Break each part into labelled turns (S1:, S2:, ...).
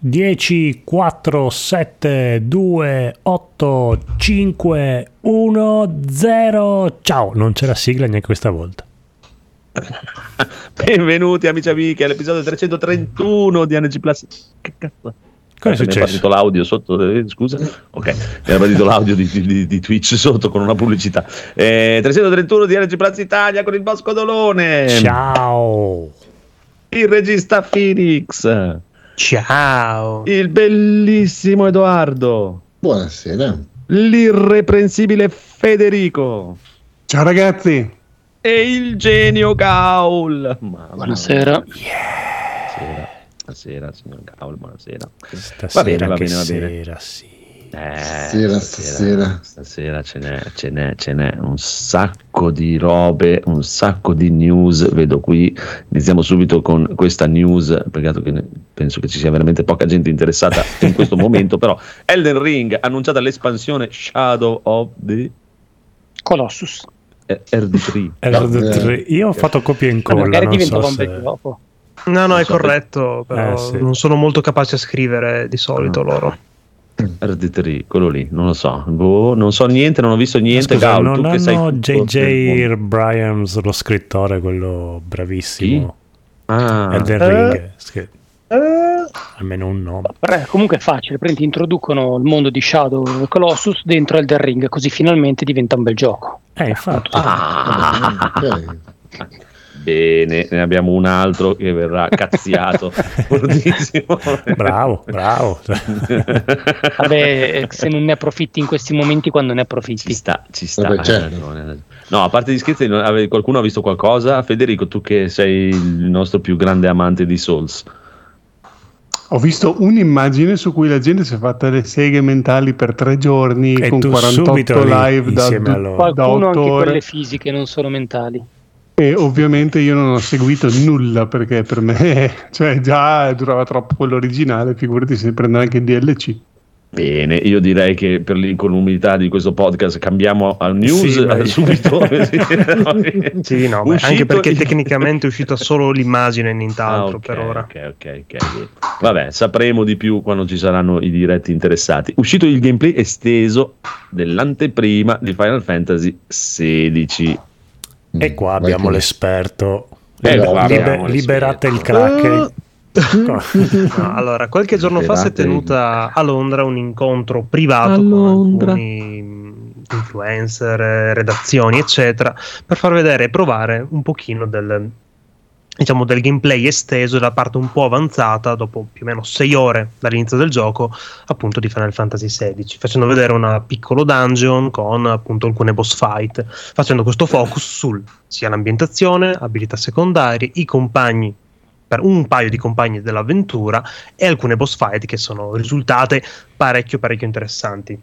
S1: 10, 4, 7, 2, 8, 5, 1, 0. Ciao, non c'è la sigla neanche questa volta.
S2: Benvenuti amici e amiche all'episodio 331 di NG Plus. Che cazzo?
S1: Cosa è
S2: Mi è
S1: successo?
S2: partito l'audio sotto, eh, scusa? Ok, mi era partito l'audio di, di- di Twitch sotto con una pubblicità. Eh, 331 di NG Plus Italia con il Bosco Dolone.
S1: Ciao.
S2: Il regista Phoenix.
S3: Ciao.
S2: Il bellissimo Edoardo.
S4: Buonasera.
S2: L'irreprensibile Federico.
S5: Ciao ragazzi.
S2: E il genio Gaul. Mamma
S3: Buonasera.
S2: Buonasera, buonasera, signor Gaul, buonasera. Va bene,
S1: Stasera
S2: va bene, va bene.
S1: sera, sì.
S2: Eh,
S4: Stasera, stasera.
S2: stasera ce n'è, ce n'è, ce n'è un sacco di robe, un sacco di news. Vedo qui, iniziamo subito con questa news. Peccato che penso che ci sia veramente poca gente interessata in questo momento. Però Elden Ring annunciata l'espansione Shadow of the
S3: Colossus.
S2: eh, RD3.
S1: RD3. Io ho fatto copia e
S3: Ma
S1: incolla,
S3: magari
S1: non
S3: diventa
S1: so
S3: vecchio dopo.
S5: No, no,
S2: Non
S5: è
S2: so,
S5: corretto, però
S1: Eh, sì.
S5: non sono molto capaci a scrivere di solito loro.
S2: RD3, quello lì, non lo so. Boh, non so niente, non ho visto niente.
S1: Scusa,
S2: Gaul,
S1: non hanno JJ. Bryans, lo scrittore, quello bravissimo.
S2: Ah,
S1: Elden
S5: Eh.
S1: Ring. scri- Almeno un nome.
S3: Beh, comunque è facile, prendi, introducono il mondo di Shadow Colossus dentro Elden Ring, così finalmente diventa un bel gioco.
S1: Eh, infatti.
S2: Ah,
S4: Ok.
S2: Bene, ne abbiamo un altro che verrà cazziato. fortissimo.
S1: Bravo, bravo.
S3: Vabbè, se non ne approfitti in questi momenti, quando ne
S2: Ci
S3: approfitti?
S2: sta, ci sta.
S4: Vabbè, certo.
S2: No, a parte gli scherzi, qualcuno ha visto qualcosa? Federico, tu che sei il nostro più grande amante di Souls.
S5: Ho visto un'immagine su cui la gente si è fatta le seghe mentali per tre giorni
S1: E
S5: con
S1: tu
S5: 48
S1: subito lì,
S5: live da,
S1: insieme a loro.
S5: da
S3: Qualcuno
S5: 8
S3: anche
S5: ore.
S3: quelle fisiche, non solo mentali.
S5: E ovviamente io non ho seguito nulla perché per me, cioè già durava troppo quello originale, figurati se prende anche il DLC.
S2: Bene, io direi che per l'incolumità di questo podcast cambiamo a news
S1: Sì,
S2: eh, subito.
S5: Sì, no, beh, anche perché tecnicamente è uscita solo l'immagine e nient'altro
S2: Ah, ok,
S5: per ora.
S2: Ok, ok, ok. Vabbè, sapremo di più quando ci saranno i diretti interessati. Uscito il gameplay esteso dell'anteprima di Final Fantasy XVI.
S1: E qua
S4: Vai
S1: abbiamo l'esperto.
S2: Eh,
S1: Liber-
S2: qua
S1: liberate il crack.
S5: No, allora, qualche giorno fa si è
S4: Liberate-
S5: tenuta a Londra un incontro privato
S2: A
S5: con alcuni influencer, redazioni, eccetera, per far vedere e provare un pochino del, diciamo, del gameplay esteso e la parte un po' avanzata, dopo più o meno 6 ore dall'inizio del gioco, appunto di Final Fantasy XVI, facendo vedere una piccolo dungeon con appunto alcune boss fight, facendo questo focus sul sia l'ambientazione, abilità secondarie, i compagni per un paio di compagni dell'avventura e alcune boss fight che sono risultate parecchio parecchio interessanti.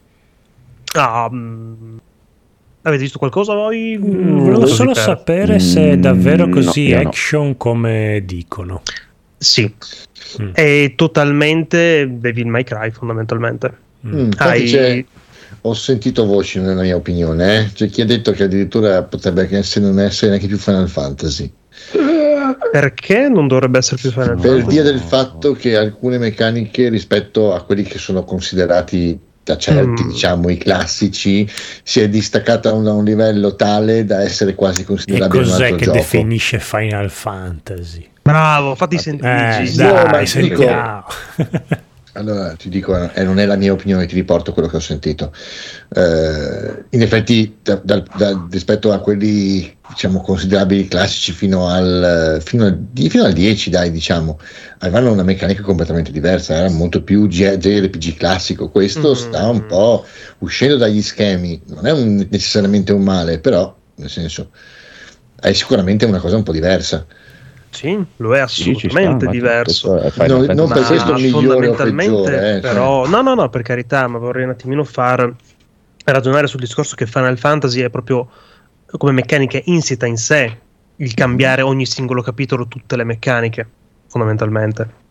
S5: Mm, avete visto qualcosa voi?
S1: Mm, Volevo solo
S5: per-
S1: sapere se è davvero
S2: Mm,
S1: così
S2: no, io no.
S1: action come dicono.
S5: Sì,
S1: Mm.
S5: è totalmente Devil May Cry fondamentalmente.
S1: Mm.
S4: Mm,
S5: Hai-
S4: ho sentito voci nella mia opinione, eh. c'è chi ha detto che addirittura potrebbe essere non essere neanche più Final Fantasy,
S5: Perché non dovrebbe essere più Final
S4: per
S5: Fantasy?
S4: via del fatto che alcune meccaniche rispetto a quelli che sono considerati da certi,
S5: Mm.
S4: diciamo, i classici, si è distaccata a un, livello tale da essere quasi
S1: E
S4: considerabile un
S1: cos'è
S4: altro
S1: che
S4: gioco.
S1: definisce Final Fantasy?
S5: Bravo, fatti sentire.
S1: Eh.
S4: No, ma
S1: dai,
S4: ti dico-. Allora ti dico, eh, non è la mia opinione, ti riporto quello che ho sentito. Eh, in effetti, da- da- da- rispetto a quelli diciamo considerabili classici fino al, fino, al, fino al 10, dai, diciamo, avevano una meccanica completamente diversa, era molto più G- JRPG classico. Questo
S5: Mm.
S4: sta un po' uscendo dagli schemi, non è un- necessariamente un male, però, nel senso, è sicuramente una cosa un po' diversa.
S5: Sì, lo è
S2: Sì, sta,
S5: assolutamente
S2: ma
S5: diverso.
S2: è Final
S4: Non- per
S5: Ma
S4: questo migliore o
S5: fondamentalmente,
S4: peggiore, eh,
S5: però, no, no, no, per carità, ma vorrei un attimino far ragionare sul discorso che Final Fantasy è proprio come meccanica insita in sé il cambiare ogni singolo capitolo tutte le meccaniche, fondamentalmente.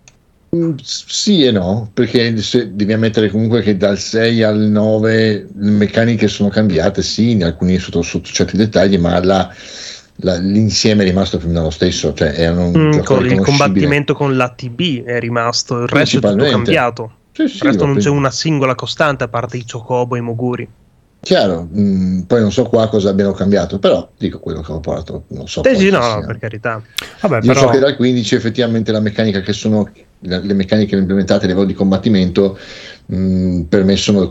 S4: Mm, Sì e no, perché se devi ammettere comunque che dal 6 al 9 le meccaniche sono cambiate, sì, in alcuni sotto, sotto certi dettagli, ma la, la- l'insieme è rimasto più o meno lo stesso, cioè
S5: Mm, con il combattimento con l'ATB è rimasto, il resto è tutto cambiato.
S4: Sì, sì,
S5: Il resto non c'è una singola costante a parte i Chocobo e i Moguri.
S4: Chiaro, mm, poi non so qua cosa abbiano cambiato, però dico quello che ho parlato, non so.
S5: Sì,
S4: poi
S5: sì, no,
S4: sia.
S5: no, per carità.
S1: Vabbè,
S4: Io
S1: però
S4: so che dal 15 effettivamente la meccanica che sono le meccaniche implementate a livello di combattimento mh, per me sono,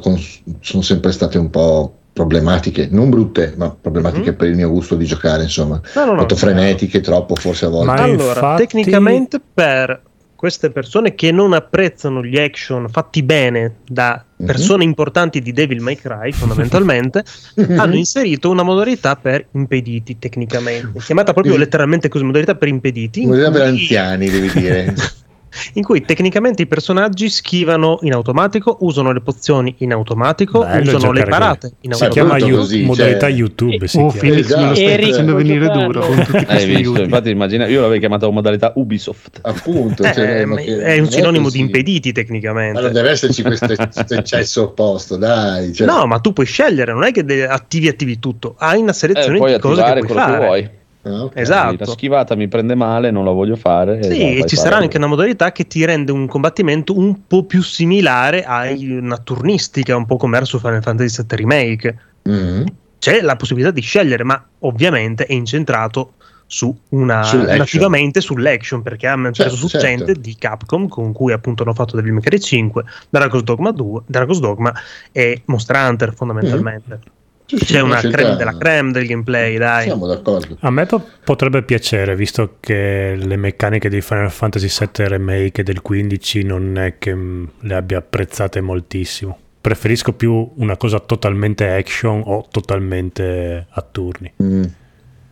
S4: sono sempre state un po' problematiche, non brutte, ma problematiche
S5: Mhm.
S4: per il mio gusto di giocare, insomma.
S5: No, no, no,
S4: Molto
S5: chiaro.
S4: frenetiche, troppo forse a volte.
S1: Ma
S5: Allora,
S1: infatti-
S5: tecnicamente per queste persone che non apprezzano gli action fatti bene da
S4: Mhm.
S5: persone importanti di Devil May Cry, fondamentalmente, hanno inserito una modalità per impediti tecnicamente, chiamata proprio
S4: Mhm.
S5: letteralmente così, modalità per impediti,
S4: Modalità per anziani, devi dire.
S5: in cui tecnicamente i personaggi schivano in automatico, usano le pozioni in automatico,
S1: Bello
S5: usano le parate in
S1: si
S5: automatico.
S1: chiama
S4: tutto
S1: You-
S4: così,
S1: modalità
S4: cioè-
S1: YouTube. Si
S6: Oh,
S1: chiama.
S6: Felix me lo stai
S4: Esatto.
S6: facendo
S3: Eric,
S6: venire
S3: puoi
S6: duro con tutti
S2: Hai visto?
S6: aiuti.
S2: Infatti, immagina, io l'avevo chiamata modalità Ubisoft.
S4: Appunto,
S5: Eh,
S4: cioè, che-
S5: è un
S4: non
S5: sinonimo di impediti tecnicamente.
S4: deve esserci questo eccesso opposto, dai. cioè-
S5: No, ma tu puoi scegliere, non è che attivi attivi tutto, hai una
S2: Eh,
S5: selezione
S2: puoi
S5: di cose che puoi
S2: quello
S5: fare.
S2: che vuoi.
S4: Ah, ok.
S5: Esatto.
S2: La schivata mi prende male, non la voglio fare.
S5: Sì,
S2: e
S5: ci sarà anche una modalità che ti rende un combattimento un po' più similare a una turnistica, un po' come era su Final Fantasy VII Remake.
S4: Mhm.
S5: C'è la possibilità di scegliere, ma ovviamente è incentrato su una
S4: Sull'action.
S5: sull'action perché hanno preso
S4: Certo,
S5: su
S4: certo.
S5: gente di Capcom con cui appunto hanno fatto Devil May Cry 5, Dragon's Dogma 2, Dragon's Dogma e Monster Hunter fondamentalmente.
S4: Sì,
S5: C'è una creme della creme del gameplay, dai.
S4: Siamo d'accordo.
S1: A me po- potrebbe piacere, visto che le meccaniche di Final Fantasy VII Remake e del 15 non è che mm, le abbia apprezzate moltissimo. Preferisco più una cosa totalmente action o totalmente a turni.
S4: Mm.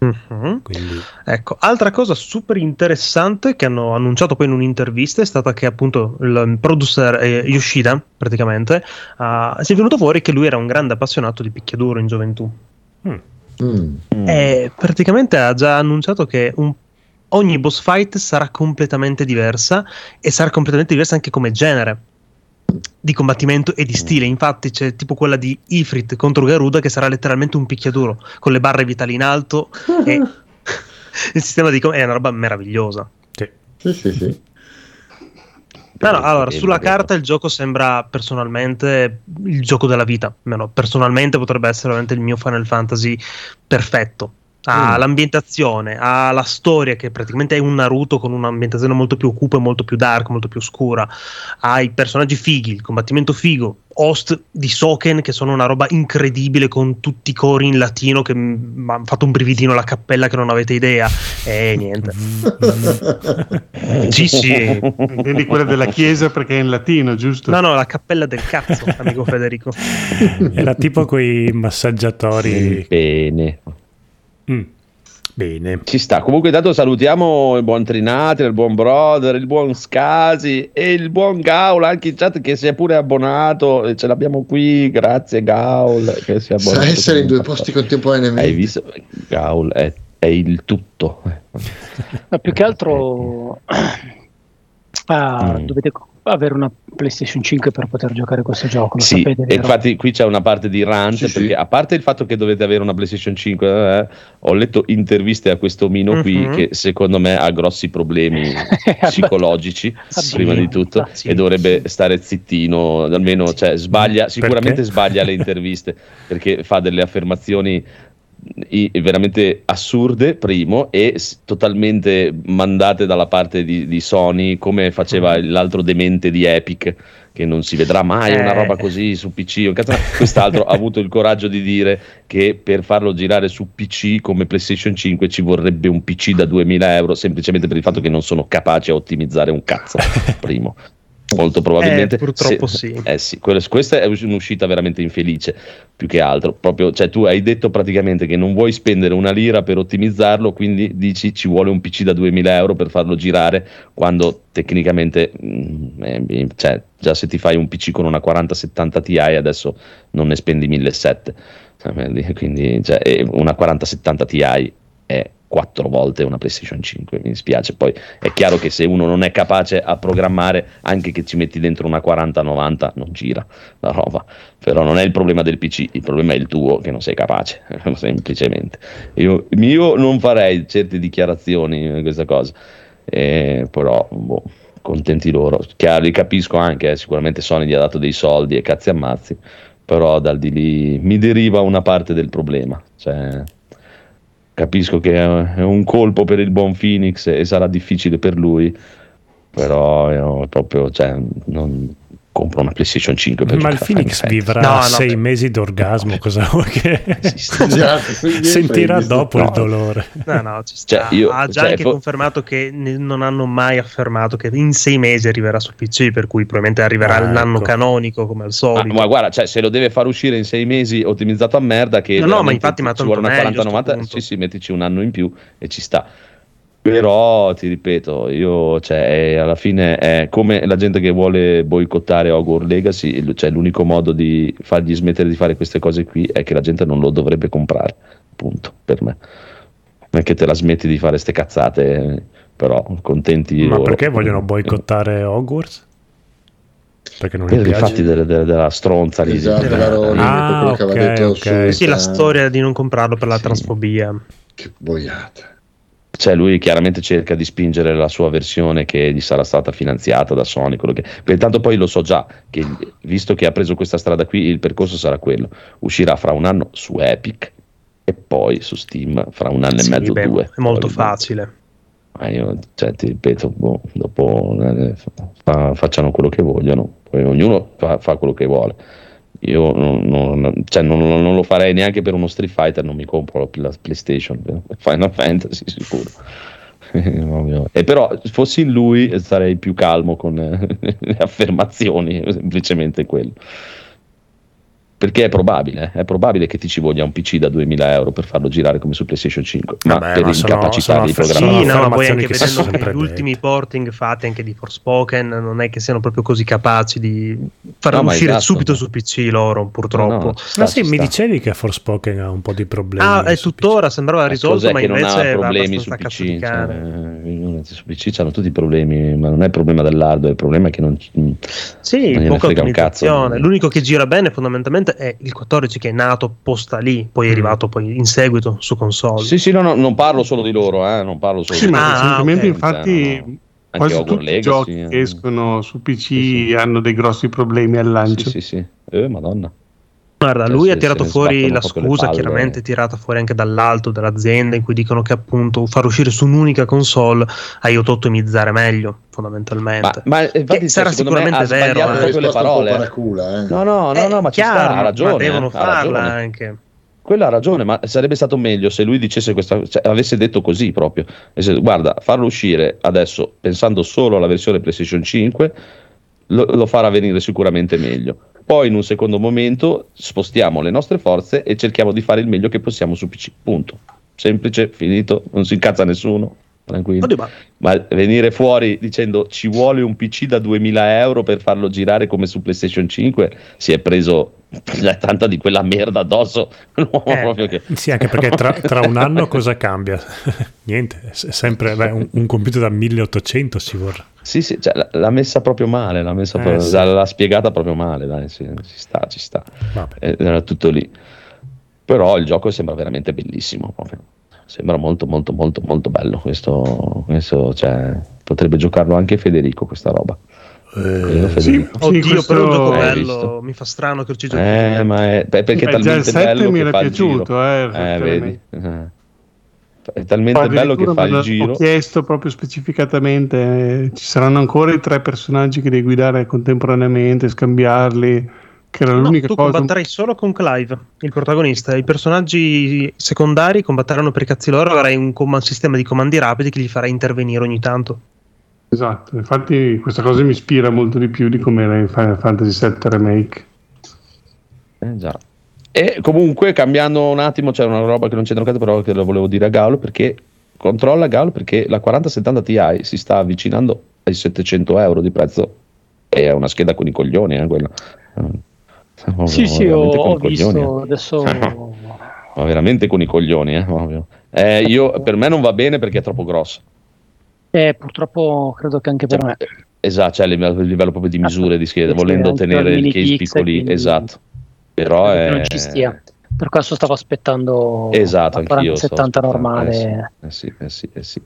S5: Mhm.
S1: Quindi
S5: Ecco, altra cosa super interessante che hanno annunciato poi in un'intervista è stata che appunto il producer eh, Yoshida, praticamente, ah, si è venuto fuori che lui era un grande appassionato di picchiaduro in gioventù.
S1: Mm.
S4: Mm.
S5: E praticamente ha già annunciato che un- ogni boss fight sarà completamente diversa e sarà completamente diversa anche come genere di combattimento e di stile. Infatti c'è tipo quella di Ifrit contro Garuda che sarà letteralmente un picchiaduro con le barre vitali in alto e il sistema di com- è una roba meravigliosa.
S1: sì.
S4: Sì, sì, sì.
S5: No, no, allora, sulla carta il gioco sembra personalmente il gioco della vita. Almeno personalmente potrebbe essere veramente il mio Final Fantasy perfetto. Ha
S4: Mm.
S5: l'ambientazione, ha la storia che praticamente è un Naruto con un'ambientazione molto più cupa, molto più dark, molto più scura. Ha i personaggi fighi, il combattimento figo, host di Soken che sono una roba incredibile con tutti i cori in latino che mi ha fatto un brividino la cappella che non avete idea. E niente. Sì, sì.
S6: Intendi quella della chiesa perché è in latino, giusto?
S5: No, no, la cappella del cazzo, amico Federico.
S1: Era tipo quei massaggiatori.
S2: Bene.
S1: Mm, Bene.
S2: Ci sta. Comunque, intanto salutiamo il buon Trinati, il buon Brother, il buon Scasi e il buon Gaul anche in chat che si è pure abbonato. Ce l'abbiamo qui. Grazie, Gaul. Che si è
S4: Sa
S2: abbonato
S4: essere in due posti contemporaneamente.
S2: Hai visto? Gaul è, è il tutto.
S3: Ma più che altro ah,
S2: Mm.
S3: dovete avere una PlayStation 5 per poter giocare questo gioco. Lo
S2: Sì,
S3: sapete,
S2: e
S3: vero?
S2: infatti qui c'è una parte di rant
S4: Sì, sì.
S2: perché a parte il fatto che dovete avere una PlayStation 5, eh, ho letto interviste a questo Mino qui
S5: Mhm.
S2: che secondo me ha grossi problemi psicologici
S3: Sì.
S2: prima di tutto
S5: Sì.
S2: e dovrebbe stare zittino, almeno cioè, sbaglia, sicuramente
S1: Perché?
S2: sbaglia le interviste perché fa delle affermazioni veramente assurde, primo, e totalmente mandate dalla parte di, di Sony, come faceva l'altro demente di Epic, che non si vedrà mai una
S5: Eh.
S2: roba così su PC. Quest'altro ha avuto il coraggio di dire che per farlo girare su PC come PlayStation 5 ci vorrebbe un PC da 2000 euro, semplicemente per il fatto che non sono capaci a ottimizzare un cazzo. Primo. Molto probabilmente
S5: Eh, purtroppo
S2: se-
S5: sì.
S2: eh sì, quello- questa è un'uscita veramente infelice più che altro. Proprio, cioè, tu hai detto praticamente che non vuoi spendere una lira per ottimizzarlo, quindi dici ci vuole un PC da 2000 euro per farlo girare, quando tecnicamente, mm, eh, cioè, già se ti fai un PC con una 4070 Ti adesso non ne spendi 1700. Quindi cioè, una 4070 Ti è quattro volte una PlayStation 5, mi dispiace. Poi è chiaro che se uno non è capace a programmare, anche che ci metti dentro una 4090, non gira la roba. Però non è il problema del PC, il problema è il tuo che non sei capace, semplicemente. Io, io non farei certe dichiarazioni in questa cosa, eh, però boh, contenti loro. Chiaro, li capisco anche, eh, sicuramente Sony gli ha dato dei soldi e cazzi ammazzi, però dal di lì mi deriva una parte del problema. Cioè, capisco che è un colpo per il buon Phoenix e sarà difficile per lui, però io proprio cioè, non, compro una PlayStation 5 per
S1: ma il Phoenix vivrà no, no, sei per... mesi d'orgasmo cosa vuoi che esatto, sentirà dopo no. il dolore.
S5: No, no, cioè, io, ha già cioè, anche fo... confermato che non hanno mai affermato che in sei mesi arriverà su PC per cui probabilmente arriverà ah, l'anno ecco. canonico come al solito.
S2: Ah, ma guarda cioè, se lo deve far uscire in sei mesi ottimizzato a merda che
S5: no, no ma infatti ma
S2: ci vuole una 40-90 sì sì mettici un anno in più e ci sta però ti ripeto, io cioè, alla fine è come la gente che vuole boicottare Hogwarts Legacy, cioè, l'unico modo di fargli smettere di fare queste cose qui è che la gente non lo dovrebbe comprare, punto, per me. Non è che te la smetti di fare queste cazzate, però contenti.
S1: Ma loro. perché vogliono boicottare Hogwarts?
S2: Perché non per i fatti delle, delle, della stronza lì.
S4: Esatto,
S2: della
S4: Rowling,
S1: ah, okay, okay.
S5: Sì, la storia di non comprarlo per la sì. transfobia.
S4: Che boiata
S2: cioè lui chiaramente cerca di spingere la sua versione che gli sarà stata finanziata da Sony, quello che... pertanto poi lo so già, che visto che ha preso questa strada qui, il percorso sarà quello, uscirà fra un anno su Epic e poi su Steam fra un anno sì, e mezzo, beh, due.
S5: È molto facile.
S2: Ma io, cioè, ti ripeto, boh, dopo eh, fa, facciano quello che vogliono, poi ognuno fa, fa quello che vuole io non, non, cioè non, non, lo farei neanche per uno Street Fighter, non mi compro la PlayStation, Final Fantasy sicuro. e però fossi in lui sarei più calmo con le affermazioni, semplicemente quello perché è probabile, è probabile che ti ci voglia un PC da 2000 euro per farlo girare come su PlayStation 5, ma Vabbè, per ma incapacità sono, di programmare.
S5: Sì, no, ma poi anche vedendo che gli ultimi porting fatti anche di Forspoken non è che siano proprio così capaci di far no, uscire esatto. subito su PC loro, purtroppo. No, no,
S1: sta, ma sì, mi dicevi che Forspoken ha un po' di problemi.
S5: Ah, e tuttora PC. sembrava risolto, ma invece non ha
S2: problemi su PC. Cioè, su PC hanno tutti i problemi, ma non è il problema dell'hardware, il problema è che non
S5: Sì, non poca ottimizzazione. L'unico che gira bene fondamentalmente è il 14 che è nato posta lì, poi è mm. arrivato poi in seguito su console.
S2: Sì, sì, no, no non parlo solo di loro, eh, non parlo solo
S6: sì,
S2: di
S6: loro. Ma recentemente, okay. infatti, no, quasi tutti Legacy, i giochi eh. che escono su PC sì, sì. hanno dei grossi problemi al lancio.
S2: Sì, sì, sì. Eh, madonna.
S5: Guarda, cioè, lui ha tirato fuori la scusa, chiaramente tirata fuori anche dall'alto dell'azienda, in cui dicono che appunto far uscire su un'unica console ha aiutato a ottimizzare meglio, fondamentalmente.
S2: Ma, ma infatti, sarà sicuramente vero. Ha
S4: eh. le parole. Cula,
S2: eh. No, no, no, eh, no, ma ci chiaro, sta, ha ragione. Ma
S5: devono
S2: eh,
S5: farla anche.
S2: Quello ha ragione, ma sarebbe stato meglio se lui dicesse questa, cioè, avesse detto così proprio. Se, guarda, farlo uscire adesso pensando solo alla versione PlayStation 5 lo, lo farà venire sicuramente meglio poi in un secondo momento spostiamo le nostre forze e cerchiamo di fare il meglio che possiamo su PC. Punto. Semplice, finito, non si incazza nessuno. Tranquillo. Oddio, ma... ma... venire fuori dicendo ci vuole un PC da 2000 euro per farlo girare come su PlayStation 5 si è preso tanta di quella merda addosso.
S1: Eh, che... Sì, anche perché tra, tra, un anno cosa cambia? Niente, è sempre beh, un, un, computer da 1800 si vorrà.
S2: Sì, sì, cioè, l'ha messa proprio male, l'ha, messa eh, proprio, sì. l'ha spiegata proprio male, dai, sì, ci sta, ci sta. Eh, era tutto lì. Però il gioco sembra veramente bellissimo, proprio. Sembra molto, molto, molto, molto bello. Questo, questo cioè, potrebbe giocarlo anche Federico, questa roba.
S5: Eh, sì, Oddio, questo... però un gioco bello, mi fa strano che ci giochi.
S2: Eh, ma è, perché è talmente bello
S6: mi
S2: era
S6: piaciuto, eh,
S2: eh, vedi. Eh è talmente bello che fa il giro.
S6: Ho chiesto proprio specificatamente: eh, ci saranno ancora i tre personaggi che devi guidare contemporaneamente, scambiarli. Che era no, l'unica
S5: tu
S6: cosa.
S5: combatterai solo con Clive, il protagonista. I personaggi secondari combatteranno per i cazzi loro. Avrai un, com- sistema di comandi rapidi che li farà intervenire ogni tanto.
S6: Esatto, infatti questa cosa mi ispira molto di più di come era in Final Fantasy VII Remake.
S2: Eh già. E comunque, cambiando un attimo, c'è una roba che non c'entra un cazzo, però che lo volevo dire a Gaulo, perché controlla Gaulo perché la 4070 Ti si sta avvicinando ai 700 euro di prezzo e è una scheda con i coglioni, eh, quella.
S3: Sì, sì, ho, ho visto, adesso
S2: ma veramente con i coglioni, eh, ovvio. Eh, io, per me non va bene perché è troppo grosso.
S3: Eh, purtroppo credo che anche per me.
S2: Esatto, cioè a livello, a livello proprio di misure di scheda, volendo
S3: anche
S2: tenere
S3: il
S2: case piccoli,
S3: quindi-
S2: esatto. Però è...
S3: non ci stia. Per questo stavo aspettando
S2: Esatto,
S3: la
S2: anch'io. stavo
S3: 4070
S2: aspettando,
S3: normale.
S2: Eh sì, eh sì, eh sì.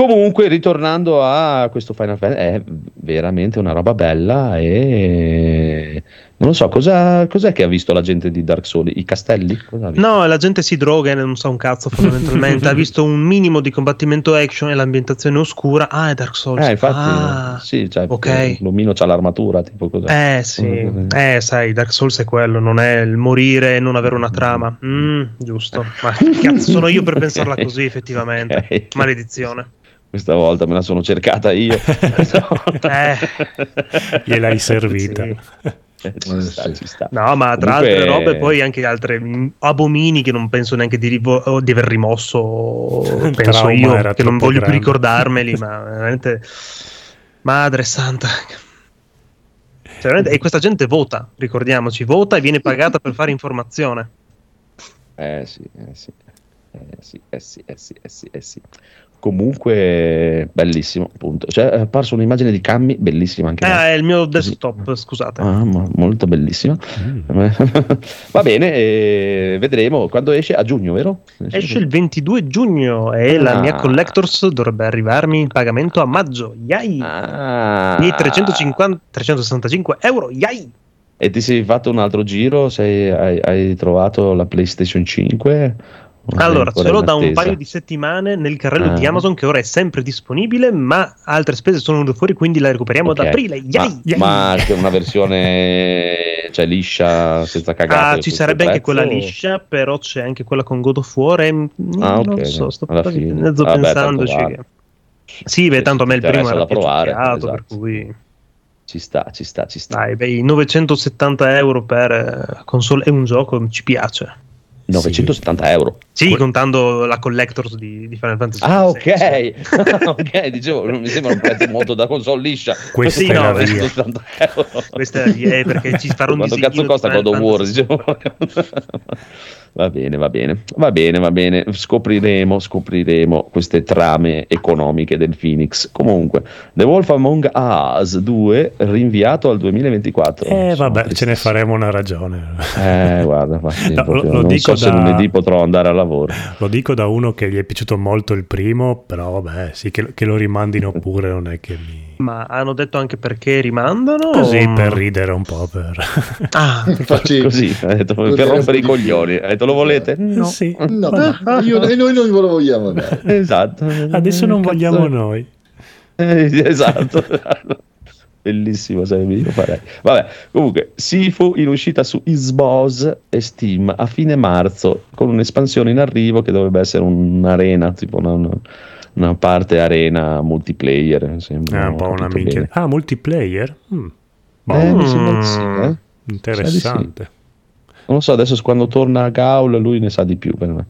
S2: Comunque, ritornando a questo Final Fantasy, è veramente una roba bella e non lo so, cosa, cos'è che ha visto la gente di Dark Souls? I castelli?
S5: No, la gente si droga e non sa un cazzo fondamentalmente. ha visto un minimo di combattimento action e l'ambientazione oscura. Ah, è Dark Souls.
S2: Eh, infatti,
S5: Ah,
S2: sì, cioè,
S5: ok.
S2: l'omino c'ha l'armatura, tipo cos'è?
S5: Eh sì, eh sai, Dark Souls è quello, non è il morire e non avere una trama. Mm, giusto. Ma che cazzo sono io per pensarla così effettivamente? Maledizione.
S2: Questa volta me la sono cercata io.
S5: Eh,
S1: Gliel'hai servita.
S5: sì.
S2: Eh, ci sta, ci sta.
S5: No, ma tra
S2: Comunque-
S5: altre robe poi anche altre mm, abomini che non penso neanche di, rivo- di aver rimosso, penso
S1: trauma
S5: io, che non voglio più
S1: grande.
S5: ricordarmeli, ma veramente... Madre santa. Cioè, veramente- e questa gente vota, ricordiamoci, vota e viene pagata per fare informazione.
S2: Eh sì, eh sì, eh sì, eh sì, eh sì, eh sì, eh sì. Comunque, bellissimo, appunto. Cioè, è apparso un'immagine di Cammi, bellissima anche.
S5: Ah, è il mio desktop, scusate.
S2: Ah, molto bellissima.
S1: Mm.
S2: Va bene, eh, vedremo quando esce a giugno, vero?
S5: Esce il 22 giugno e la
S2: Ah.
S5: mia Collectors dovrebbe arrivarmi in pagamento a maggio. Yay!
S2: Ah.
S5: I 350, 365 euro, yay!
S2: E ti sei fatto un altro giro? Sei- hai, hai trovato la PlayStation 5?
S5: Allora, ce l'ho da un paio di settimane nel carrello
S2: Ah.
S5: di Amazon che ora è sempre disponibile, ma altre spese sono venute fuori, quindi la recuperiamo ad
S2: Ok.
S5: aprile. Yay!
S2: Ma, ma c'è una versione cioè, liscia, senza cagare?
S5: Ah, ci sarebbe anche quella liscia, però c'è anche quella con God of War e
S2: Ah, ok,
S5: non so, sto mezzo
S2: Vabbè,
S5: pensandoci. che-. Sì, beh, tanto a me il primo era
S2: da provare,
S5: piaciuto, per
S2: esatto.
S5: cui
S2: Ci sta, ci sta, ci sta.
S5: dai, bei 970 euro per eh, console e un gioco ci piace.
S2: 970 euro.
S5: Sì,
S1: Que-
S5: contando la Collectors di, di Final Fantasy.
S2: Ah, ok. ok, dicevo, non mi sembra un prezzo molto da console liscia.
S1: Questa
S5: Sì, no,
S1: la
S5: beh,
S1: via.
S2: 970 euro.
S5: Questa è eh, perché ci farò un
S2: Quanto cazzo costa God of War? Va bene, va bene, va bene, va bene. Scopriremo, scopriremo queste trame economiche del Phoenix. Comunque, The Wolf Among Us 2 rinviato al 2024.
S1: Eh
S2: Sono
S1: vabbè, ce ne
S2: tristissimo.
S1: faremo una ragione.
S2: Eh, guarda, infatti,
S1: No, lo- lo
S2: non
S1: dico
S2: so se
S1: da-
S2: lunedì potrò andare al lavoro.
S1: Lo dico da uno che gli è piaciuto molto il primo, però vabbè, sì, che, che lo rimandino pure non è che mi...
S5: Ma hanno detto anche perché rimandano?
S1: Così
S5: o-
S1: per ridere un po', per...
S5: Ah,
S4: Infatti,
S2: Così, ha detto, per rompere i coglioni. Ha detto, lo volete? No.
S1: Sì,
S4: no,
S1: vabbè.
S4: io- e noi non lo vogliamo bene.
S2: Esatto.
S1: Adesso non
S2: Cazzo
S1: vogliamo noi.
S2: Eh, esatto. Bellissimo, sarebbe io farei. Vabbè, comunque, Sifu in uscita su Xbox e Steam a fine marzo con un'espansione in arrivo che dovrebbe essere un'arena, tipo una, una- parte arena multiplayer. sembra,
S1: È un po' una minchia. Ah, multiplayer? Mm.
S2: Eh, di sì, eh.
S1: interessante.
S2: Non lo so, adesso quando torna a Gaul lui ne sa di più per me.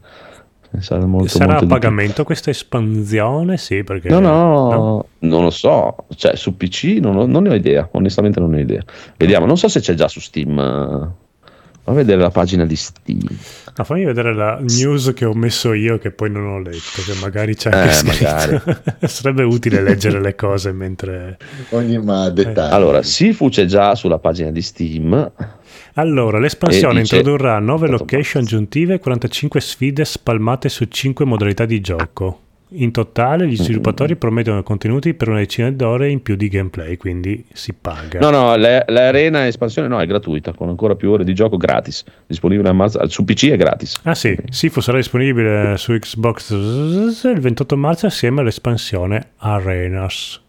S2: Ne sa molto,
S1: Sarà
S2: molto
S1: a pagamento questa espansione? Sì, perché...
S2: No, no, non lo so. Cioè, su PC non, ho- non ne ho idea. Onestamente, non ne ho idea. Vediamo. Non so se c'è già su Steam. Va a vedere la pagina di Steam.
S1: No, fammi vedere la news che ho messo io che poi non ho letto, che magari c'è
S2: Eh,
S1: anche scritto.
S2: magari.
S1: Sarebbe utile leggere le cose mentre...
S4: Ogni ma dettaglio.
S2: Allora, Sifu c'è già sulla pagina di Steam.
S1: Allora, l'espansione
S2: dice-
S1: introdurrà 9
S2: Tanto
S1: location aggiuntive e 45 sfide spalmate su 5 modalità di gioco. In totale gli sviluppatori promettono contenuti per una decina d'ore in più di gameplay, quindi si paga.
S2: No, no, l'arena espansione no, è gratuita, con ancora più ore di gioco gratis. Disponibile a marzo. Su PC è gratis.
S1: Ah sì, Sifu sarà disponibile su Xbox il 28 marzo assieme all'espansione Arenas.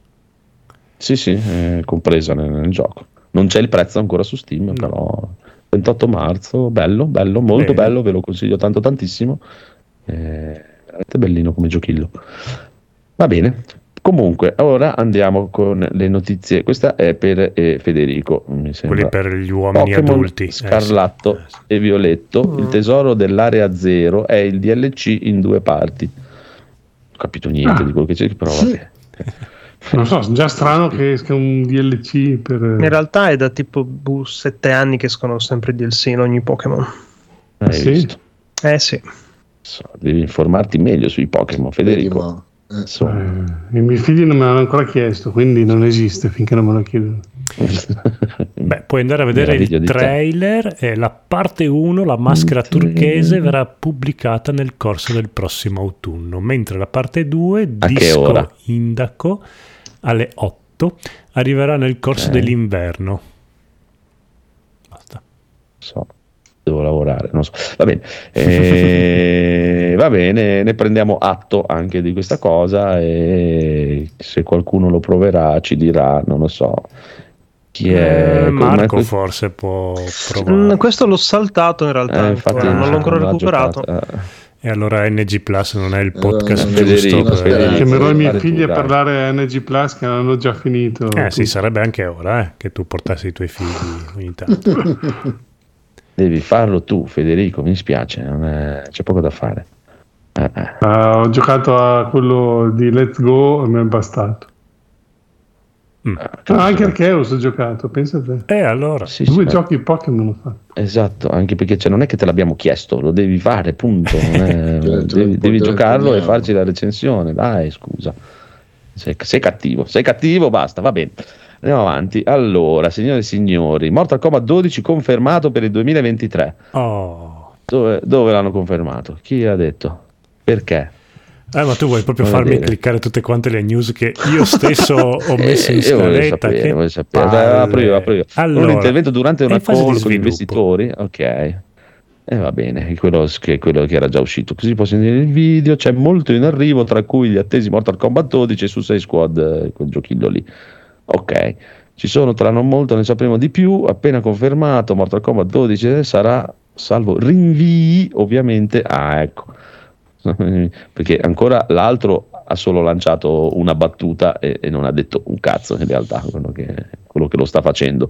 S2: Sì, sì, è compresa nel, nel gioco. Non c'è il prezzo ancora su Steam, però 28 marzo, bello, bello, molto
S1: Bene.
S2: bello, ve lo consiglio tanto tantissimo. È veramente bellino come giochillo. Va bene. Comunque, ora andiamo con le notizie. Questa è per eh, Federico, mi sembra.
S1: Quelli per gli uomini
S2: Pokémon
S1: adulti. Eh.
S2: Scarlatto
S1: Eh, sì.
S2: e Violetto, il tesoro dell'area zero è il DLC in due parti. Non ho capito niente
S6: Ah.
S2: di quello che c'è, però vabbè.
S6: Non so, è già strano che esca un DLC per...
S5: in realtà è da tipo boh, sette anni che escono sempre DLC in ogni Pokémon.
S2: Hai
S6: Sì.
S2: visto?
S5: Eh sì.
S2: So, devi informarti meglio sui Pokémon, Federico.
S4: Eh,
S2: Insomma.
S6: Eh, I miei figli non me l'hanno ancora chiesto, quindi non esiste finché non me lo chiedono.
S1: Beh, puoi andare a vedere
S2: Meraviglio
S1: il trailer e la parte 1, la maschera turchese, verrà pubblicata nel corso del prossimo autunno, mentre la parte 2,
S2: A che
S1: disco indaco, alle 8, arriverà nel corso
S2: Ok.
S1: dell'inverno. Basta.
S2: so, devo lavorare, non so. Va bene, Eh, va bene, ne prendiamo atto anche di questa cosa e se qualcuno lo proverà ci dirà, non lo so. Chi è
S1: Eh,
S2: come-
S1: Marco
S2: que-
S1: forse può
S5: Mm,
S1: provare.
S5: questo l'ho saltato in realtà,
S2: Eh, infatti
S5: non l'ho ancora recuperato.
S2: giocata. Eh,
S1: E allora NG Plus non è il
S4: Allora,
S1: podcast
S4: non-
S1: giusto
S2: Federico,
S1: per...
S2: Federico.
S6: Chiamerò i miei figli a parlare a NG Plus che hanno già finito.
S1: Eh sì,
S6: tutto.
S1: sarebbe anche ora eh, che tu portassi i tuoi figli ogni tanto.
S2: Devi farlo tu, Federico, mi spiace, non è- c'è poco da fare. Eh, eh.
S6: Ah, ho giocato a quello di Let's Go e mi è bastato.
S1: Mm.
S6: Ah, anche Archeus ho giocato, pensa a te.
S1: E allora,
S2: Sì,
S6: Due
S2: sì,
S6: giochi Pokémon ho fatto.
S2: Esatto, anche perché cioè, non è che te l'abbiamo chiesto, lo devi fare, punto.
S4: lo-
S2: devi, devi giocarlo e farci la recensione. Dai, scusa. Sei, sei cattivo, sei cattivo, basta, va bene. Andiamo avanti. Allora, signore e signori, Mortal Kombat 12 confermato per il 2023.
S1: oh.
S2: Dove, dove l'hanno confermato? Chi l'ha detto? Perché?
S1: Eh, ma tu vuoi proprio
S2: Voglio
S1: farmi cliccare tutte quante le news che io stesso ho messo in
S2: Eh, io
S1: scaletta?
S2: sapere,
S1: che
S2: sapere. Dai, apro io, apro io.
S1: Allora,
S2: un intervento durante una call con gli investitori. Ok. E va bene, quello che, quello che era già uscito. Così posso vedere il video. C'è molto in arrivo, tra cui gli attesi Mortal Kombat 12 e Suicide Squad, eh, quel giochillo lì. Ok. Ci sono tra non molto, ne sapremo di più. Appena confermato, Mortal Kombat 12 sarà salvo rinvii, ovviamente. Ah, ecco. Perché ancora l'altro ha solo lanciato una battuta e, e non ha detto un cazzo in realtà quello che, quello che lo sta facendo.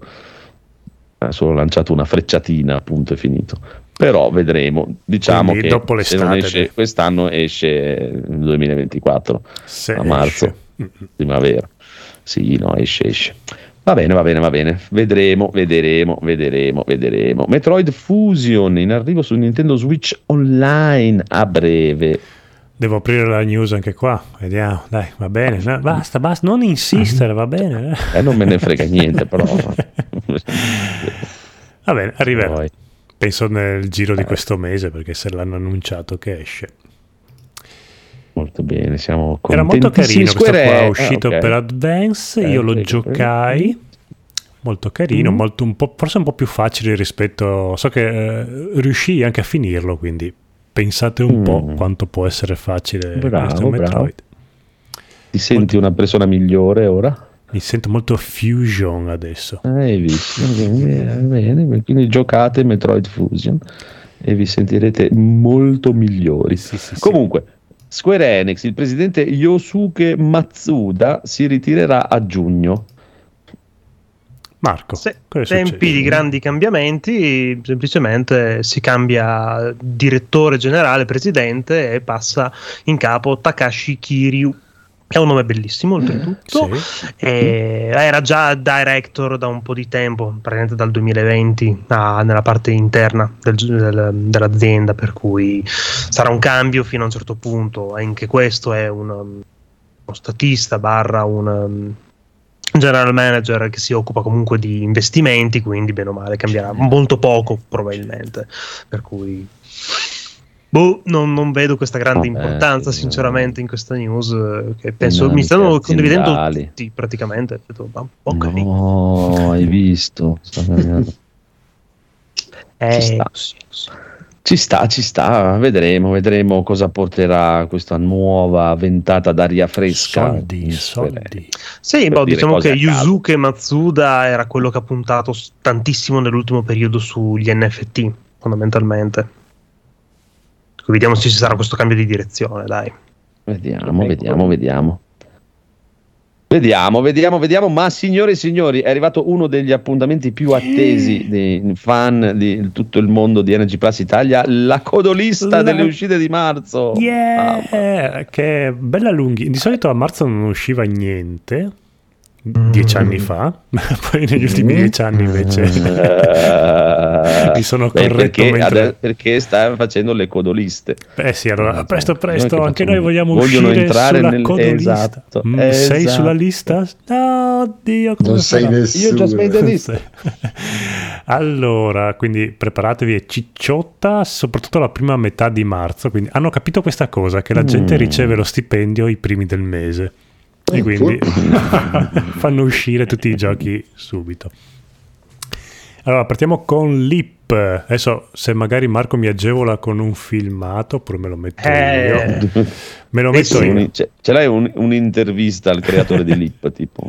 S2: Ha solo lanciato una frecciatina punto e finito. Però vedremo. Diciamo
S1: Quindi
S2: che
S1: dopo
S2: se non esce quest'anno esce nel 2024
S1: Se
S2: a marzo
S1: esce.
S2: Primavera. Sì no esce esce va bene va bene va bene vedremo vedremo vedremo vedremo Metroid Fusion in arrivo su Nintendo Switch Online a breve
S1: Devo aprire la news anche qua. Vediamo, dai, va bene. no, basta, basta, non insistere, va bene. eh.
S2: eh non me ne frega niente però
S1: Va bene, arriverà. Penso nel giro di questo mese perché se l'hanno annunciato che esce.
S2: Molto bene, siamo
S1: Era molto carino questo
S2: Square
S1: qua, è uscito
S2: ah, ok.
S1: per Advance,
S2: Eh,
S1: io lo
S2: prego,
S1: giocai, molto carino,
S2: Mm.
S1: molto, un po', forse un po' più facile rispetto... So che eh, riuscii anche a finirlo, quindi pensate un
S2: Mm.
S1: po' quanto può essere facile
S2: Bravo,
S1: questo Metroid.
S2: bravo. Ti senti una persona migliore ora?
S1: Mi sento molto fusion adesso.
S2: Ah, Hai visto? Bene, bene, quindi giocate Metroid Fusion e vi sentirete molto migliori.
S1: Sì, sì, sì.
S2: Square Enix, il presidente Yosuke Matsuda si ritirerà a giugno.
S1: Marco,
S5: Se- tempi
S1: succede?
S5: di grandi cambiamenti, semplicemente si cambia direttore generale, presidente e passa in capo Takashi Kiryu. È un nome bellissimo, oltretutto.
S1: Sì.
S5: E era già director da un po' di tempo, praticamente dal 2020, ah, nella parte interna del- del- dell'azienda, per cui sarà un cambio fino a un certo punto. Anche questo è un, um, uno statista barra un um, general manager che si occupa comunque di investimenti, quindi bene o male cambierà molto poco probabilmente. Per cui... Boh, non, non vedo questa grande
S2: Vabbè,
S5: importanza
S2: sì,
S5: sinceramente in questa news eh, che penso mi stanno condividendo
S2: aziendali.
S5: tutti praticamente. Ho detto, ma ok.
S2: No, hai visto?
S5: Eh,
S2: Ci sta.
S5: sì, sì.
S2: Ci sta, ci sta, vedremo, vedremo cosa porterà questa nuova ventata d'aria fresca.
S1: Soldi, soldi.
S5: Sì, boh, diciamo che. Yusuke Matsuda era quello che ha puntato tantissimo nell'ultimo periodo sugli NFT, fondamentalmente. Vediamo se ci sarà questo cambio di direzione, dai.
S2: Vediamo, vediamo, vediamo. Vediamo, vediamo, vediamo, ma signore e signori, è arrivato uno degli appuntamenti più attesi dei fan di tutto il mondo di Energy Plus Italia, la codolista
S1: La-
S2: delle uscite di marzo. Ah,
S1: Yeah, che bella lunghi. Di solito a marzo non usciva niente. Dieci anni fa, poi negli ultimi
S2: Mm.
S1: dieci anni invece
S2: Eh,
S1: mi sono
S2: beh,
S1: corretto
S2: perché,
S1: mentre...
S2: ade- perché sta facendo le codoliste.
S1: Eh sì, allora presto presto,
S2: Noi che
S1: anche noi vogliamo
S2: Vogliono
S1: uscire
S2: entrare
S1: sulla
S2: nel-
S1: codolista.
S2: esatto,
S1: Mm, Sei
S2: esatto.
S1: sulla lista? No, oddio, come
S4: Non sei
S1: farò?
S4: nessuno.
S2: Io già spento la lista.
S1: allora, quindi preparatevi è cicciotta, soprattutto la prima metà di marzo, quindi hanno capito questa cosa, che la gente
S2: Mm.
S1: riceve lo stipendio i primi del mese. E
S4: Eh,
S1: quindi fanno uscire tutti i giochi subito. Allora, partiamo con Lip. Adesso, se magari Marco mi agevola con un filmato, oppure me lo metto
S5: Eh.
S1: io. Me lo metto
S2: Sì,
S1: io.
S2: ce, ce l'hai un- un'intervista al creatore di Lip, tipo.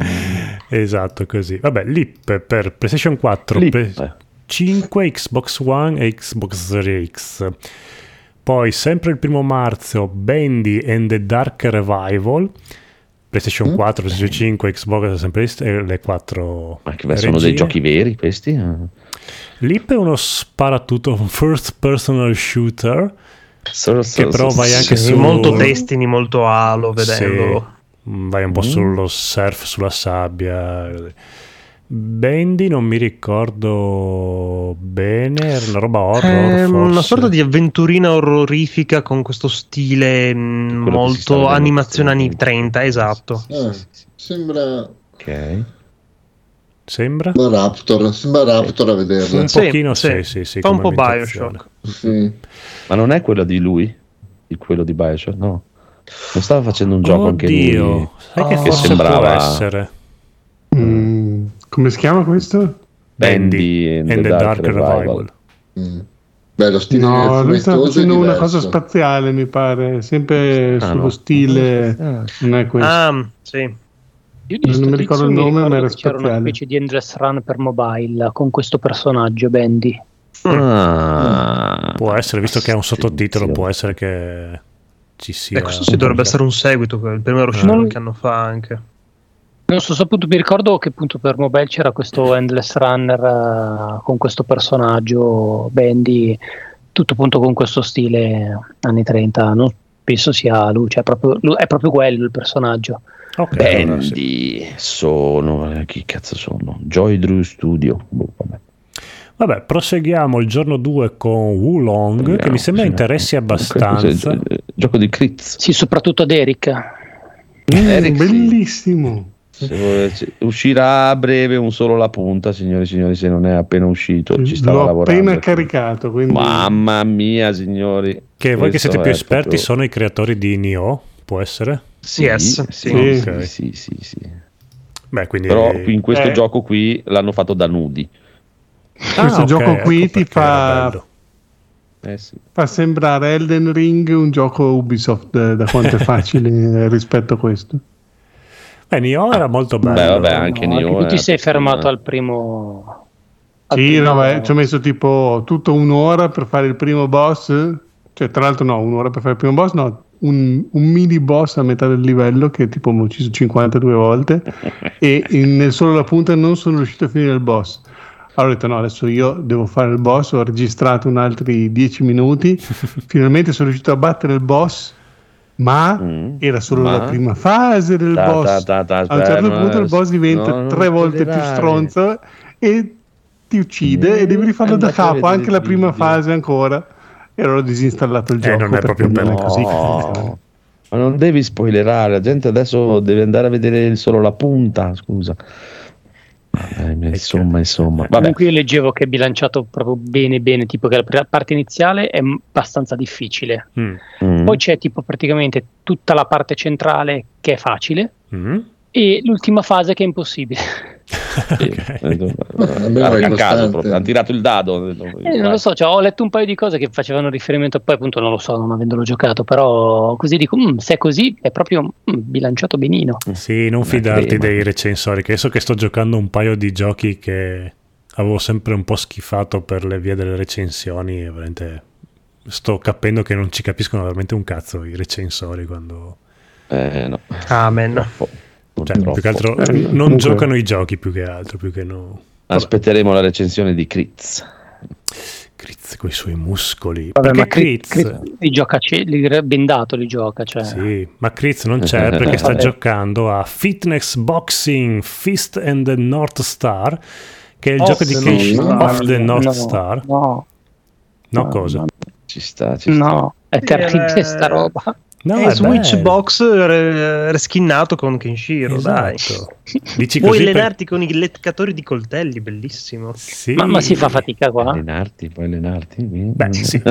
S1: Esatto, così. Vabbè, Lip per PlayStation 4,
S2: Lip.
S1: Play- 5, Xbox One e Xbox Series X. Poi, sempre il primo marzo, Bendy and the Dark Revival. PlayStation
S4: Mm.
S1: 4, PlayStation 5, Xbox, sempre le- eh, le 4
S2: Ma che sono dei giochi veri questi? Eh.
S1: Lip è uno sparatutto, un first personal shooter.
S2: So- so-
S1: Che però
S2: so-
S1: vai anche
S5: Sì,
S1: su-
S5: molto Destiny, molto Halo, vedendolo.
S1: Sì, mm, vai un po'
S2: Mm.
S1: sullo surf, sulla sabbia. Bendy non mi ricordo bene, era una roba horror.
S5: È una sorta di avventurina orrorifica con questo stile mm,
S2: Quello
S5: molto animazione anni
S2: sì.
S5: 30, esatto.
S4: Ah. Sembra,
S2: Ok.
S1: Sembra?
S4: sembra Raptor, sembra Raptor a vederla.
S1: Un pochino sì,
S5: sì.
S1: sì, sì,
S5: Fa un po'. Bioshock.
S4: Sì.
S2: Ma non è quello di lui? Di quello di Bioshock? No. Non stava facendo un gioco anche lui?
S1: Oddio, sai che
S5: Oh.
S1: forse
S2: Che sembrava-
S1: può essere.
S6: Mm, come si chiama questo?
S2: Bendy and the Dark Revival.
S4: Mm. Beh, lo stile
S6: No, lui sta facendo una cosa spaziale, mi pare, sempre
S2: Ah,
S6: sullo
S2: no.
S6: stile,
S2: Ah.
S6: non è questo.
S5: Ah, sì.
S3: Io
S6: Non mi ricordo il nome, ma era
S3: che c'era una
S6: spaziale.
S3: specie di endless run per mobile con questo personaggio, Bendy.
S2: Ah.
S1: Può essere, visto che è un sottotitolo, può essere che ci sia.
S5: E questo sì, dovrebbe essere un seguito, il primo era uscito
S3: Non-
S5: qualche anno fa anche.
S3: Non so se appunto mi ricordo che appunto per mobile c'era questo endless runner eh, con questo personaggio Bendy, tutto appunto con questo stile anni 30. Non penso sia lui, cioè proprio, lui- è proprio quello il personaggio.
S1: Ok, allora sì.
S2: Bendy sono eh, chi cazzo sono? Joy Drew Studio. Boh, vabbè.
S1: Vabbè, proseguiamo il giorno 2 con Wulong, che mi sembra
S2: Sì.
S1: interessi abbastanza.
S2: Gio- Gioco di Critz.
S3: Sì, soprattutto ad Eric.
S6: Mm,
S2: Eric, sì.
S6: bellissimo.
S2: Uscirà a breve un solo la punta, signori e signori, se non è appena uscito. Ci stava
S6: L'ho
S2: lavorando.
S6: appena caricato, quindi
S2: Mamma mia, signori.
S1: Che voi che siete più esperti
S2: proprio-
S1: sono i creatori di Nioh, può essere?
S2: Sì,
S5: Yes,
S2: sì,
S6: sì.
S2: sì,
S1: Ok.
S2: sì, sì, sì.
S1: Beh, quindi...
S2: Però in questo
S6: Eh.
S2: gioco qui l'hanno fatto da nudi.
S1: Ah,
S6: questo
S1: ok,
S6: gioco qui
S1: ecco
S6: ti fa.
S2: Eh sì.
S6: fa sembrare Elden Ring un gioco Ubisoft eh, da quanto è facile rispetto a questo.
S1: Beh, Nioh era molto bello.
S2: Beh, vabbè, anche
S3: No,
S2: Nioh
S3: tu ti sei fermato al primo. al
S6: Sì,
S3: primo-
S6: no, beh, ci ho messo tipo tutta un'ora per fare il primo boss. Cioè, tra l'altro, no, un'ora per fare il primo boss, no, un, un mini boss a metà del livello che tipo mi ho ucciso 52 volte. e in- nel solo la punta non sono riuscito a finire il boss. Allora ho detto: no, adesso io devo fare il boss. Ho registrato un altri 10 minuti. Finalmente sono riuscito a battere il boss. Ma
S2: Mm.
S6: era solo
S2: Ma?
S6: la prima fase del
S2: Ta-
S6: boss.
S2: ta- ta-
S6: a un certo punto il boss diventa
S2: no,
S6: tre volte più stronzo e ti ucide e devi rifarlo da capo anche la prima
S2: video.
S6: fase ancora e allora ho disinstallato il
S1: Eh,
S6: gioco
S1: non è proprio
S6: è così
S2: No, ma non devi spoilerare, la gente adesso deve andare a vedere solo la punta, scusa. Eh, insomma, insomma, vabbè.
S3: Comunque io leggevo che è bilanciato proprio bene bene, tipo che la parte iniziale è abbastanza difficile.
S1: Mm.
S2: Mm.
S3: Poi c'è tipo praticamente tutta la parte centrale che è facile
S1: Mm.
S3: e l'ultima fase che è impossibile.
S2: Sì, eh, a, caso proprio, hanno tirato il dado.
S3: Eh, non lo so, cioè, ho letto un paio di cose che facevano riferimento, poi appunto non lo so, non avendolo giocato, però così dico, "Mm, se è così è proprio mm, bilanciato benino.
S1: Sì, non
S2: Una
S1: fidarti dei recensori, che adesso che sto giocando un paio di giochi che avevo sempre un po' schifato per le vie delle recensioni, e veramente sto capendo che non ci capiscono veramente un cazzo i recensori quando...
S2: Eh, no.
S5: Amen.
S2: Troppo,
S1: Cioè, più che altro
S6: Eh,
S1: non
S6: comunque-
S1: giocano i giochi più che altro, più che no...
S2: Aspetteremo la recensione di Critz.
S1: Kritz con i suoi muscoli.
S3: Vabbè,
S1: perché
S3: ma
S1: Kritz...
S3: Cri- li gioca li- bendato li gioca, cioè.
S1: Sì, ma Kritz non c'è perché sta giocando a Fitness Boxing Fist and the North Star, che è il
S5: Off
S1: gioco di Kenshin
S5: North
S1: Off
S5: Star.
S1: the North
S3: no,
S1: Star.
S3: No,
S1: No,
S3: no,
S1: cosa?
S3: no,
S2: Ci sta, ci sta.
S3: no, è terribile
S5: Eh,
S3: sta roba.
S1: No,
S5: è
S1: è
S5: Switch
S1: bello.
S5: Box re- reskinnato con Kenshiro, dai.
S1: Esatto. Dici
S5: Puoi
S1: così per-
S5: allenarti con i leccatori di coltelli, bellissimo.
S1: Sì.
S3: Ma, ma si fa fatica qua?
S2: Allenarti, puoi allenarti?
S1: Beh, sì.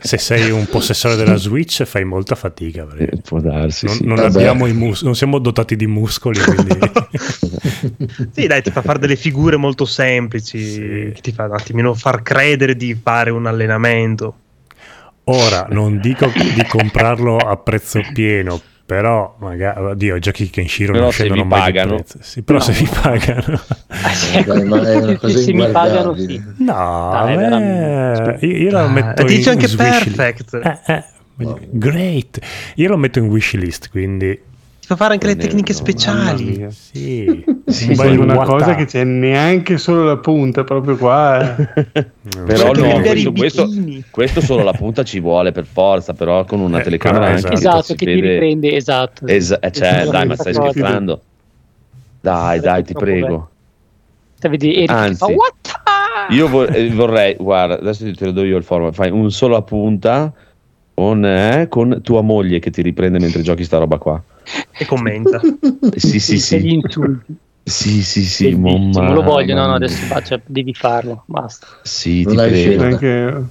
S1: Se sei un possessore della Switch fai molta fatica. perché
S2: Eh, Può darsi,
S1: Non,
S2: sì.
S1: non abbiamo i mus- non siamo dotati di muscoli, quindi...
S5: Sì, dai, ti fa fare delle figure molto semplici,
S1: Sì.
S5: che ti fa un attimino far credere di fare un allenamento.
S1: Ora non dico di comprarlo a prezzo pieno, però magari oddio, giochi di Kenshiro
S2: Però
S1: non scendono mai di
S2: pagano.
S1: prezzo. Sì, però
S3: No.
S1: se vi pagano.
S3: Ah, sì,
S4: una
S3: se- mi pagano sì.
S1: No,
S3: Dai,
S1: a me- io, io lo
S5: Ah,
S1: metto
S5: dice
S1: in
S5: anche
S1: wish list.
S5: perfect.
S1: Eh, eh, great. Io lo metto in wishlist, quindi
S5: Ti fa fare anche le tecniche
S2: no,
S5: speciali.
S1: sì.
S2: Sì,
S6: Poi
S1: bel
S6: una cosa che c'è neanche solo la punta proprio qua. eh.
S2: Però
S5: Per
S2: no, questo, questo, questo solo la punta ci vuole per forza, però con una
S1: Eh,
S2: telecamera
S1: esatto.
S2: anche
S3: Esatto,
S2: si
S3: che ti
S2: vede-
S3: riprende, esatto.
S2: Esa- eh, cioè,
S3: Sì,
S2: dai, ma stai
S3: cosa.
S2: scherzando? Dai, dai, ti prego.
S3: Te vedi Eric
S2: Anzi,
S3: fa, "What the-"
S2: Io vor- eh, vorrei, guarda, adesso te lo do io il format, fai un solo a punta con, eh, con tua moglie che ti riprende mentre giochi sta roba qua.
S5: E commenta.
S2: Sì, sì,
S3: Dice gli
S2: sì.
S3: insulti.
S2: Sì, sì, sì, mamma-
S3: lo voglio, no, no, adesso
S2: mia.
S3: faccia, devi farlo, basta.
S2: Sì,
S4: Non
S2: ti
S4: scelta.
S6: anche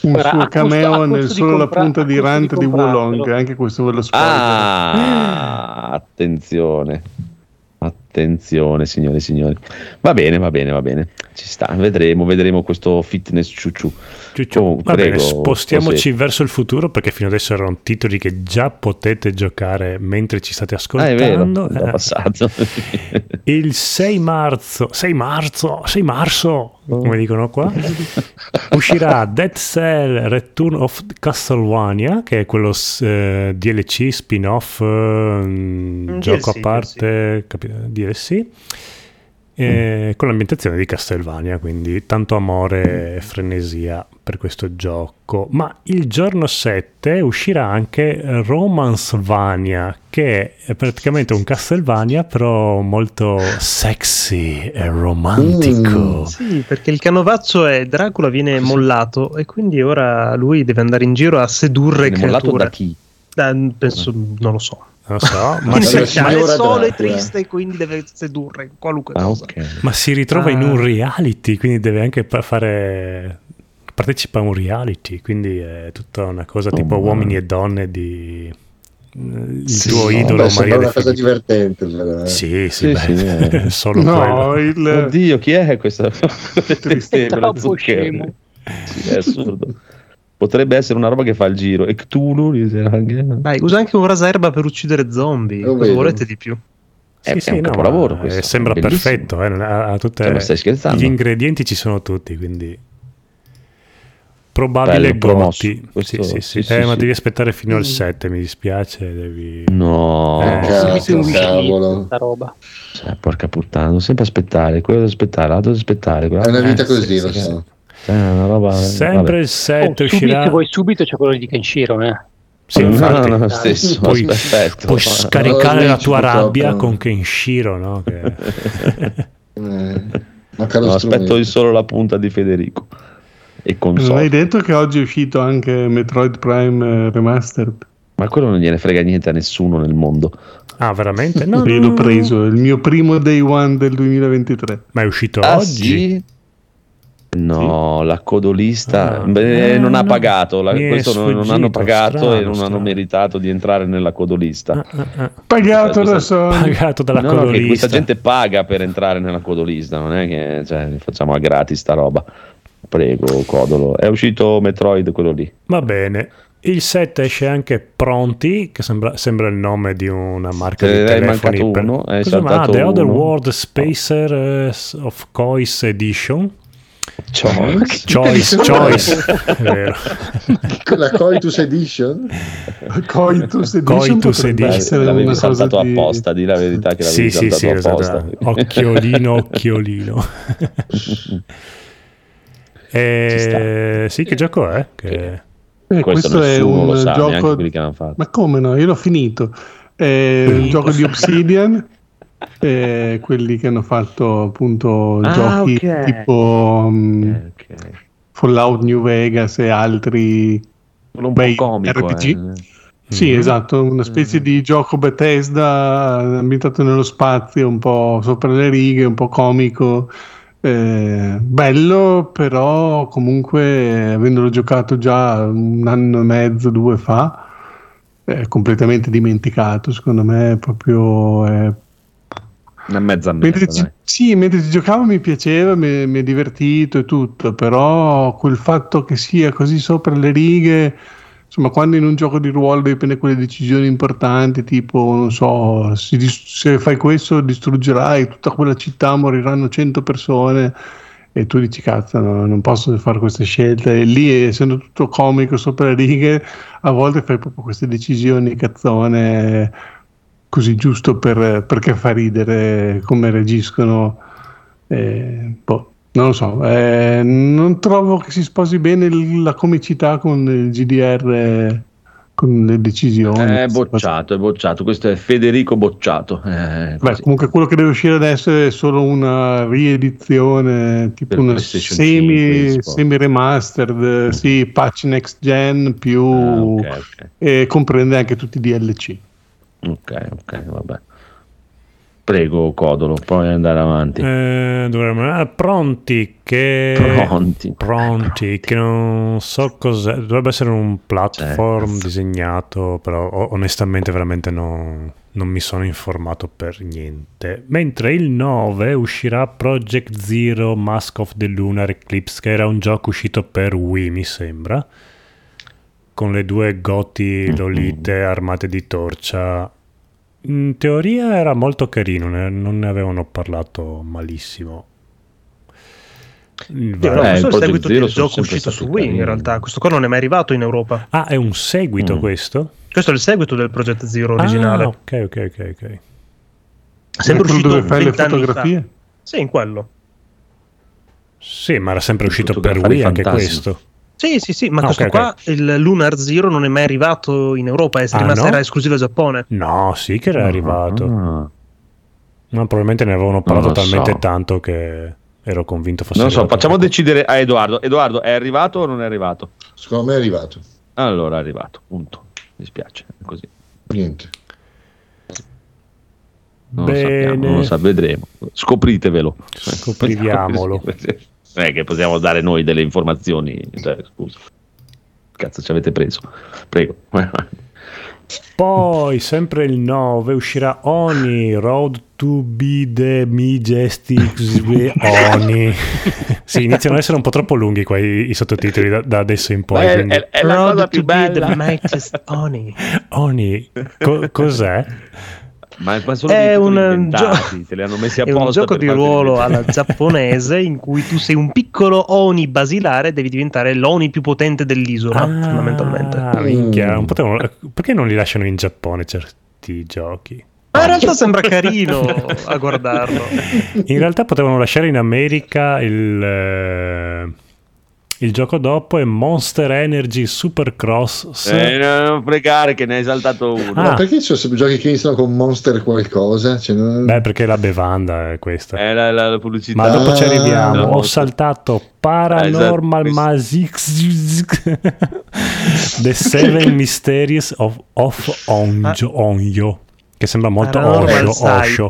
S6: un
S3: Ora,
S6: suo cameo
S3: costo
S6: nel
S3: di
S6: solo la
S3: compra-
S6: punta
S3: a
S6: di
S3: di
S6: Rant di
S3: comprarlo.
S6: Wolong. Anche questo ve lo spoiler.
S2: Ah, attenzione. Attenzione, signore e signori. Va bene, va bene, va bene. Ci sta. Vedremo, vedremo questo fitness ciucciù.
S1: Ciucciù.
S2: Oh,
S1: Va
S2: prego,
S1: bene, spostiamoci verso il futuro perché fino adesso erano titoli che già potete giocare mentre ci state
S2: Ah, è vero,
S1: ascoltando.
S2: è passato.
S1: Il 6 marzo, 6 marzo, 6 marzo. Come dicono qua, uscirà Dead Cell Return of Castlevania, che è quello eh, DLC spin-off, eh, gioco
S5: DLC,
S1: a parte, capi- DLC, eh, con l'ambientazione di Castlevania, quindi tanto amore e frenesia per questo gioco. Ma il giorno 7 uscirà anche Romancevania, che è praticamente un Castlevania, però molto sexy e romantico.
S4: Mm.
S5: Sì, perché il canovaccio è Dracula viene mollato e quindi ora lui deve andare in giro a sedurre
S2: Viene mollato
S5: creature.
S2: da chi?
S5: Da- penso, non lo so.
S1: Non lo so, ma si,
S5: speciale,
S4: signora
S5: è solo e
S4: Dracula.
S5: triste e quindi deve sedurre qualunque
S2: Ah,
S5: cosa.
S2: ok.
S1: ma si ritrova in
S5: Ah.
S1: un reality, quindi deve anche fare... partecipa a un reality, quindi è tutta una cosa
S2: Oh,
S1: tipo
S2: mamma.
S1: uomini e donne di... Il
S2: Sì,
S1: tuo
S2: no,
S1: idolo
S4: Beh,
S1: Maria
S4: una
S1: De
S4: cosa
S1: Filippi.
S4: divertente. però, eh.
S1: Sì, sì,
S2: Sì,
S1: beh,
S2: sì, eh.
S1: solo
S6: No,
S1: quello.
S6: il,
S2: Oddio, chi è questa?
S3: È troppo scemo.
S2: Sì, è assurdo. Potrebbe essere una roba che fa il giro. E Cthulhu anche.
S5: Dai, usa anche un raserba per uccidere zombie.
S4: Lo
S5: Cosa
S4: vedo.
S5: volete di più?
S2: È-
S1: Sì, sì,
S2: è un
S1: no,
S2: capolavoro
S1: eh, sembra perfetto, eh, ha, ha tutte-
S2: Cioè, stai scherzando?
S1: gli ingredienti ci sono tutti, quindi probabile
S2: Bello.
S1: Gotti.
S2: Questo-
S1: Sì, sì,
S2: sì,
S1: sì.
S2: sì,
S1: Eh, ma
S2: sì.
S1: devi aspettare fino al 7, mi dispiace, devi...
S2: No,
S1: Eh,
S4: cazzo,
S3: wishlist,
S4: cavolo.
S3: sta roba.
S2: Cioè, porca puttana, devo sempre aspettare, quello devo aspettare, l'altro devo aspettare. quello-
S4: È una vita
S2: eh,
S4: così,
S2: sì,
S4: lo
S2: sì,
S4: so.
S2: È una roba.
S1: Sempre il
S3: Oh,
S1: 7
S3: subito,
S1: uscirà...
S3: se vuoi subito c'è quello di Kenshiro, eh.
S1: Sì,
S2: No,
S1: infatti,
S2: no, no, stesso,
S1: puoi,
S2: aspetta.
S1: puoi scaricare
S4: No,
S1: la tua rabbia con Kenshiro, no? Che-
S4: Eh,
S2: No, aspetto solo la punta di Federico. E
S6: Non hai detto che oggi è uscito anche Metroid Prime eh, Remastered?
S2: Ma quello non gliene frega niente a nessuno nel mondo.
S1: Ah, veramente? No,
S6: Io
S1: no,
S6: l'ho
S1: no.
S6: preso, il mio primo day one del 2023.
S1: Ma è uscito
S2: Ah,
S1: oggi?
S2: sì? No, la codolista
S1: Ah.
S2: beh,
S1: Eh,
S2: non ha
S1: no.
S2: pagato, la- questo non, non hanno
S1: sfuggito,
S2: pagato e
S1: strano,
S2: non hanno
S1: strano.
S2: meritato di entrare nella codolista.
S1: Ah, ah, ah.
S6: Pagato da
S2: Questa-
S6: Sony.
S1: Pagato dalla
S2: no, no, che
S1: colorista.
S2: questa gente paga per entrare nella codolista, non è che cioè, facciamo a gratis sta roba. Prego, Codolo. È uscito Metroid quello lì.
S1: Va bene. Il 7 esce anche Pronti, che sembra, sembra il nome di una marca
S2: Te
S1: di
S2: ne è
S1: telefoni. per-
S2: uno, è
S1: ma-
S2: saltato
S1: The Other
S2: uno.
S1: World Spacer eh, of Cois Edition.
S2: Choice.
S1: Choice, Choice.
S4: La Coitus Edition?
S6: Coitus Edition
S1: Coitus Edition.
S2: L'avevi saltato
S6: di...
S2: apposta, di la verità che l'avevi
S1: Sì, sì,
S2: saltato
S1: sì,
S2: apposta.
S1: esatto. Occhiolino, occhiolino. Eh, sì, che gioco è? Che...
S6: Eh,
S2: Questo
S6: questo è
S2: nessuno
S6: un
S2: lo sa,
S6: gioco. Ma come no? Io l'ho finito. È un gioco di Obsidian. Eh, quelli che hanno fatto appunto
S2: Ah,
S6: giochi
S2: ok.
S6: tipo mm,
S2: Eh, ok.
S6: Fallout New Vegas e altri
S2: un po' comico.
S6: RPG.
S2: eh.
S6: Sì,
S1: Mhm.
S6: esatto, una specie di gioco Bethesda ambientato nello spazio, un po' sopra le righe, un po' comico. eh, bello, però comunque avendolo giocato già un anno e mezzo, due fa, è completamente dimenticato. Secondo me è proprio eh,
S2: Una mezza
S6: Mentre ci, sì, mentre ci giocavo mi piaceva, mi, mi è divertito e tutto, però quel fatto che sia così sopra le righe, insomma, quando in un gioco di ruolo devi prendere quelle decisioni importanti, tipo, non so, se fai questo distruggerai tutta quella città, moriranno 100 persone. E tu dici, cazzo, no, non posso fare queste scelte. E lì, essendo tutto comico sopra le righe, a volte fai proprio queste decisioni cazzone così giusto per, perché fa ridere come reagiscono. eh, boh, non lo so, eh, non trovo che si sposi bene la comicità con il GDR, eh, con le decisioni.
S2: È
S6: cose.
S2: bocciato, è bocciato. Questo è Federico Bocciato. Eh,
S6: Beh, comunque quello che deve uscire adesso è solo una riedizione, tipo
S2: Per
S6: una semi,
S2: 5,
S6: semi remastered, sì, patch next gen più
S2: Ah, ok, ok.
S6: e comprende anche tutti i DLC.
S2: Ok, ok, vabbè. Prego, Codolo, puoi andare avanti.
S1: Eh, dovremmo... ah, pronti che...
S2: Pronti.
S1: Pronti, che non so cos'è. Dovrebbe essere un platform
S2: Certo.
S1: disegnato, però onestamente veramente no- non mi sono informato per niente. Mentre il 9 uscirà Project Zero Mask of the Lunar Eclipse, che era un gioco uscito per Wii, mi sembra, con le due goti lolite armate di torcia. In teoria era molto carino, ne- non ne avevano parlato malissimo. Il
S2: Eh,
S5: questo è il seguito del gioco uscito su Wii in realtà. Questo qua non è mai arrivato in Europa.
S1: Ah, è un seguito
S2: Mm.
S1: questo?
S5: Questo è il seguito del Project Zero originale.
S1: Ah, ok, ok, ok, ok.
S5: Sempre uscito
S6: dove fai le
S5: 20 anni fa.
S6: fotografie?
S5: Sì, in quello.
S1: Sì, ma era sempre uscito per Wii anche questo.
S5: Sì, sì, sì, ma
S1: Ah,
S5: questo
S1: ok,
S5: qua, il Lunar Zero, non è mai arrivato in Europa, è
S1: Ah,
S5: rimasto
S1: no?
S5: era esclusivo al Giappone.
S1: No, sì che era arrivato.
S2: Ah.
S1: Ma probabilmente ne avevano parlato talmente
S2: so.
S1: tanto che ero convinto fosse
S2: Non lo so,
S1: arrivato
S2: facciamo
S1: anche-
S2: decidere a Edoardo. Edoardo, è arrivato o non è arrivato?
S4: Secondo me è arrivato.
S2: Allora è arrivato, punto. Mi spiace, è così.
S4: Niente.
S2: Non lo sappiamo, non lo
S1: Bene,
S2: sa, vedremo. Scopritevelo.
S1: Scopriamolo.
S2: Non è che possiamo dare noi delle informazioni. Cioè, scusa. Cazzo, ci avete preso. Prego.
S1: Poi, sempre il 9, uscirà Oni, Road to be the Majestic Oni. sì, iniziano ad essere un po' troppo lunghi qua i, i sottotitoli da, da adesso in poi.
S2: È,
S1: quindi-
S2: è- è la
S5: Road
S2: cosa
S5: to
S2: più
S5: be
S2: bella.
S5: the mightiest Oni.
S1: Oni, co- cos'è?
S2: Ma, ma solo
S5: È un gio-
S2: te li hanno messi
S5: È
S2: apposta.
S5: un gioco di ruolo alla giapponese in cui tu sei un piccolo Oni basilare e devi diventare l'Oni più potente dell'isola, fondamentalmente.
S1: Ah, minchia, non potevano- perché non li lasciano in Giappone certi giochi?
S5: Ma in realtà sembra carino a guardarlo.
S1: In realtà potevano lasciare in America il, eh, il gioco dopo è Monster Energy Supercross.
S2: Eh, no, non fregare che ne hai saltato uno.
S1: Ah.
S4: Ma perché ci sono giochi che iniziano con Monster qualcosa? Cioè, non-
S1: Beh, perché la bevanda è questa.
S2: È la, la- la pubblicità.
S1: Ma dopo ci arriviamo.
S2: No.
S1: Ho saltato Paranormal
S2: Esatto.
S1: Magix The Seven Mysteries of, of Onjo, Onyo. Che sembra molto
S5: Paranormal
S1: Osho, Osho.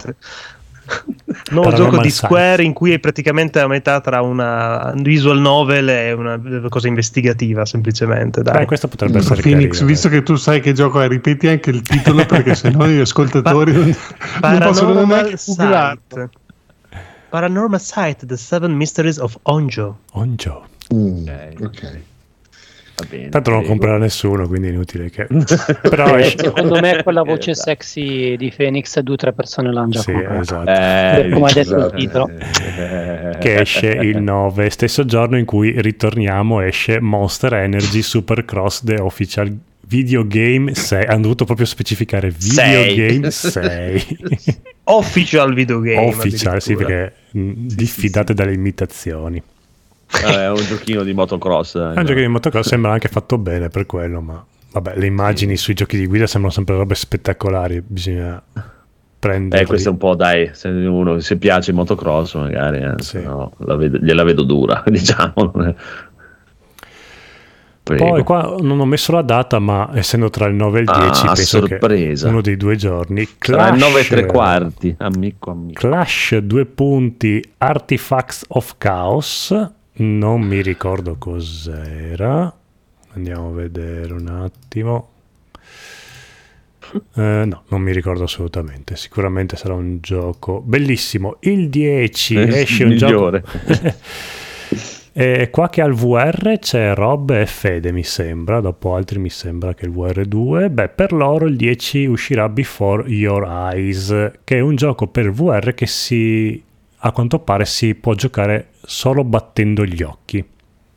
S5: Nuovo gioco di. Square in cui è praticamente a metà tra una visual novel e una cosa investigativa, semplicemente. Dai.
S1: Beh, questo potrebbe essere
S6: Phoenix,
S1: carino,
S6: visto che tu sai che gioco è, ripeti anche il titolo perché sennò gli ascoltatori non, non possono neanche googlarlo.
S5: Sight. Paranormal Sight, The Seven Mysteries of Onjo.
S1: Onjo.
S4: Mm,
S2: Ok.
S4: ok.
S2: Va bene,
S1: Tanto non comprerà nessuno, quindi è inutile che... Però
S3: Eh,
S1: esce...
S3: secondo me quella voce
S2: Esatto.
S3: sexy di Phoenix due o tre persone l'hanno già
S1: Sì,
S3: comprata.
S1: esatto.
S2: Eh,
S3: Come ha detto il
S4: esatto.
S3: titolo.
S2: Eh,
S1: che esce il 9, stesso giorno in cui ritorniamo esce Monster Energy Supercross The Official Video Game 6. Hanno dovuto proprio specificare Video
S2: Sei.
S1: Game 6.
S5: Official videogame.
S1: Official, sì, perché mh, diffidate dalle imitazioni.
S2: Eh, è un giochino di motocross.
S1: È un
S2: no.
S1: giochino di motocross, sembra anche fatto bene per quello, ma vabbè, le immagini sui giochi di guida sembrano sempre robe spettacolari, bisogna prendere.
S2: Eh, questo è un po', dai, se uno se piace il motocross magari, eh,
S1: Sì.
S2: no, vedo- gliela vedo dura, diciamo. Prego.
S1: Poi qua non ho messo la data, ma essendo tra il 9 e il 10,
S2: Ah,
S1: penso
S2: sorpresa.
S1: che uno dei due giorni.
S2: Tra il 9 e tre
S1: Clash-
S2: quarti, amico, amico.
S1: Clash due punti Artifacts of Chaos. Non mi ricordo cos'era. Andiamo a vedere un attimo. Eh, no, non mi ricordo assolutamente. Sicuramente sarà un gioco bellissimo. Il 10
S2: Eh,
S1: esce un
S2: migliore.
S1: gioco. E qua che al VR c'è Rob e Fede, mi sembra. Dopo altri mi sembra che il VR2. Beh, per loro il 10 uscirà Before Your Eyes, che è un gioco per VR che si a quanto pare si può giocare solo battendo gli occhi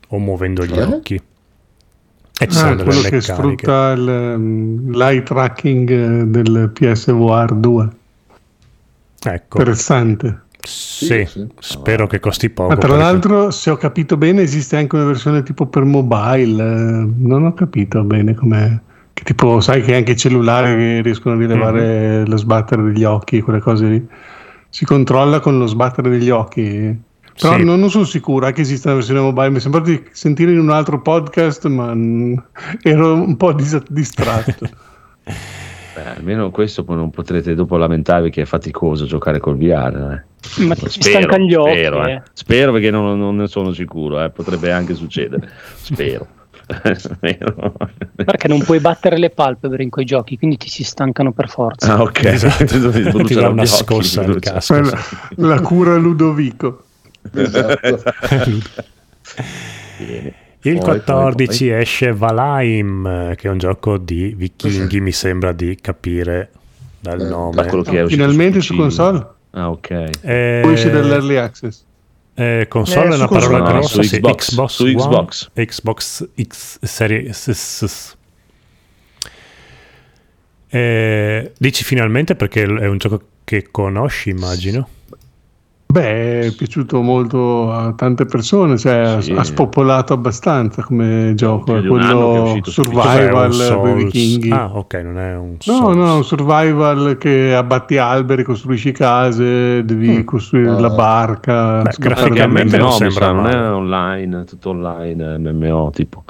S1: o muovendo gli
S4: Eh?
S1: occhi. E ci
S6: Ah,
S1: sono
S6: quello che sfrutta il, l'eye tracking eh, del PSVR 2.
S1: Ecco,
S6: Interessante.
S1: sì,
S4: sì.
S1: spero che costi poco.
S6: Ma tra l'altro, se ho capito bene, esiste anche una versione tipo per mobile. eh, Non ho capito bene com'è. Che tipo, sai che anche i cellulari riescono a rilevare lo sbattere degli occhi, quelle cose lì. Si controlla con lo sbattere degli occhi. Però
S1: Sì.
S6: non, non sono sicuro che esista una versione mobile. Mi sembra di sentire in un altro podcast, ma ero un po' dis- distratto.
S2: Beh, almeno questo poi non potrete dopo lamentarvi che è faticoso giocare col VR. eh.
S3: Ma ti stancano gli occhi.
S2: spero, eh.
S3: eh.
S2: Spero perché non, non ne sono sicuro, eh. potrebbe anche succedere. Spero. Spero.
S3: Perché non puoi battere le palpebre in quei giochi, quindi ti si stancano per forza.
S2: Ah, ok.
S1: Esatto. Ti dà una scossa al
S2: bruciano.
S1: casco.
S6: Quella- la cura Ludovico.
S4: Esatto.
S2: Bene.
S1: Il
S2: Poi,
S1: 14
S2: poi,
S1: esce Valheim, che è un gioco di vichinghi, mi sembra di capire dal
S4: Eh,
S1: nome.
S2: Da quello che è uscito
S6: Finalmente su
S2: PC.
S6: console.
S2: Ah, ok.
S1: Eh,
S6: Poi esce dall'early access.
S1: Eh, console
S3: Eh,
S1: è una
S3: su
S1: parola.
S2: No,
S1: grossa,
S2: su
S1: sì,
S2: Xbox,
S1: Xbox,
S2: su
S1: One,
S2: Xbox.
S1: Xbox X Series S. Eh, dici finalmente perché è un gioco che conosci, immagino.
S6: Beh, è piaciuto molto a tante persone, cioè
S2: Sì.
S6: ha spopolato abbastanza come gioco. È quello survival dei
S1: Souls?
S6: vichinghi.
S1: Ah, ok, non è un
S6: No,
S1: Souls.
S6: no, un survival che abbatti alberi, costruisci case, devi
S1: Mm.
S6: costruire
S4: Ah.
S6: la barca.
S1: Beh, graficamente non
S2: MMO, mi
S1: sembra
S2: non è online, tutto online, MMO tipo.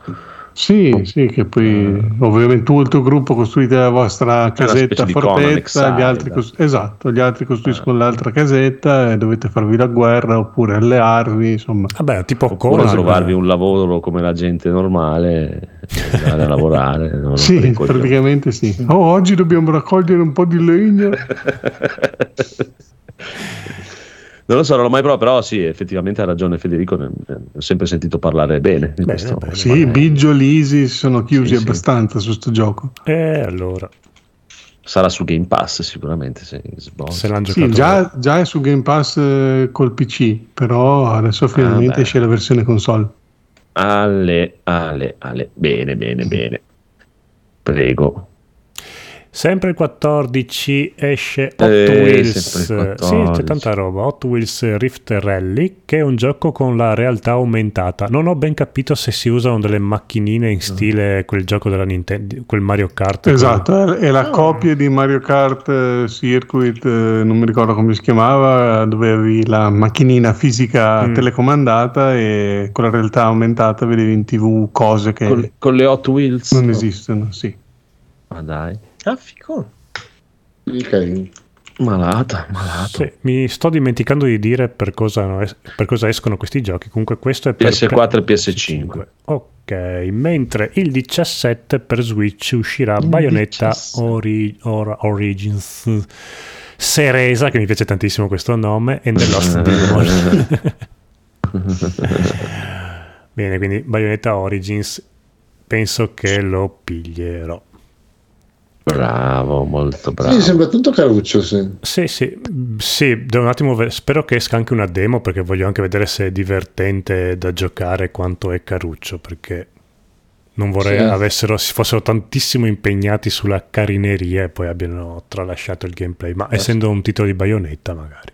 S6: Sì, sì, che poi ovviamente tu e il tuo gruppo costruite la vostra casetta fortezza, gli altri
S2: dai.
S6: cos- esatto, gli altri costruiscono l'altra casetta e dovete farvi la guerra oppure allearvi, insomma.
S1: Vabbè, tipo
S2: Oppure
S1: Conan.
S2: trovarvi un lavoro come la gente normale e andare a lavorare. non
S6: Sì, praticamente sì. Oh, oggi dobbiamo raccogliere un po' di legno.
S2: Non lo so, non l'ho mai provato, però sì, effettivamente ha ragione Federico, ne- ne- ho sempre sentito parlare bene di
S1: Bene,
S2: questo.
S1: bene.
S6: Sì, Biggio, Lisi si sono chiusi
S2: Sì, sì.
S6: abbastanza su sto gioco.
S1: E allora,
S2: Sarà su Game Pass sicuramente, sì, Xbox.
S1: se l'hanno giocato
S6: Sì, già, già è su Game Pass eh, col PC, però adesso finalmente
S2: beh.
S6: esce la versione console.
S2: Ale, ale, ale. Bene, bene, bene. Prego.
S1: Sempre il 14 esce Hot
S2: Eh,
S1: Wheels. Sì, c'è
S2: 14.
S1: tanta roba. Hot Wheels Rift Rally, che è un gioco con la realtà aumentata. Non ho ben capito se si usano delle macchinine in stile quel gioco della Nintendo, quel Mario Kart.
S6: Esatto, è è la copia di Mario Kart eh, Circuit, eh, non mi ricordo come si chiamava, dove avevi la macchinina fisica
S1: Mm.
S6: telecomandata e con la realtà aumentata vedevi in tv cose che
S2: Con, con le Hot Wheels.
S6: non esistono, sì.
S2: Ma dai.
S5: Ah, figo.
S4: Ok.
S2: Malata, malato.
S1: Sì, mi sto dimenticando di dire per cosa, no- es- per cosa escono questi giochi. Comunque, questo è per
S2: PS4 e PS5.
S1: Ok, mentre il 17 per Switch uscirà
S2: Il
S1: Bayonetta
S2: 17.
S1: Ori- Or- Origins Seresa, che mi piace tantissimo questo nome, e The Lost Demon. Bene, quindi Bayonetta Origins penso che lo piglierò.
S2: Bravo, molto bravo.
S4: Sì, sembra tutto caruccio, sì.
S1: Sì, sì, sì, devo un attimo spero che esca anche una demo perché voglio anche vedere se è divertente da giocare quanto è caruccio perché non vorrei
S4: Sì.
S1: avessero, si fossero tantissimo impegnati sulla carineria e poi abbiano tralasciato il gameplay, ma essendo un titolo di baionetta magari.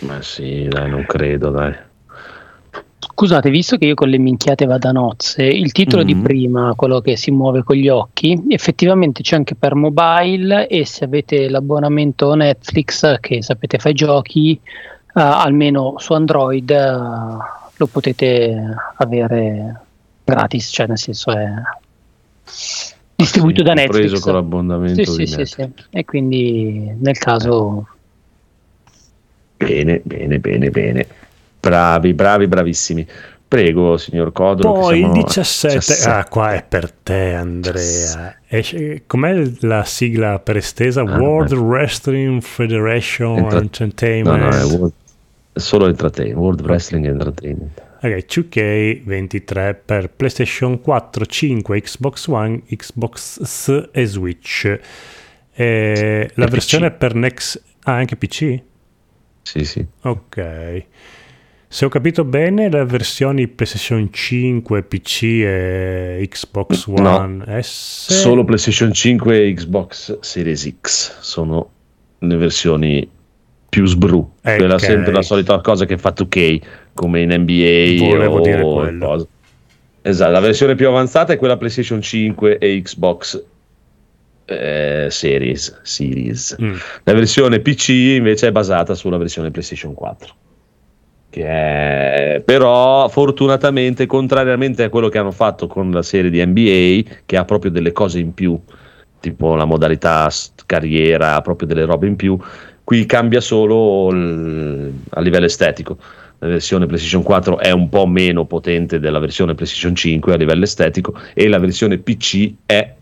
S2: Ma sì, dai, non credo, dai.
S3: Scusate, visto che io con le minchiate vado a nozze, il titolo mm-hmm. di prima, quello che si muove con gli occhi, effettivamente c'è anche per mobile e se avete l'abbonamento Netflix che sapete fa i giochi, uh, almeno su Android uh, lo potete avere gratis, cioè nel senso è distribuito
S2: sì,
S3: da Netflix.
S2: Preso con l'abbonamento
S3: sì, sì, sì, sì, e quindi nel caso...
S2: Bene, bene, bene, bene. Bravi, bravi, bravissimi. Prego, signor Codro.
S1: Poi il 17. 17. Ah, qua è per te, Andrea. Esce, com'è la sigla per estesa? Ah, World beh. Wrestling Federation Entra- Entertainment. No, no, è
S2: World, solo Entertainment. World Wrestling Entertainment.
S1: Ok, 2K23 per PlayStation 4, 5, Xbox One, Xbox S e Switch. E la versione PC. per Next... Ah, anche PC?
S2: Sì, sì.
S1: Ok. Se ho capito bene, le versioni PlayStation 5, PC e Xbox One
S2: no,
S1: S.
S2: Solo PlayStation 5 e Xbox Series X sono le versioni più sbru. Okay. Quella sempre la solita cosa che fa 2K, come in NBA.
S1: Volevo o dire quello. Cosa.
S2: Esatto, la versione più avanzata è quella PlayStation 5 e Xbox eh, Series. series. Mm. La versione PC invece è basata sulla versione PlayStation 4 che è... però fortunatamente contrariamente a quello che hanno fatto con la serie di NBA che ha proprio delle cose in più tipo la modalità carriera proprio delle robe in più qui cambia solo l... a livello estetico. La versione PlayStation 4 è un po' meno potente della versione PlayStation 5 a livello estetico e la versione PC è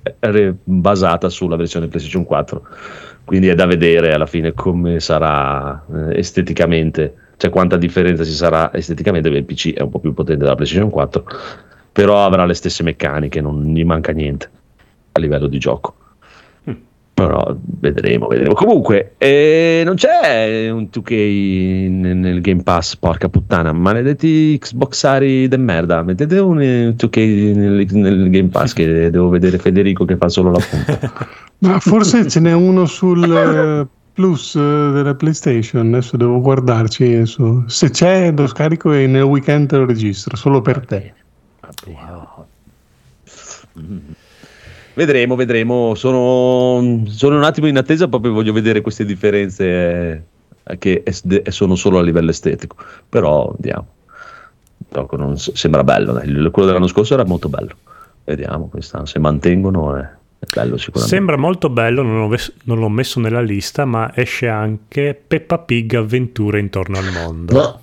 S2: basata sulla versione PlayStation 4 quindi è da vedere alla fine come sarà eh, esteticamente cioè quanta differenza ci sarà esteticamente, il PC è un po' più potente della PlayStation 4, però avrà le stesse meccaniche, non gli manca niente a livello di gioco. Mm. Però vedremo, vedremo. Comunque, eh, non c'è un 2K nel, nel, Game Pass, porca puttana, maledetti Xboxari de merda. Mettete un 2K nel, nel Game Pass che devo vedere Federico che fa solo la punta.
S6: Ma forse ce n'è uno sul Plus eh, della PlayStation, adesso devo guardarci. Adesso. Se c'è lo scarico e nel weekend lo registro, solo per te.
S2: Vedremo, vedremo. Sono, sono, un attimo in attesa, proprio voglio vedere queste differenze eh, che sono solo a livello estetico. Però vediamo. Non, sembra bello. Quello dell'anno scorso era molto bello. Vediamo quest'anno se mantengono. Eh bello sicuramente.
S1: Sembra molto bello, non, ves- non, l'ho messo nella lista, ma esce anche Peppa Pig Avventure intorno al mondo.
S4: No.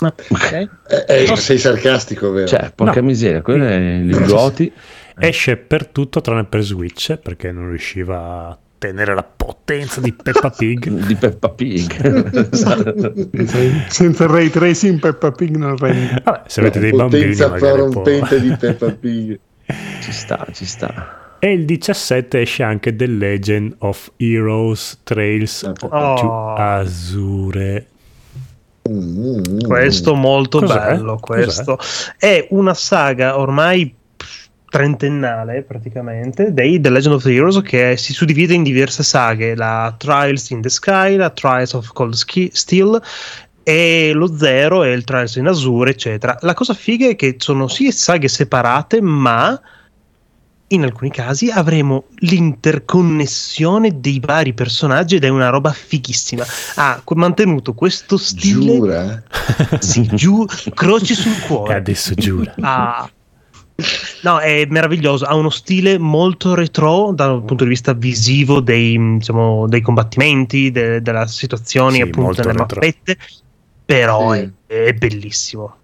S4: Okay. Eh, eh, sei sarcastico, vero?
S2: Cioè, porca no. miseria, quello è il
S1: Esce per tutto tranne per Switch perché non riusciva a tenere la potenza di Peppa Pig.
S2: di Peppa Pig.
S6: Senza il ray tracing Peppa Pig non rende.
S1: Vabbè, se avete dei bambini magari può...
S4: di Peppa Pig.
S2: Ci sta, ci sta.
S1: E il 17 esce anche The Legend of Heroes Trails oh. to Azure.
S5: Questo molto Cos'è? bello. Questo Cos'è? è una saga ormai trentennale praticamente dei The Legend of the Heroes che si suddivide in diverse saghe la Trials in the Sky, la Trials of Cold Steel e lo Zero e il Trials in Azure eccetera la cosa figa è che sono sì saghe separate ma in alcuni casi avremo l'interconnessione dei vari personaggi ed è una roba fighissima. Ha mantenuto questo stile.
S4: Giura?
S5: Sì, giù, croci sul cuore.
S1: E adesso giura.
S5: Ah. No, è meraviglioso. Ha uno stile molto retro dal punto di vista visivo dei, diciamo, dei combattimenti, de, delle situazioni, sì, appunto, delle mappette. Però sì. è, è bellissimo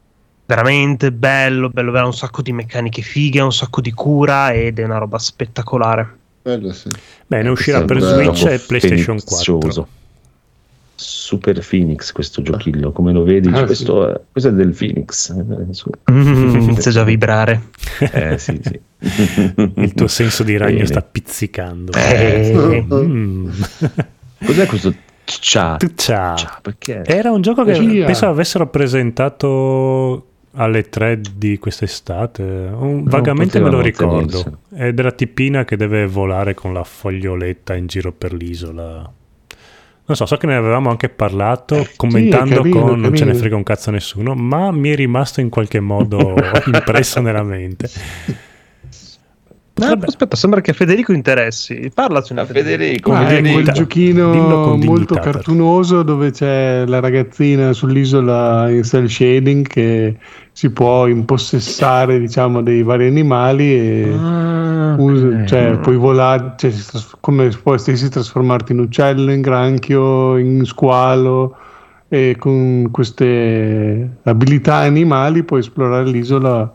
S5: veramente bello, bello, bello, un sacco di meccaniche fighe, un sacco di cura ed è una roba spettacolare.
S4: Bello, sì.
S1: Bene, uscirà per Switch e PlayStation 4.
S2: Super Phoenix questo giochillo, come lo vedi? Ah, questo, sì. è, questo, è, del Phoenix.
S5: Mm, inizia già a vibrare.
S2: Eh, sì, sì.
S1: Il tuo senso di ragno Bene. sta pizzicando. Eh.
S2: Mm. Cos'è questo Tcha.
S1: Tcha. Era un gioco che Gia. penso avessero presentato alle 3 di quest'estate. Un, vagamente me lo ricordo. Tenersi. È della tipina che deve volare con la foglioletta in giro per l'isola. Non so, so che ne avevamo anche parlato commentando
S6: carino,
S1: con Non ce ne frega un cazzo a nessuno, ma mi è rimasto in qualche modo impresso nella mente. Vabbè.
S5: aspetta, sembra che a Federico interessi. Parlaci
S2: A Federico,
S6: Ma è quel giochino molto cartunoso dove c'è la ragazzina sull'isola in cell shading che si può impossessare diciamo dei vari animali e
S2: Ah,
S6: usa- cioè, puoi volare cioè, come puoi stessi trasformarti in uccello, in granchio, in squalo e con queste abilità animali puoi esplorare l'isola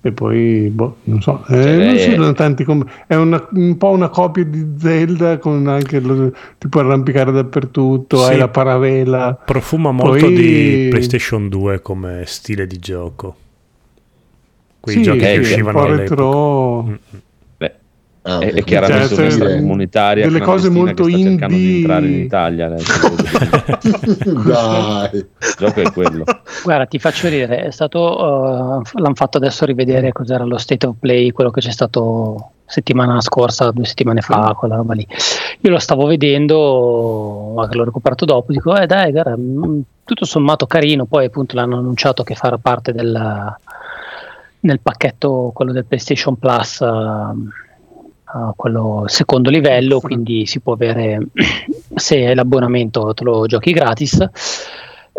S6: e poi boh, non so, eh,
S2: Cioè,
S6: non ci sono tanti com- è una- un po' una copia di Zelda con anche lo, ti puoi arrampicare dappertutto,
S1: Sì.
S6: hai la paravela
S1: Profuma molto
S6: Poi-
S1: di PlayStation 2 come stile di gioco. Quei
S6: sì,
S1: giochi
S2: che
S1: che
S6: un
S1: uscivano
S6: po' retro
S1: Mm, mm.
S2: Beh,
S4: Ah,
S2: è,
S4: ok,
S2: è chiaramente
S6: Cioè,
S2: comunitaria
S6: delle cose molto
S2: che sta cercando di
S6: indie-
S2: entrare in Italia.
S4: Dai.
S2: Il gioco è quello.
S3: Guarda, ti faccio ridere, è stato, uh, l'hanno fatto adesso rivedere cos'era lo state of play, quello che c'è stato settimana scorsa, due settimane fa, quella roba lì. Io lo stavo vedendo, ma che l'ho recuperato dopo, dico, eh dai, guarda, mm, tutto sommato carino, poi appunto l'hanno annunciato che farà parte del, nel pacchetto, quello del PlayStation Plus, uh, uh, quello secondo livello, quindi si può avere, se hai l'abbonamento te lo giochi gratis.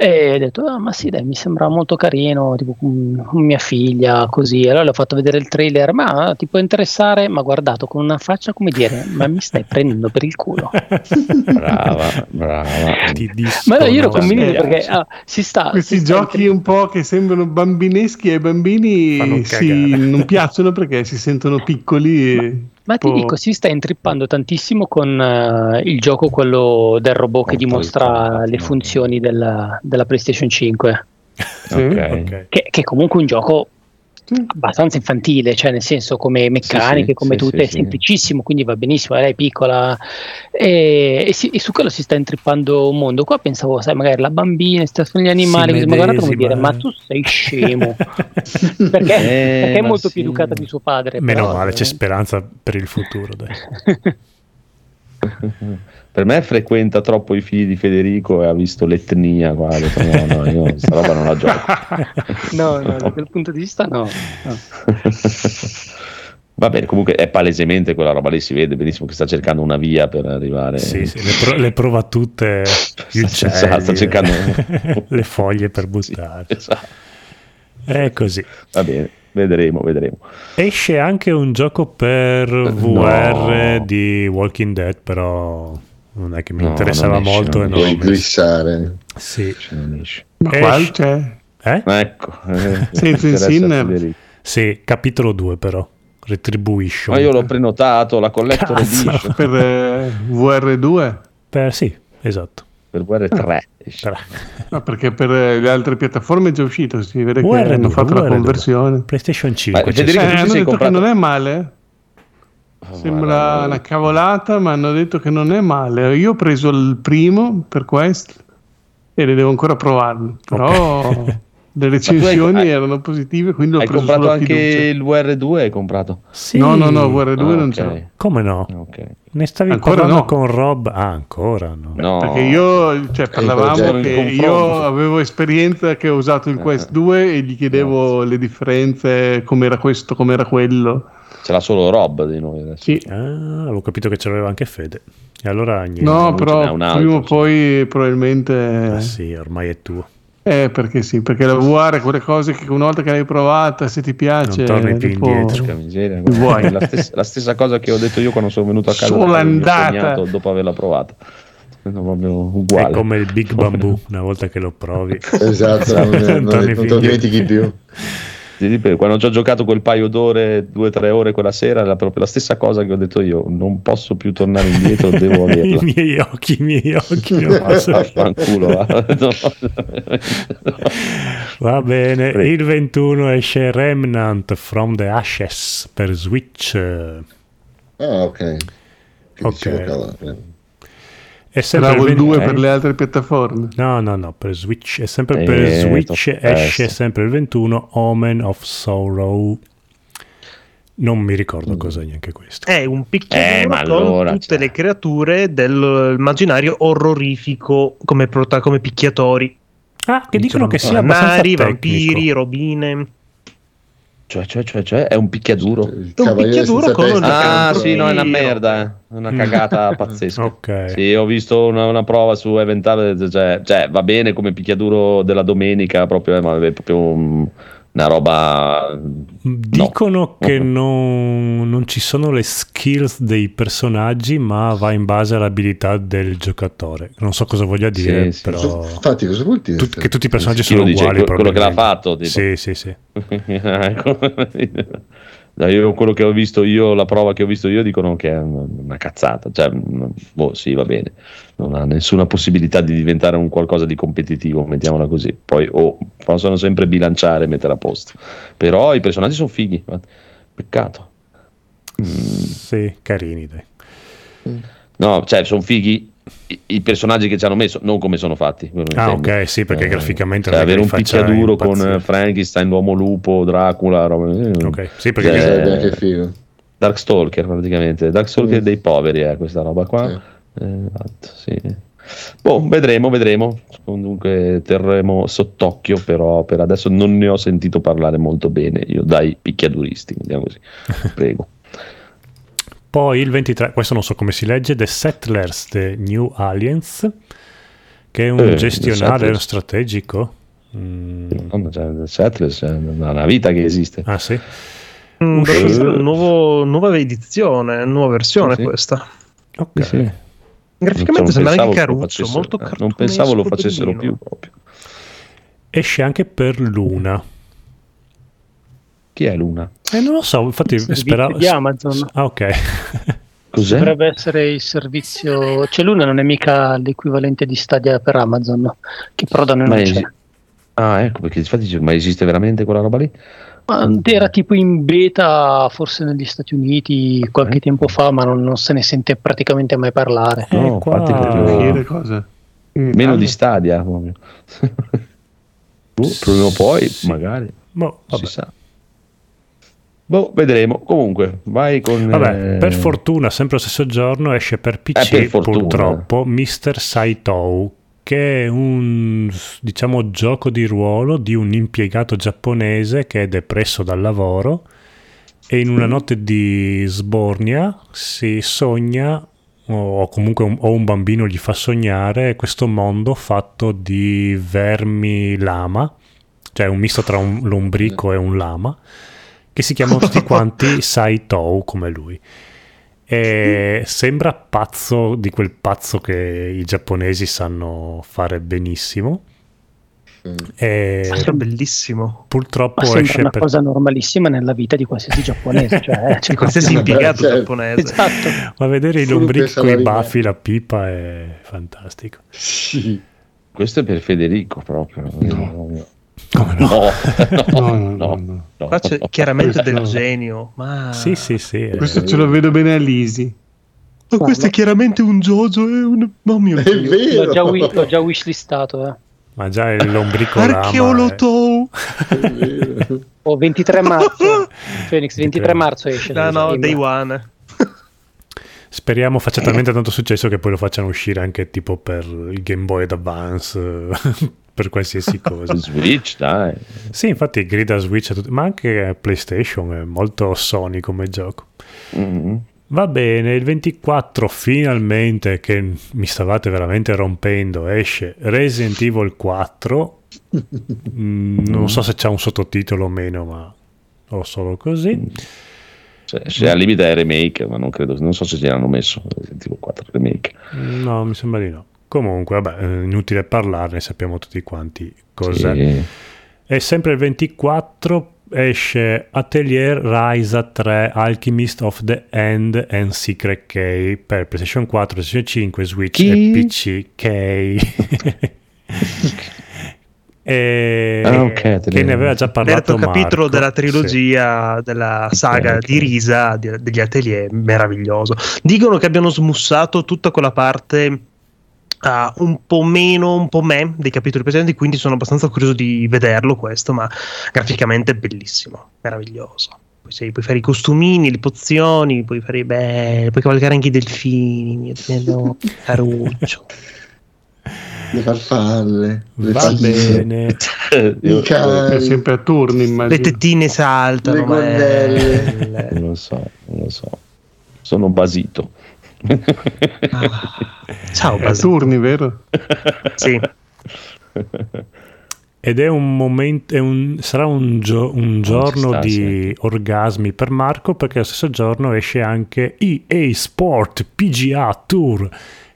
S3: E ho detto, ah, ma sì, dai, mi sembra molto carino, tipo con mia figlia, così. Allora le ho fatto vedere il trailer, ma ti può interessare? Ma guardato con una faccia come dire, ma mi stai prendendo per il culo.
S2: Brava, brava.
S1: Ti
S3: Ma no, io ero convinto perché ah, si sta...
S6: questi
S3: si sta
S6: giochi un po' che sembrano bambineschi ai bambini si,
S1: cagare.
S6: non piacciono perché si sentono piccoli e
S3: Ma ti dico, si sta intrippando tantissimo con eh, il gioco quello del robot che dimostra le funzioni della, della PlayStation 5,
S6: Sì.
S2: Ok.
S1: Ok.
S3: che, che è comunque un gioco. Abbastanza infantile, cioè nel senso come meccaniche,
S2: sì,
S3: come
S2: sì,
S3: tutto,
S2: sì,
S3: è
S2: sì.
S3: semplicissimo, quindi va benissimo, lei è piccola e, e si- e su quello si sta intrippando un mondo. Qua pensavo, sai, magari la bambina sta con gli animali,
S1: Si
S3: così, ma guarda come dire, ma tu sei scemo, perché, perché è molto più educata di suo padre.
S1: Meno
S3: però,
S1: male, c'è
S3: eh.
S1: speranza per il futuro. Dai.
S2: Per me frequenta troppo i figli di Federico e ha visto l'etnia qua. ha detto, no, no, io questa roba non la gioco.
S3: No, no, da quel punto di vista no. no.
S2: Va bene, comunque è palesemente quella roba lì, si vede benissimo che sta cercando una via per arrivare.
S1: Sì, sì, le, pro- le prova tutte gli uccelli,
S2: Esatto, sta cercando-
S1: le foglie per
S2: Sì,
S1: buttare.
S2: esatto.
S1: È così.
S2: Va bene, vedremo, vedremo.
S1: Esce anche un gioco per VR
S2: No.
S1: di Walking Dead, però non è che mi
S2: No,
S1: interessava
S2: non esce,
S1: molto.
S2: non
S1: e non
S4: Puoi glissare.
S1: Sì.
S2: Cioè.
S6: Ma
S1: Esce.
S6: qua c'è
S1: Eh?
S2: Ecco, eh,
S6: Senza.
S2: Federico.
S1: Sì, capitolo 2 però. Retribution.
S2: Ma io l'ho prenotato, la collector
S1: Cazzo.
S2: edition
S6: per eh, VR2
S1: Per- sì, esatto.
S2: per VR3.
S1: Tre.
S6: no, perché per eh, le altre piattaforme è già uscito si vede che
S1: VR2,
S6: hanno fatto la
S1: VR2.
S6: conversione
S1: PlayStation 5.
S2: Ma
S1: c'è
S2: Federico,
S6: Eh, hanno detto
S2: comprato-
S6: che non è male sembra una cavolata ma hanno detto che non è male io ho preso il primo per questo e le devo ancora provarlo però le recensioni
S2: hai-
S6: erano positive quindi
S2: Hai
S6: preso
S2: comprato anche il VR2? Hai comprato?
S1: Sì.
S6: no no no VR2
S2: Ah,
S6: non
S2: ok.
S6: c'è
S1: Come no?
S2: Ok.
S1: Ne stavi
S6: Ancora
S1: parlando
S6: no.
S1: con Rob? Ah, ancora no.
S2: No,
S6: Perché io, cioè, parlavamo che io avevo esperienza che ho usato il
S2: Eh.
S6: Quest 2 e gli chiedevo le differenze, com'era questo, com'era quello.
S2: Ce l'ha solo Rob di noi adesso.
S6: Sì.
S1: Ah, avevo capito che c'aveva anche Fede. E allora niente.
S6: No,
S2: ce
S6: però prima o poi probabilmente...
S1: Ah, sì, ormai è tuo.
S6: Eh, perché sì, perché la VR è quelle cose che una volta che l'hai provata, se ti piace...
S1: Non torni più
S6: dopo-
S1: indietro.
S2: Miseria,
S6: Vuoi?
S2: la, stessa, la stessa cosa che ho detto io quando sono venuto a casa
S6: Solo
S2: mio
S6: andata.
S2: dopo averla provata. Sono
S1: È come il Big Bamboo, una volta che lo provi.
S4: Esatto, non, non, non, non
S1: indietro.
S4: dimentichi più.
S2: Ripeto, Quando ho già giocato quel paio d'ore, due o tre ore quella sera, era proprio la stessa cosa che ho detto io. Non posso più tornare indietro, devo
S1: I
S2: averla.
S1: miei occhi, i miei occhi.
S2: Vaffanculo, va. No.
S1: Va bene,
S2: Prego.
S1: il 21 esce Remnant from the Ashes per Switch.
S4: Ah, ok. Che
S1: Ok.
S4: Eh.
S1: È sempre
S6: Bravo
S1: il
S6: il
S1: 20
S6: 2
S2: ok.
S6: per le altre piattaforme.
S1: No, no, no, per Switch è sempre
S2: Eh,
S1: per Switch,
S2: troppo
S1: esce sempre il 21 Omen of Sorrow. Non mi ricordo cos'è neanche questo.
S5: È un picchiaduro
S2: Eh,
S5: con
S2: allora,
S5: tutte
S2: cioè.
S5: le creature dell'immaginario orrorifico come, prota- come picchiatori.
S1: Ah, che dicono che sia abbastanza
S5: Nari,
S1: tecnico.
S5: vampiri, robine.
S2: Cioè, cioè, cioè, cioè, è un picchiaduro.
S4: Il
S5: Un picchiaduro con
S4: testa.
S5: una-
S2: Ah, sì, no, è una merda, eh. È una cagata pazzesca.
S1: Ok.
S2: Sì, ho visto una, una prova su Evental, cioè, cioè, va bene come picchiaduro della domenica, proprio, eh, ma è proprio un- una roba...
S1: Dicono che non, non ci sono le skills dei personaggi, ma va in base all'abilità del giocatore. Non so cosa voglia dire,
S2: Sì, sì.
S1: però.
S4: Infatti, cosa vuol dire?
S1: Tut- che tutti i personaggi sono
S2: dice?
S1: uguali.
S2: Que- quello che l'ha fatto, tipo.
S1: Sì, sì, sì.
S2: Ecco. Io quello che ho visto io, la prova che ho visto io, dicono che è una cazzata. Cioè, boh, sì, va bene. Non ha nessuna possibilità di diventare un qualcosa di competitivo, mettiamola così. Poi oh, possono sempre bilanciare e mettere a posto. Però i personaggi sono fighi. Peccato. Mm,
S1: Sì, carini, dai.
S2: no, cioè, sono fighi i, i personaggi che ci hanno messo, non come sono fatti.
S1: Ah, ok, sì, perché graficamente
S2: cioè,
S1: è che
S2: avere un picchiaduro con eh, Frankenstein, l'uomo lupo, Dracula, roba. eh,
S1: Ok, sì, perché
S2: Cioè,
S4: Sarebbe anche figo.
S2: Darkstalker praticamente, Darkstalker
S4: Mm.
S2: dei poveri è questa roba qua.
S4: Sì.
S2: Eh, esatto, sì. Boh, vedremo, vedremo. Comunque terremo sott'occhio, però per adesso non ne ho sentito parlare molto bene io dai picchiaduristi, vediamo così. Prego.
S1: Poi il 23, questo non so come si legge, The Settlers, The New Aliens, che è un
S2: Eh,
S1: gestionale strategico. Mm,
S2: Madonna, cioè, The Settlers è una vita che esiste.
S1: Ah sì?
S5: Mm, nuovo- nuova edizione, nuova versione
S2: Sì, sì.
S5: questa.
S1: Ok.
S2: Sì, sì.
S5: Graficamente sembra anche caruccio, molto
S2: eh, Non pensavo lo facessero più proprio.
S1: Esce anche per Luna.
S2: Chi è Luna?
S1: Eh, non lo so, infatti speravo...
S3: di Amazon.
S1: Ah ok.
S2: Cos'è?
S3: Dovrebbe essere il servizio. Cioè, Luna non è mica l'equivalente di Stadia per Amazon, no? che però da noi
S2: Ma
S3: non
S2: esi-
S3: c'è.
S2: Ah, ecco perché infatti dice, ma esiste veramente quella roba lì?
S3: Ma Era tipo in beta forse negli Stati Uniti qualche
S2: Eh.
S3: tempo fa, ma non, non se ne sente praticamente mai parlare.
S1: Eh,
S2: No,
S1: qua-
S2: infatti
S6: Per
S2: proprio-
S6: uscire cosa?
S2: Meno di Stadia. proprio. Boh, prima o poi,
S1: Sì.
S2: magari,
S1: Boh, vabbè.
S2: si sa. Boh, vedremo. Comunque, vai con...
S1: Vabbè,
S2: eh,
S1: per fortuna, sempre lo stesso giorno esce per PC,
S2: Eh, per
S1: purtroppo, Mr. Saitou, che è un diciamo gioco di ruolo di un impiegato giapponese che è depresso dal lavoro e in una notte di sbornia si sogna o comunque un, o un bambino gli fa sognare questo mondo fatto di vermi lama, cioè un misto tra un lombrico e un lama, che si chiamano tutti quanti Saitou come lui. E sembra pazzo di quel pazzo che i giapponesi sanno fare benissimo.
S4: Mm.
S1: E
S5: Sembra bellissimo.
S1: purtroppo
S3: Ma
S1: esce
S3: una
S1: per...
S3: cosa normalissima nella vita di qualsiasi giapponese. Cioè,
S5: Di qualsiasi impiegato
S4: Certo.
S5: giapponese.
S3: Esatto.
S1: Ma vedere i lombrichi con i baffi, la pipa è fantastico.
S4: Sì.
S2: Questo è per Federico proprio. No,
S1: Come no?
S2: no,
S6: No,
S2: no,
S6: no, no,
S2: no.
S6: no.
S5: Qua c'è chiaramente del genio. Ma...
S1: Sì, sì, sì. eh.
S6: Questo ce lo vedo bene a Lisi.
S5: Ma questo è chiaramente un Jojo. È un... Oh mio
S4: È
S5: Dio.
S4: vero.
S3: L'ho già, wi- l'ho già wishlistato. Eh.
S1: Ma già è-
S5: Archeolotou.
S4: È vero.
S3: O 23 marzo. Phoenix, 23 marzo esce.
S5: No, no, day one.
S1: Speriamo faccia talmente tanto successo che poi lo facciano uscire anche tipo per il Game Boy Advance, eh, per qualsiasi cosa.
S2: Switch, dai.
S1: Sì, infatti grida Switch, ma anche PlayStation è molto Sony come gioco.
S2: Mm.
S1: Va bene, il 24 finalmente, che mi stavate veramente rompendo, esce Resident Evil 4. Mm, non so se c'è un sottotitolo o meno, ma o solo così.
S2: Cioè, se al limite è remake, ma non credo, non so se ce l'hanno messo Resident Evil 4 remake.
S1: No, mi sembra di no. Comunque, vabbè, eh, inutile parlarne, sappiamo tutti quanti cos'è.
S2: Sì.
S1: E sempre il 24 esce Atelier Ryza 3 Alchemist of the End and Secret Key per PlayStation 4, PlayStation 5, Switch
S2: Chi?
S1: e PC. Key. e
S2: Ah, ok, Atelier.
S1: che ne aveva già parlato
S5: Terzo capitolo della trilogia della saga
S2: ok.
S5: di Risa di- degli atelier, meraviglioso. Dicono che abbiano smussato tutta quella parte ah, un po' meno, un po' me dei capitoli precedenti, quindi sono abbastanza curioso di vederlo questo, ma graficamente è bellissimo, meraviglioso. Poi sei- puoi fare i costumini, le pozioni, puoi fare beh, puoi cavalcare anche i delfini, mio bello caruccio.
S4: Le farfalle, le
S1: Va
S4: falline,
S1: bene.
S2: Io-
S6: È sempre a turni,
S5: Le
S6: immagino.
S5: tettine saltano,
S4: Le gonnelle.
S5: belle.
S2: non lo so, non lo so. Sono basito.
S5: Ah. Ciao
S6: turni, vero?
S5: Sì.
S1: Ed è un momento, è un- sarà un, gio- un giorno
S2: sta,
S1: di orgasmi per Marco perché lo stesso giorno esce anche EA Sport PGA Tour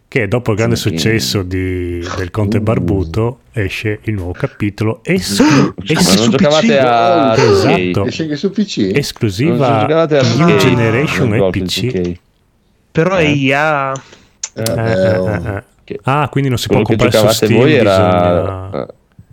S1: che dopo il grande
S2: Sì.
S1: successo di- del Conte
S2: Uh.
S1: Barbuto esce il nuovo capitolo esclu-
S2: Ma
S1: es-
S2: non giocavate a
S1: Esatto.
S4: esce anche su PC.
S2: Non
S1: esclusiva
S2: giocavate
S1: New
S2: 2K,
S1: Generation e PC.
S2: 2K.
S5: Però
S2: Eh.
S5: IA
S4: Eh,
S1: Eh, eh, eh, eh.
S2: Che-
S1: Ah, quindi non si può comprare su Steam.
S2: voi era...
S1: bisogna-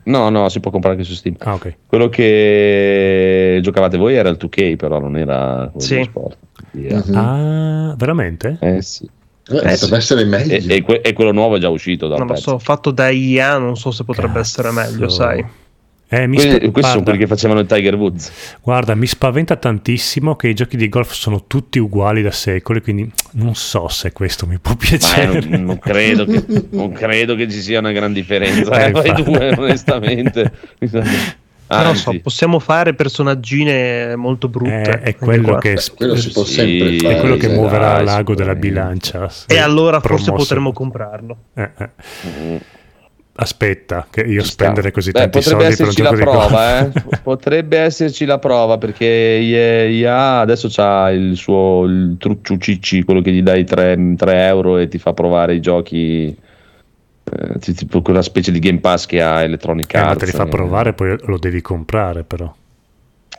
S2: No, no, si può comprare anche su Steam.
S1: Ah, ok.
S2: Quello che giocavate voi era il 2K, però non era quello
S5: Sì.
S2: sport. Yeah.
S4: Mhm.
S1: Ah, veramente?
S2: Eh sì.
S4: Eh,
S2: eh,
S4: potrebbe
S2: sì.
S4: essere meglio.
S2: E, e que- e quello nuovo è già uscito dal
S5: non lo so, fatto da IA, non so se potrebbe
S1: Cazzo.
S5: essere meglio, sai.
S1: Eh, mi
S2: Quelli-
S1: spa-
S2: questi sono quelli che facevano il Tiger Woods.
S1: guarda, mi spaventa tantissimo che i giochi di golf sono tutti uguali da secoli, quindi non so se questo mi può piacere.
S2: non, non credo che, non credo che ci sia una gran differenza
S1: Eh,
S2: eh, tra i due, onestamente.
S5: Però so, possiamo fare personaggine molto brutte.
S1: Eh, è quello che,
S4: Beh, quello si può
S2: Sì,
S4: sempre fare.
S1: è quello che muoverà l'ago della bilancia.
S5: E allora forse potremmo comprarlo.
S1: Eh, eh.
S2: mm,
S1: Aspetta, che io
S2: ci sta.
S1: spendere così
S2: Beh,
S1: tanti
S2: potrebbe
S1: soldi per un
S2: esserci la
S1: gioco di
S2: prova, eh. potrebbe esserci la prova perché IA adesso c'ha il suo il trucciu cicci, quello che gli dai 3, euro e ti fa provare i giochi. eh, ti- tipo quella specie di Game Pass che ha Electronic
S1: Eh, ma
S2: Arts.
S1: te li fa
S2: eh.
S1: provare, poi lo devi comprare però.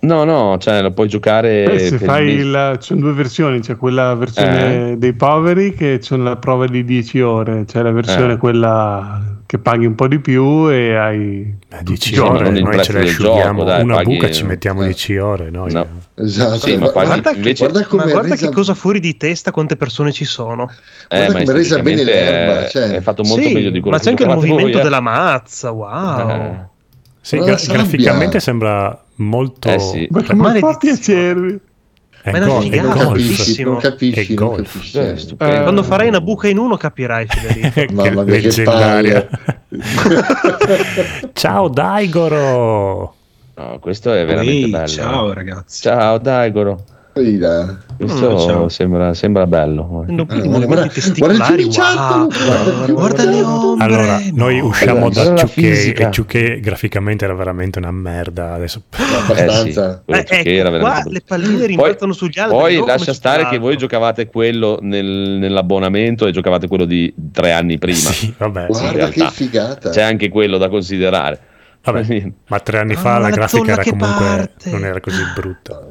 S2: No, no, cioè lo puoi giocare.
S6: Eh, se fai
S2: il-
S6: il, ci sono due versioni, c'è quella versione dei poveri che c'è la prova di 10 ore, c'è la versione
S2: Eh.
S6: quella che paghi un po' di più e hai
S1: Eh,
S6: tutti
S1: 10
S6: i giochi.
S2: ma non
S1: ore, noi
S2: prezzo
S1: ce le
S2: del
S1: asciughiamo.
S2: gioco, dai,
S1: Una
S2: paghi-
S1: buca ci mettiamo
S4: eh.
S1: 10 ore. Noi.
S2: No.
S4: Esatto.
S2: Sì, ma
S4: Guarda-
S2: paghi-
S5: Guarda,
S2: invece-
S4: guarda come
S5: ma guarda
S4: resa-
S5: che cosa fuori di testa, quante persone ci sono.
S2: Eh,
S4: Guarda come resa bene l'erba,
S2: è,
S4: cioè.
S2: è fatto molto
S5: Sì,
S2: meglio di quello
S5: ma
S2: che
S5: c'è anche il movimento
S2: voi, eh.
S5: della mazza, wow.
S2: Eh.
S1: Sì, gra- graficamente sembra molto...
S2: Eh sì.
S6: Ma che
S5: Maledizione.
S6: fa piacere!
S1: È,
S5: Ma è una
S1: go- è
S5: figata,
S4: non capisci,
S5: bellissimo.
S4: non capisci,
S1: È
S4: non
S1: golf.
S4: capisci.
S2: Eh.
S6: Eh,
S5: Quando farai una buca in uno capirai, Federico.
S4: Mamma mia, che
S1: leggendaria. Ciao Daigoro!
S2: No, questo è veramente
S7: Ehi,
S2: bello.
S7: ciao ragazzi.
S2: Ciao Daigoro.
S4: Guarda.
S2: Questo
S7: Mm, ciao.
S2: sembra, sembra bello.
S4: Guarda,
S5: i movimenti
S4: guarda,
S5: testicolari,
S4: guarda il
S5: wow.
S4: guarda
S5: Guarda le ombre.
S1: Allora, noi
S5: no.
S1: usciamo
S2: Guarda
S1: da
S2: la
S1: 2K
S2: fisica.
S1: e 2K graficamente era veramente una merda. Adesso
S4: Abbastanza.
S5: Eh,
S2: che
S5: ecco,
S2: era
S5: qua le palline rimbalzano sugli alberi.
S2: Poi
S5: non
S2: lascia stare che voi giocavate quello nel- nell'abbonamento e giocavate quello di tre anni prima.
S1: sì, vabbè,
S4: Guarda
S2: realtà.
S4: che figata.
S2: C'è anche quello da considerare.
S1: vabbè, ma tre anni
S5: Ah,
S1: fa la
S5: la
S1: grafica era comunque
S5: parte.
S1: non era così brutta.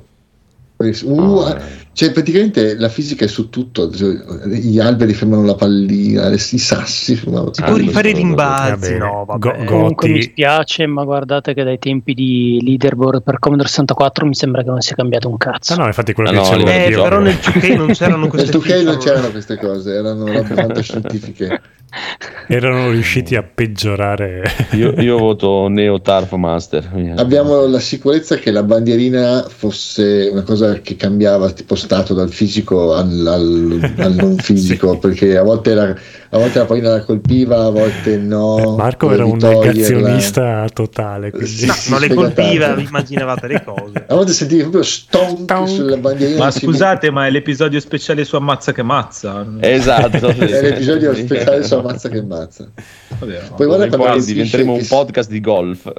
S4: Uh,
S2: Ah.
S4: Cioè praticamente la fisica è su tutto cioè, gli alberi fermano la pallina i sassi fermano
S5: Si può rifare i rimbalzi, no.
S1: Go-
S3: Comunque mi spiace, ma guardate che dai tempi di leaderboard per Commodore 64 mi sembra che non sia cambiato un cazzo.
S1: Ah, no, infatti quello
S2: Ah,
S1: che
S2: no,
S1: dicevo
S2: livello
S5: Eh,
S1: io-
S5: però nel 2K non c'erano
S4: nel
S5: queste
S4: 2K non c'erano queste cose erano robe fantascientifiche
S1: erano riusciti a peggiorare.
S2: Io, io voto Neo Tarf Master.
S4: abbiamo la sicurezza che la bandierina fosse una cosa che cambiava tipo stato dal fisico al, al- al non fisico perché a volte, era, a volte la pallina la colpiva a volte no
S1: Marco
S4: dovevi
S1: era un negazionista totale. Quindi...
S4: Sì,
S5: No,
S4: sì,
S5: non le colpiva, immaginavate le cose.
S4: a volte sentivi proprio stonk
S1: Tonk.
S4: sulla bandierina
S7: Ma scusate, ma è l'episodio speciale su Ammazza che mazza.
S2: Esatto.
S4: è l'episodio speciale su Ammazza che mazza
S7: Vabbè,
S4: Poi guarda
S2: Poi
S4: quando
S2: diventeremo un podcast di golf.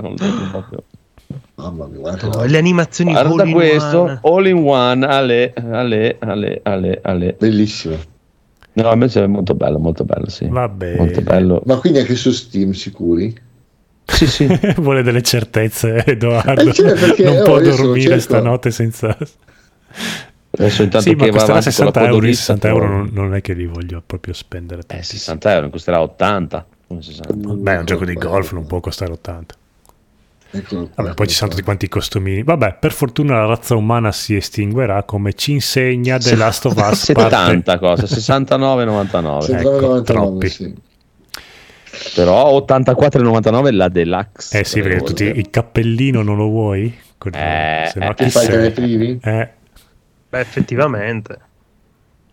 S4: Mamma mia guarda
S5: No, le animazioni
S2: Guarda
S5: all in
S2: questo,
S5: one.
S2: all in one, ale, ale, ale, ale, ale.
S4: bellissimo
S2: No, invece è molto bello, molto bello, sì.
S1: Vabbè.
S2: Molto bello.
S4: ma quindi anche su Steam sicuri?
S2: Sì, sì.
S1: Vuole delle certezze, Edoardo.
S4: Eh, cioè, perché,
S1: non
S4: oh,
S1: può dormire stanotte senza.
S2: Adesso intanto
S1: Sì, ma
S2: che va
S1: costerà
S2: avanti con
S1: 60
S2: la
S1: euro. io
S2: codolista,
S1: 60 euro non, non è che li voglio proprio spendere.
S2: Eh,
S1: tantissimo.
S2: 60 euro, costerà 80. come 60.
S1: Beh, un gioco di golf non può costare 80.
S4: Qua,
S1: Vabbè, poi ci sono tutti quanti i costumini. Vabbè, per fortuna la razza umana si estinguerà come ci insegna The Last of Us parte-
S2: 70 cosa, 69,99.
S4: qua.
S1: Ecco,
S4: 199,
S1: troppi.
S4: sì.
S2: Però 84,99 la deluxe.
S1: Eh sì, perché tu ti- il cappellino non lo vuoi?
S2: Eh,
S1: se no
S2: eh,
S4: Che
S1: chi
S4: fai te
S1: sei?
S4: le privi?
S1: Eh,
S5: Beh, effettivamente.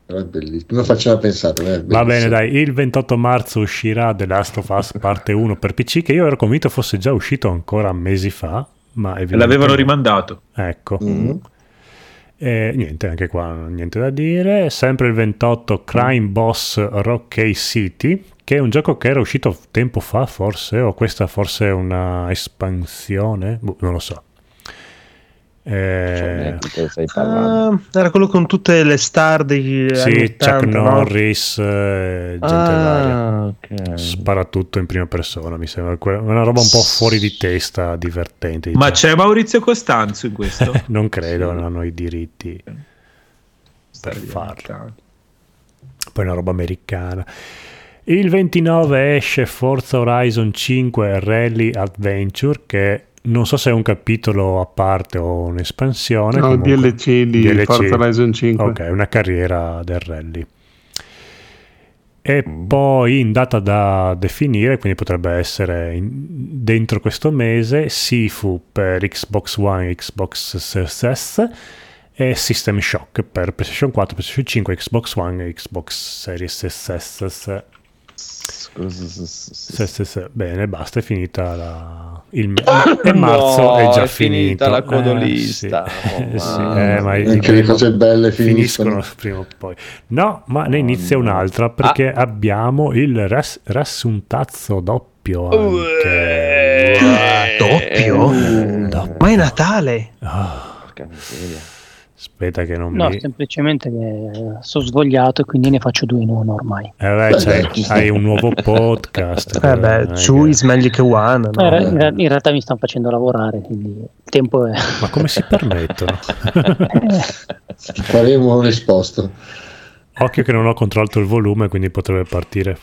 S4: Però è bellissimo. Non facciamo pensare. è
S1: Va bene, dai, il 28 marzo uscirà The Last of Us parte 1 per PC, che io ero convinto fosse già uscito ancora mesi fa, ma evidentemente-
S7: L'avevano rimandato.
S1: Ecco.
S4: Mm.
S1: E niente, anche qua niente da dire. Sempre il 28 Crime Boss Rocky City, che è un gioco che era uscito tempo fa, forse, o questa forse è una espansione, Boh, non lo so. Eh,
S2: Cioè, di cosa stai parlando?
S5: Ah, era quello con tutte le star degli anni
S1: sì,
S5: 80,
S1: Chuck
S5: no?
S1: Norris, eh, gente varia.
S2: Ah, ok.
S1: Spara tutto in prima persona, mi sembra una roba un po' fuori di testa, divertente.
S7: Ma
S1: diciamo.
S7: c'è Maurizio Costanzo in questo?
S1: Non credo, non hanno i diritti per
S7: Stai
S1: farlo. Poi è una roba americana. Il 29 esce Forza Horizon 5 Rally Adventure che non so se è un capitolo a parte o un'espansione.
S6: No,
S1: comunque-
S6: DLC di
S1: DLC.
S6: Forza Horizon 5.
S1: Ok, una carriera del rally. E poi in data da definire, quindi potrebbe essere in- dentro questo mese, Sifu per Xbox One, Xbox Series S e System Shock per PlayStation 4, PlayStation 5, Xbox One e Xbox Series S. Se- se- se- Bene, basta, è finita la... il e marzo
S2: No,
S1: è già
S2: è finita
S1: finito.
S2: la
S1: Eh,
S2: codolista.
S1: sì.
S2: Oh,
S1: Eh, sì, eh, ma
S4: Anche le cose belle finiscono.
S1: finiscono prima o poi. No, ma ne inizia un'altra perché
S2: Ah.
S1: abbiamo il ras- rassuntazzo doppio
S2: Uh,
S1: anche.
S5: Doppio?
S1: Doppio.
S5: Ma è Natale!
S1: Ah,
S2: Porca miseria.
S1: Aspetta che non
S3: No,
S1: mi...
S3: semplicemente che sono svogliato e quindi ne faccio due in uno ormai.
S1: Eh, beh, c'hai, hai un nuovo podcast.
S5: Eh beh, two
S1: che-
S5: is meglio che one.
S3: No, in,
S5: No?
S3: re- in re- in realtà mi stanno facendo lavorare, quindi il tempo è...
S1: Ma come si permettono?
S4: Faremo un risposto.
S1: Occhio che non ho controllato il volume, quindi potrebbe partire.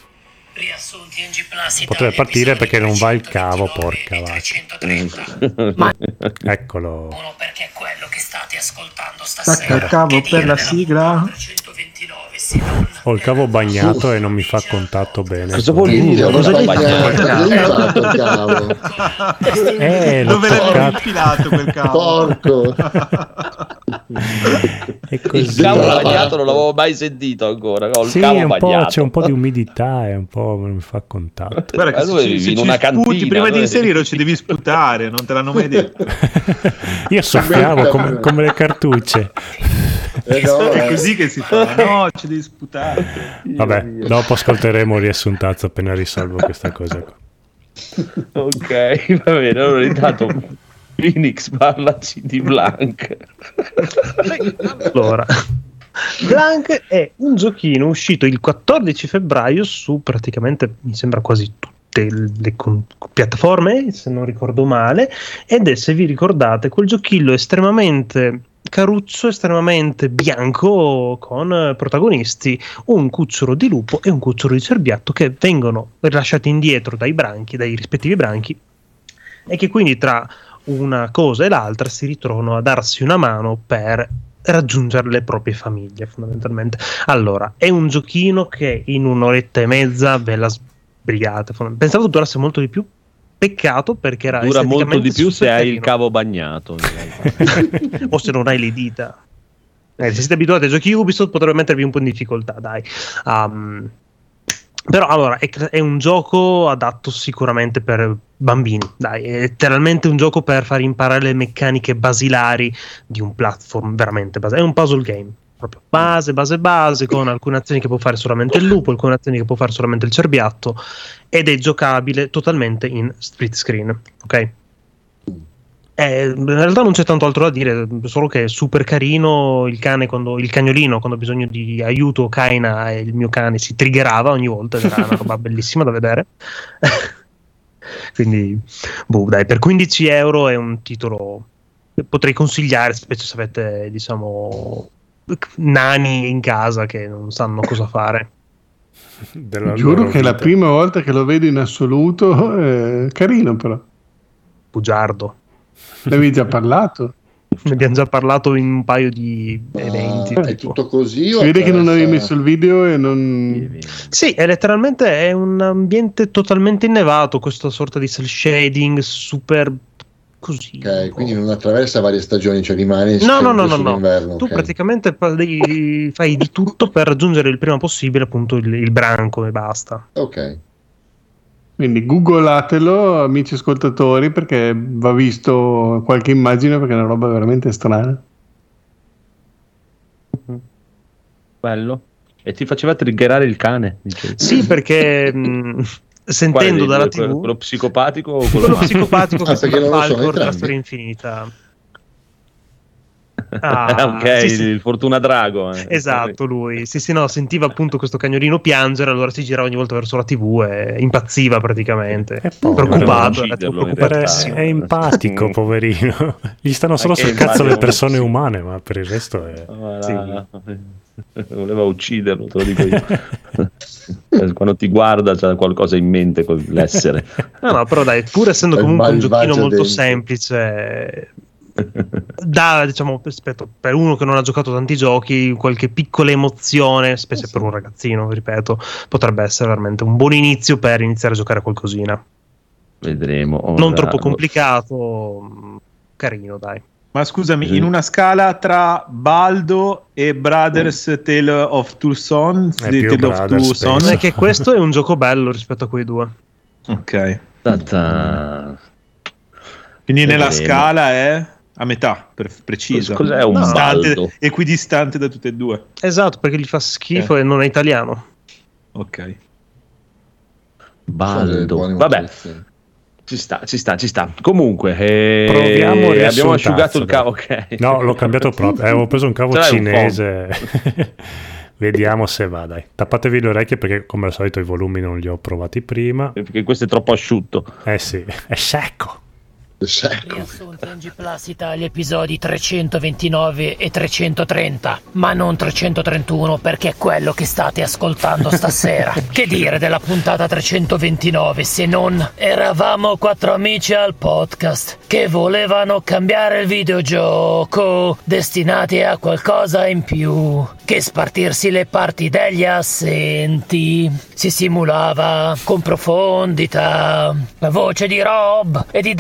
S8: Riassunti NG Plus
S1: Potrebbe
S8: Italia,
S1: partire perché non va il
S8: 329
S1: cavo, porca vacca.
S8: 330.
S1: Eccolo.
S8: Uno perché è quello che state ascoltando
S6: Stacca
S8: stasera.
S6: il cavo per la sigla.
S8: 429 se non
S1: Ho il cavo bagnato e non mi fa contatto bene.
S2: Cosa vuol dire? Cosa fai?
S4: bagnato, il cavo.
S1: Eh, l'ho
S7: Dove l'avevi infilato quel cavo?
S4: Porco.
S2: Il cavo bagnato non l'avevo mai sentito ancora. Il
S1: Sì, un c'è un po' di umidità e un po' non mi fa contatto.
S7: Guarda che
S2: dove
S7: se, se
S2: In una
S7: sputi
S2: cantina,
S7: prima di inserirlo ci devi sputare, non te l'hanno mai detto.
S1: Io soffiavo come, come le cartucce.
S4: Eh no,
S7: è
S4: eh.
S7: così che si fa. No, ci devi sputare.
S1: Vabbè, dopo ascolteremo il riassuntazzo appena risolvo questa cosa qua.
S2: Ok, va bene. Allora intanto Phoenix parlaci di Blank.
S5: Allora, Blank è un giochino uscito il 14 febbraio su praticamente, mi sembra quasi tutte le con- piattaforme, se non ricordo male, ed è, se vi ricordate, quel giochillo estremamente caruccio, estremamente bianco, con protagonisti un cucciolo di lupo e un cucciolo di cerbiatto che vengono rilasciati indietro dai branchi, dai rispettivi branchi, e che quindi tra una cosa e l'altra si ritrovano a darsi una mano per raggiungere le proprie famiglie fondamentalmente. Allora è un giochino che in un'oretta e mezza ve la sbrigate. Pensavo durasse molto di più peccato perché era
S2: Dura molto di più se hai il cavo bagnato.
S5: o se non hai le dita. Eh, se siete abituati ai giochi Ubisoft potrebbe mettervi un po' in difficoltà dai. Um, però allora è, è un gioco adatto sicuramente per bambini dai. È letteralmente un gioco per far imparare le meccaniche basilari di un platform veramente base è un puzzle game proprio base base base con alcune azioni che può fare solamente il lupo alcune azioni che può fare solamente il cerbiatto ed è giocabile totalmente in split screen ok eh, in realtà non c'è tanto altro da dire, solo che è super carino il cane quando il cagnolino quando ha bisogno di aiuto Kaina e il mio cane si triggerava ogni volta era una roba bellissima da vedere. Quindi, boh, dai, per 15 euro è un titolo che potrei consigliare, specie se avete, diciamo, nani in casa che non sanno cosa fare.
S1: Della
S6: Giuro che è la prima volta che lo vedo in assoluto. eh, carino, però.
S5: Bugiardo.
S6: Ne avevi già parlato.
S5: Ne abbiamo già parlato in un paio di eventi.
S4: Ma è tutto così?
S6: Si vede che non avevi messo il video e non...
S5: Sì, è letteralmente è un ambiente totalmente innevato, questa sorta di cel shading super così.
S4: Ok, quindi non attraversa varie stagioni, cioè rimane
S5: No, no, no, no, no. Tu praticamente fai di tutto per raggiungere il prima possibile appunto il, il branco e basta.
S4: Ok.
S6: Quindi googlatelo, amici ascoltatori, perché va visto qualche immagine perché è una roba veramente strana.
S2: Bello. E ti faceva triggerare il cane. dicevi.
S5: Sì, perché mh,
S2: Quale
S5: sentendo dalla
S2: due?
S5: TV
S2: quello psicopatico o quello,
S5: quello psicopatico
S4: Ah,
S5: che
S4: non lo sono
S5: Falcor della storia infinita. Ah,
S2: ok,
S5: sì, sì.
S2: il Fortuna Drago. eh.
S5: Esatto, lui. Sì, sì, no, sentiva appunto questo cagnolino piangere, allora si girava ogni volta verso la TV e impazziva praticamente.
S1: È.
S5: Preoccupato, preoccupatissimo.
S1: è empatico, poverino. Gli stanno solo sul cazzo le persone umane, ma per il resto è.
S2: Voilà. Voleva ucciderlo, te lo dico io. Quando ti guarda c'ha qualcosa in mente con l'essere.
S5: No, no, però dai, pur essendo comunque un giochino molto
S4: dentro.
S5: semplice, dà, diciamo, rispetto, per uno che non ha giocato tanti giochi, qualche piccola emozione, specie per un ragazzino, ripeto, potrebbe essere veramente un buon inizio per iniziare a giocare qualcosina.
S2: Vedremo.
S5: Non
S2: Ora-
S5: troppo complicato, mh, carino, dai.
S7: Ma scusami,
S2: Sì.
S7: in una scala tra Baldo e Brothers Tale of Two Sons,
S1: È
S7: di Tale of Two Sons.
S5: È che questo è un gioco bello rispetto a quei due.
S7: Ok.
S2: Ta-ta.
S7: Quindi nella
S2: Vedremo.
S7: scala è a metà, per, precisa.
S2: Cos'è un
S7: Distante-
S2: baldo?
S7: equidistante da tutte e due.
S5: Esatto, perché gli fa schifo e non è italiano.
S7: Ok.
S2: Baldo.
S4: Buone
S2: Vabbè,
S4: motivazioni.
S2: Ci sta, ci sta, ci sta. Comunque, eh,
S1: Proviamo il
S2: abbiamo asciugato il cavo. Ok.
S1: No, l'ho cambiato proprio. Eh, avevo preso un cavo
S2: l'hai un
S1: cinese. Vediamo se va, dai. Tappatevi le orecchie perché, come al solito, i volumi non li ho provati prima.
S2: Perché questo è troppo asciutto.
S1: Eh sì, è secco.
S8: Riassunti NG Plus Italia episodi 329 e 330, ma non 331 perché è quello che state ascoltando stasera. che dire della puntata 329 se non eravamo quattro amici al podcast che volevano cambiare il videogioco, destinati a qualcosa in più che spartirsi le parti degli assenti. Si simulava con profondità la voce di Rob e di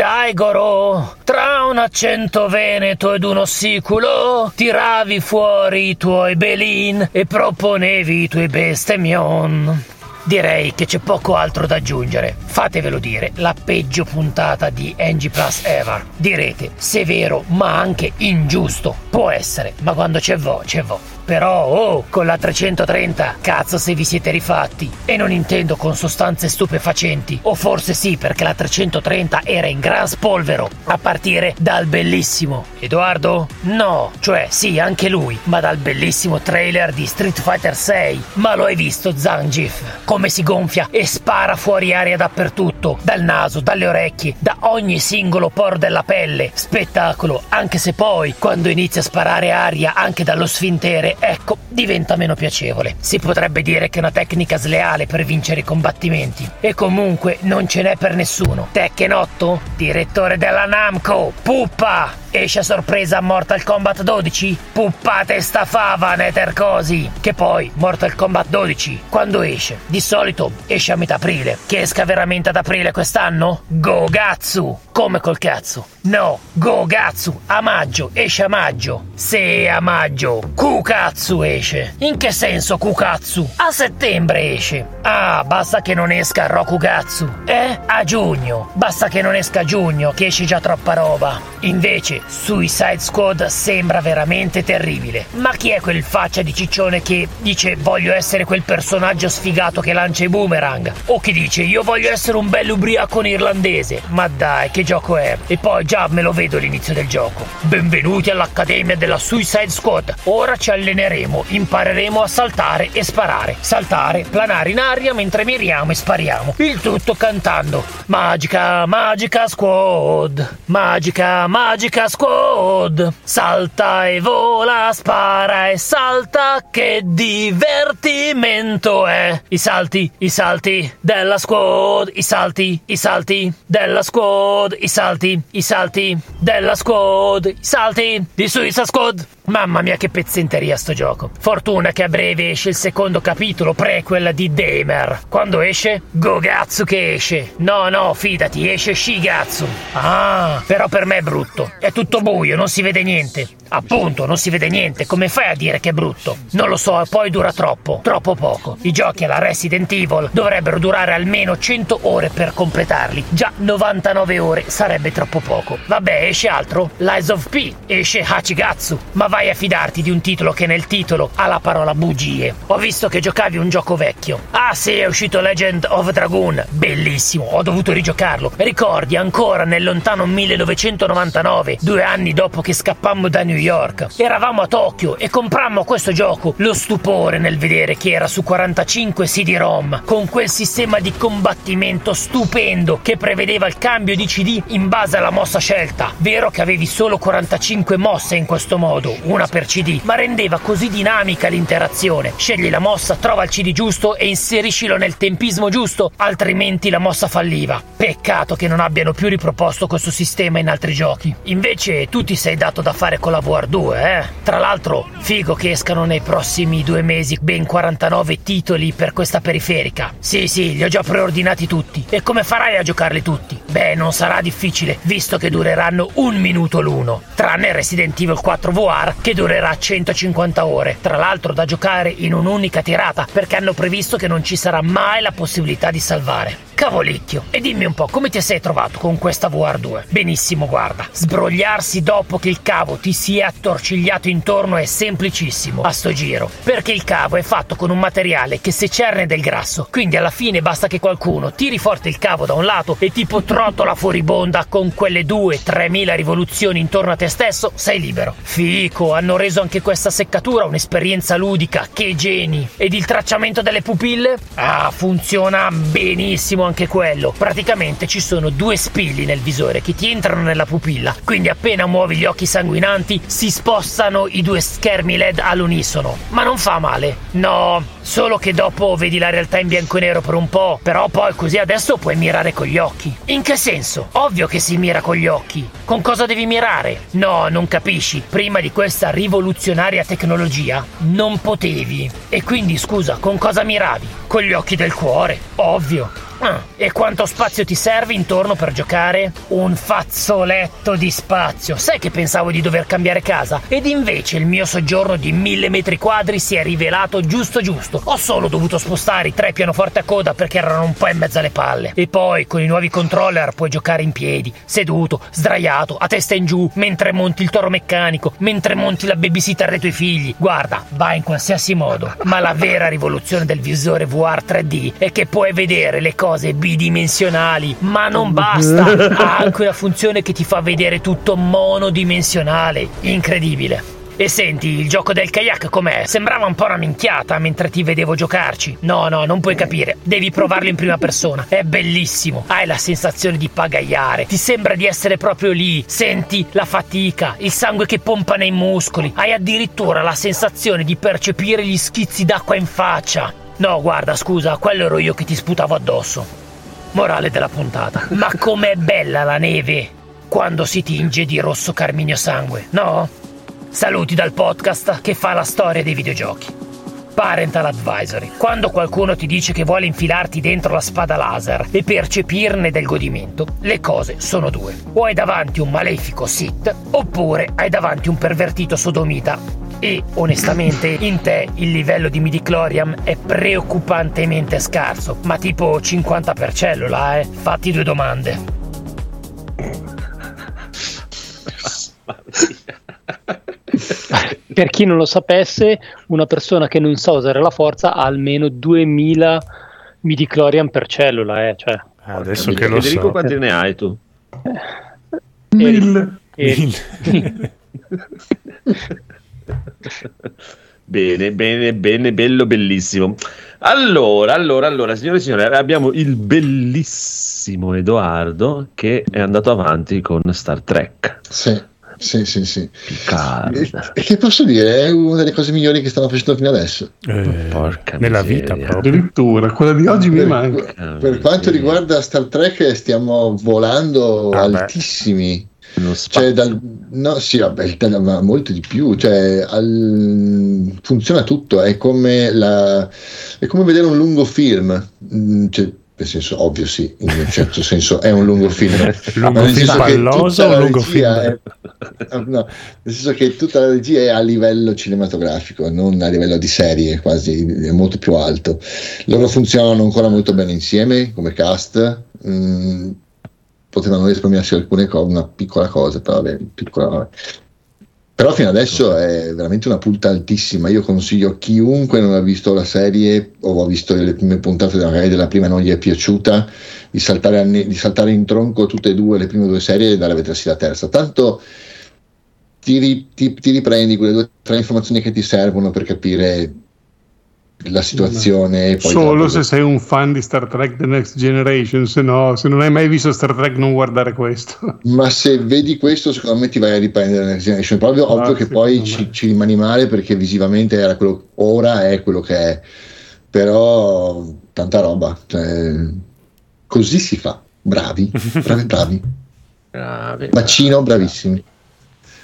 S8: Daigoro. Tra un accento veneto ed uno siculo, tiravi fuori i tuoi belin e proponevi i tuoi bestemmion. Direi che c'è poco altro da aggiungere. Fatevelo dire, la peggio puntata di NG Plus ever. Direte, severo ma anche ingiusto. Può essere, ma quando c'è vo, c'è vo. Però, oh, con la 330, cazzo se vi siete rifatti. E non intendo con sostanze stupefacenti. O forse sì, perché la 330 era in gran spolvero. A partire dal bellissimo. Edoardo? No, cioè sì, anche lui. Ma dal bellissimo trailer di Street Fighter 6. Ma lo hai visto, Zangief? Come si gonfia e spara fuori aria dappertutto. Dal naso, dalle orecchie, da ogni singolo poro della pelle. Spettacolo, anche se poi, quando inizia a sparare aria anche dallo sfintere, ecco, diventa meno piacevole. Si potrebbe dire che è una tecnica sleale per vincere i combattimenti. E comunque non ce n'è per nessuno. Tekken 8, direttore della Namco, puppa! Esce a sorpresa Mortal Kombat 12? Puppate sta fava, Nethercosi! Che poi, Mortal Kombat 12, quando esce? Di solito esce a metà aprile. Che esca veramente ad aprile quest'anno? Gogatsu! Come col cazzo? No, Gogatsu, a maggio, esce a maggio. Se a maggio, Kukatsu esce. In che senso Kukatsu? A settembre esce. Ah, basta che non esca Rokugatsu. Eh? A giugno. Basta che non esca a giugno, che esce già troppa roba. Invece, Suicide Squad sembra veramente terribile. Ma chi è quel faccia di ciccione che dice voglio essere quel personaggio sfigato che lancia i boomerang? O che dice io voglio essere un bel ubriaco irlandese? Ma dai, che gioco è? E poi già me lo vedo all'inizio del gioco. Benvenuti all'Accademia della Suicide Squad. Ora ci alleneremo, impareremo a saltare e sparare. Saltare, planare in aria mentre miriamo e spariamo. Il tutto cantando. Magica, magica squad. Magica, magica squad. Salta e vola, spara e salta. Che divertimento è. I salti, i salti della squad. I salti i salti della squad, i salti, i salti della squad, i salti di Suicide Squad. Mamma mia che pezzenteria sto gioco. Fortuna che a breve esce il secondo capitolo prequel di Damer. Quando esce? Gogazzu che esce. No, no, fidati, esce Shigatsu. Ah, però per me è brutto. È tutto buio, non si vede niente. Appunto, non si vede niente. Come fai a dire che è brutto? Non lo so, e poi dura troppo, troppo poco. I giochi alla Resident Evil dovrebbero durare almeno 100 ore per completarli. Già 99 ore sarebbe troppo poco. Vabbè, esce altro? Lies of P, esce Hachigatsu. Ma vai a fidarti di un titolo che nel titolo ha la parola bugie. Ho visto che giocavi un gioco vecchio. Ah sì, è uscito Legend of Dragoon. Bellissimo, ho dovuto rigiocarlo. Ricordi ancora nel lontano 1999, due anni dopo che scappammo da New York. Eravamo a Tokyo e comprammo questo gioco. Lo stupore nel vedere che era su 45 CD-ROM, con quel sistema di combattimento stupendo che prevedeva il cambio di CD in base alla mossa scelta. Vero che avevi solo 45 mosse in questo modo, una per CD, ma rendeva così dinamica l'interazione. Scegli la mossa, trova il CD giusto e inseriscilo nel tempismo giusto, altrimenti la mossa falliva. Peccato che non abbiano più riproposto questo sistema in altri giochi. Invece tu ti sei dato da fare con la VR2, eh? Tra l'altro, figo che escano nei prossimi due mesi ben 49 titoli per questa periferica. Sì, sì, li ho già preordinati tutti. E come farai a giocarli tutti? Beh, non sarà difficile, visto che dureranno un minuto l'uno. Tranne Resident Evil 4 VR, che durerà 150 ore. Tra l'altro da giocare in un'unica tirata, perché hanno previsto che non ci sarà mai la possibilità di salvare. Cavolicchio, e dimmi un po' come ti sei trovato con questa VR2? Benissimo, guarda, sbrogliarsi dopo che il cavo ti si è attorcigliato intorno è semplicissimo a sto giro, perché il cavo è fatto con un materiale che se cerne del grasso, quindi alla fine basta che qualcuno tiri forte il cavo da un lato e tipo trottola fuoribonda con quelle 2-3 mila rivoluzioni intorno a te stesso, sei libero. Fico, hanno reso anche questa seccatura un'esperienza ludica, che geni! Ed il tracciamento delle pupille? Ah, funziona benissimo anche quello. Praticamente ci sono due spilli nel visore che ti entrano nella pupilla, quindi appena muovi gli occhi sanguinanti si spostano i due schermi LED all'unisono. Ma non fa male. No, solo che dopo vedi la realtà in bianco e nero per un po', però poi così adesso puoi mirare con gli occhi. In che senso? Ovvio che si mira con gli occhi. Con cosa devi mirare? No, non capisci. Prima di questa rivoluzionaria tecnologia non potevi. E quindi scusa, con cosa miravi? Con gli occhi del cuore, ovvio. Ah, e quanto spazio ti serve intorno per giocare? Un fazzoletto di spazio. Sai che pensavo di dover cambiare casa? Ed invece il mio soggiorno di mille metri quadri si è rivelato giusto giusto. Ho solo dovuto spostare i tre pianoforti a coda perché erano un po' in mezzo alle palle. E poi con i nuovi controller puoi giocare in piedi, seduto, sdraiato, a testa in giù, mentre monti il toro meccanico, mentre monti la babysitter dei tuoi figli. Guarda, va in qualsiasi modo. Ma la vera rivoluzione del visore VR 3D è che puoi vedere le cose bidimensionali. Ma non basta! Ha anche una funzione che ti fa vedere tutto monodimensionale. Incredibile. E senti, il gioco del kayak com'è? Sembrava un po' una minchiata mentre ti vedevo giocarci. No, no, non puoi capire. Devi provarlo in prima persona. È bellissimo. Hai la sensazione di pagaiare. Ti sembra di essere proprio lì. Senti la fatica, il sangue che pompa nei muscoli. Hai addirittura la sensazione di percepire gli schizzi d'acqua in faccia. No, guarda, scusa, quello ero io che ti sputavo addosso. Morale della puntata. Ma com'è bella la neve quando si tinge di rosso carminio sangue, no? Saluti dal podcast che fa la storia dei videogiochi. Parental Advisory. Quando qualcuno ti dice che vuole infilarti dentro la spada laser e percepirne del godimento, le cose sono due. O hai davanti un malefico Sith, oppure hai davanti un pervertito sodomita. E onestamente in te il livello di midichlorian è preoccupantemente scarso, ma tipo 50 per cellula, eh. Fatti due domande.
S3: Per chi non lo sapesse, una persona che non sa usare la forza ha almeno 2000 midichlorian per cellula, eh, cioè.
S1: Adesso che lo
S2: Federico,
S1: so.
S2: quanti ne hai tu?
S6: Mille.
S3: E-
S2: Bene, bene, bene, bello, bellissimo. Allora, allora, allora, signore e signori, abbiamo il bellissimo Edoardo che è andato avanti con Star Trek.
S4: Sì. Sì, sì, sì.
S2: Picard.
S4: E, e che posso dire? È una delle cose migliori che stanno facendo fino adesso.
S1: Eh,
S2: Porca
S1: nella
S2: miseria.
S1: vita proprio.
S6: Addirittura, quella di oggi mi
S4: Per,
S6: manca.
S4: per quanto riguarda Star Trek, stiamo volando
S1: Ah,
S4: altissimi. Cioè, dal, no, sì, vabbè, ma molto di più. Cioè, al- funziona tutto. È come, la, è come vedere un lungo film. Mm, cioè, nel senso, ovvio, sì, in un certo senso è un lungo film.
S1: Lungo
S4: nel
S1: film palloso o lungo film?
S4: è- no, nel senso che tutta la regia è a livello cinematografico, non a livello di serie, quasi è molto più alto. Loro funzionano ancora molto bene insieme come cast. mm, potevano risparmiarsi alcune cose, una piccola cosa, però vabbè, piccola, vabbè. Però fino adesso è veramente una punta altissima. Io consiglio a chiunque non ha visto la serie o ha visto le prime puntate, magari della prima non gli è piaciuta, di saltare, anni- di saltare in tronco tutte e due le prime due serie e andare a vedersi la terza. Tanto ti, ri- ti- ti riprendi quelle due o tre informazioni che ti servono per capire la situazione. poi
S6: Solo se sei un fan di Star Trek The Next Generation, se no, se non hai mai visto Star Trek non guardare questo.
S4: Ma se vedi questo, secondo me ti vai a riprendere Next Generation. Proprio ovvio
S6: Ah,
S4: che
S6: sì,
S4: poi ci, ci rimani male perché visivamente era quello, ora è quello che è. Però tanta roba. Cioè, così si fa. Bravi, bravi, bravi.
S2: Bravi,
S4: Bacino,
S2: bravi.
S4: bravissimi.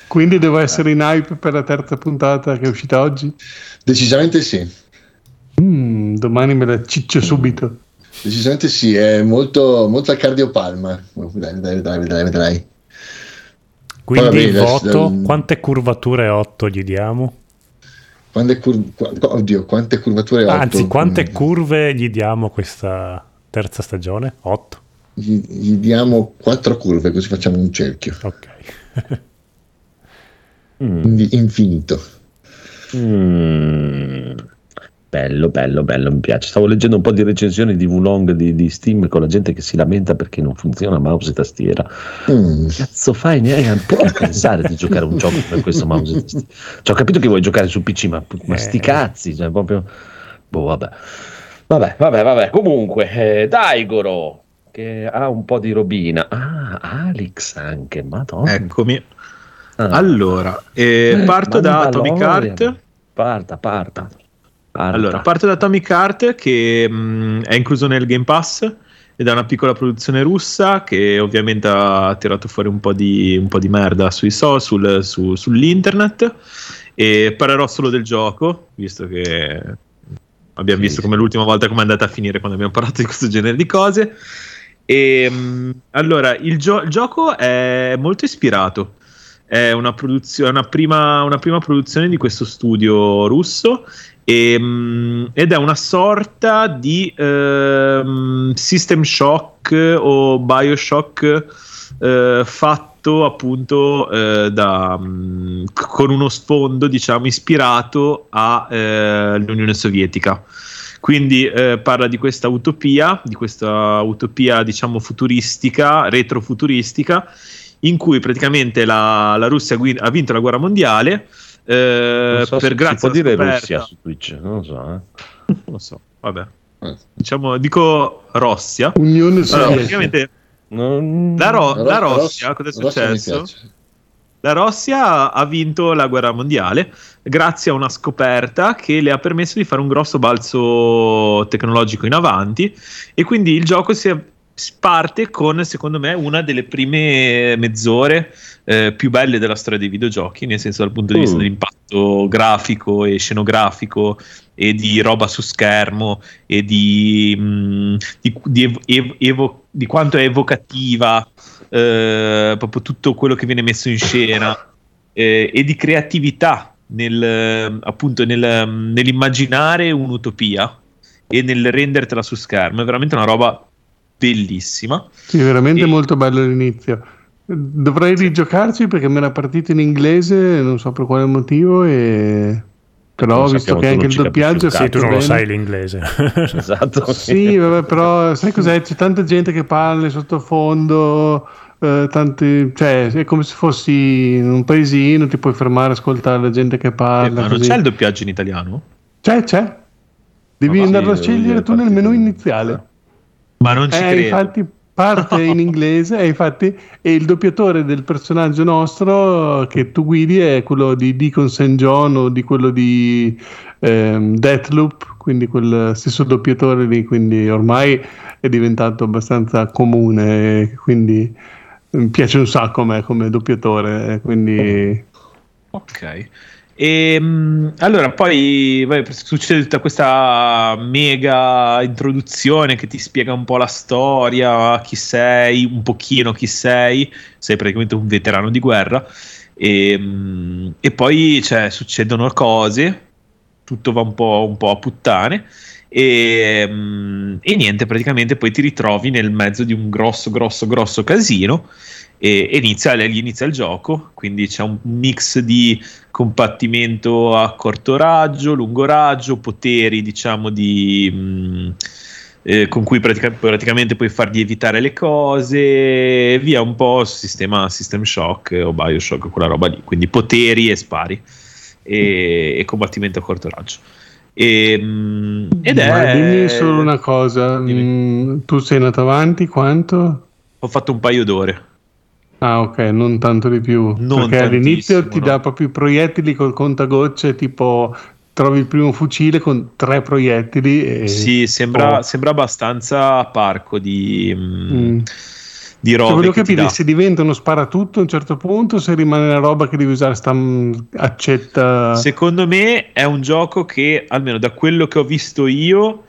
S6: Quindi devo essere in hype per la terza puntata che è uscita oggi.
S4: Decisamente sì.
S6: Mm, domani me la ciccio subito.
S4: Decisamente sì, è molto, molto al cardiopalma. Vedrai, vedrai, vedrai, vedrai, vedrai.
S1: Quindi
S4: Poi
S1: il
S4: vabbè,
S1: voto,
S4: adesso-
S1: quante curvature 8 gli diamo?
S4: Quante cur- oddio, quante curvature otto?
S1: Anzi, quante
S4: Mm,
S1: curve gli diamo questa terza stagione? 8.
S4: Gli, gli diamo quattro curve, così facciamo un cerchio.
S1: Ok.
S2: Mm.
S4: Quindi infinito.
S2: Mm. Bello, bello, bello, mi piace. Stavo leggendo un po' di recensioni di Wulong di, di Steam con la gente che si lamenta perché non funziona mouse e tastiera.
S4: Mm.
S2: Cazzo fai? Neanche puoi pensare di giocare un gioco per questo mouse e tastiera. Cioè, ho capito che vuoi giocare su PC, ma, ma sti
S1: Eh.
S2: cazzi, cioè, proprio... Boh, vabbè. Vabbè, vabbè, vabbè. Comunque, eh, Daigoro, che ha un po' di robina. Ah, Alex anche, madonna.
S7: Eccomi.
S2: Ah.
S7: Allora, eh, parto da Atomic. Heart.
S2: Parta, parta. Parta.
S7: Allora, parto da Atomic Heart che mh, è incluso nel Game Pass ed è una piccola produzione russa che ovviamente ha tirato fuori un po' di, un po' di merda sui so, sul- su- sull'internet e parlerò solo del gioco, visto che abbiamo
S2: Sì,
S7: visto come l'ultima volta come è andata a finire quando abbiamo parlato di questo genere di cose. E, mh, allora, il, gio- il gioco è molto ispirato. È una, produzio- una prima, una prima produzione di questo studio russo e, mh, ed è una sorta di ehm, System Shock o Bioshock eh, fatto appunto eh, da, c- con uno sfondo diciamo ispirato all'Unione Sovietica. Quindi eh, parla di questa utopia, di questa utopia diciamo futuristica, retrofuturistica, in cui praticamente la, la Russia ha vinto la guerra mondiale. Eh,
S2: so
S7: per
S2: se
S7: grazie
S2: si può dire
S7: scoperta-
S2: Russia su Twitch, non lo so. Eh.
S7: non lo so, vabbè.
S4: Eh.
S7: Diciamo, dico Rossia.
S6: Unione
S7: Allora,
S6: Sovietica.
S7: praticamente
S2: Non-
S7: la, Ro-
S4: Ro-
S7: la
S4: Ros-
S7: Rossia, cosa è successo? La Russia ha vinto la guerra mondiale grazie a una scoperta che le ha permesso di fare un grosso balzo tecnologico in avanti e quindi il gioco si, si parte con secondo me una delle prime mezz'ore eh, più belle della storia dei videogiochi, nel senso dal punto di vista
S2: Mm.
S7: dell'impatto grafico e scenografico e di roba su schermo e di, mh, di, di ev- ev- evo- di quanto è evocativa eh, proprio tutto quello che viene messo in scena eh, e di creatività nel, appunto nel, mm, nell'immaginare un'utopia e nel rendertela su schermo è veramente una roba bellissima
S6: Sì, veramente
S7: E-
S6: molto bello l'inizio. Dovrei rigiocarci perché me l'ha partito in inglese, non so per quale motivo, e... però
S2: Non
S6: ho visto che anche il doppiaggio
S1: Sì, tu non lo
S6: bene.
S1: sai l'inglese.
S2: Esatto.
S6: Sì, vabbè, però sai cos'è? C'è tanta gente che parla sottofondo, eh, tanti, cioè è come se fossi in un paesino, ti puoi fermare, ascoltare la gente che
S7: Eh,
S6: parla.
S7: ma non
S6: così.
S7: c'è il doppiaggio in italiano?
S6: C'è, c'è. Devi
S2: sì,
S6: andarlo a scegliere tu nel menu iniziale.
S7: Ma non ci
S6: Eh,
S7: credo
S6: infatti parte in inglese e infatti e il doppiatore del personaggio nostro che tu guidi è quello di Deacon St. John o di quello di ehm, Deathloop quindi quel stesso doppiatore lì quindi ormai è diventato abbastanza comune quindi mi piace un sacco a me come doppiatore quindi
S7: Ok. E, mh, allora, poi vai, succede tutta questa mega introduzione che ti spiega un po' la storia, chi sei, un pochino chi sei, sei praticamente un veterano di guerra. E, mh, e poi cioè, succedono cose, tutto va un po', un po' a puttane. E, mh, e niente, praticamente poi ti ritrovi nel mezzo di un grosso, grosso, grosso casino e e inizia, inizia il gioco, quindi c'è un mix di combattimento a corto raggio, lungo raggio, poteri diciamo di... mh, eh, con cui pratica- praticamente puoi fargli evitare le cose, e via un po' sistema System Shock o Bioshock, quella roba lì, quindi poteri e spari e, e combattimento a corto raggio. E, mh, ed
S6: Ma
S7: è...
S6: dimmi solo una cosa
S7: Dimmi.
S6: mm, tu sei andato avanti quanto?
S7: Ho fatto un paio d'ore.
S6: Ah, ok, non tanto di più.
S7: Non
S6: Perché all'inizio ti
S7: no.
S6: dà proprio i proiettili col contagocce, tipo trovi il primo fucile con tre proiettili. E...
S7: Sì, sembra,
S6: Oh.
S7: sembra abbastanza parco di, mh,
S6: Mm.
S7: di
S6: Cioè, volevo
S7: che ti
S6: capire se diventa uno sparatutto a un certo punto, se rimane la roba che devi usare, sta mm, accetta.
S7: Secondo me è un gioco che, almeno da quello che ho visto io,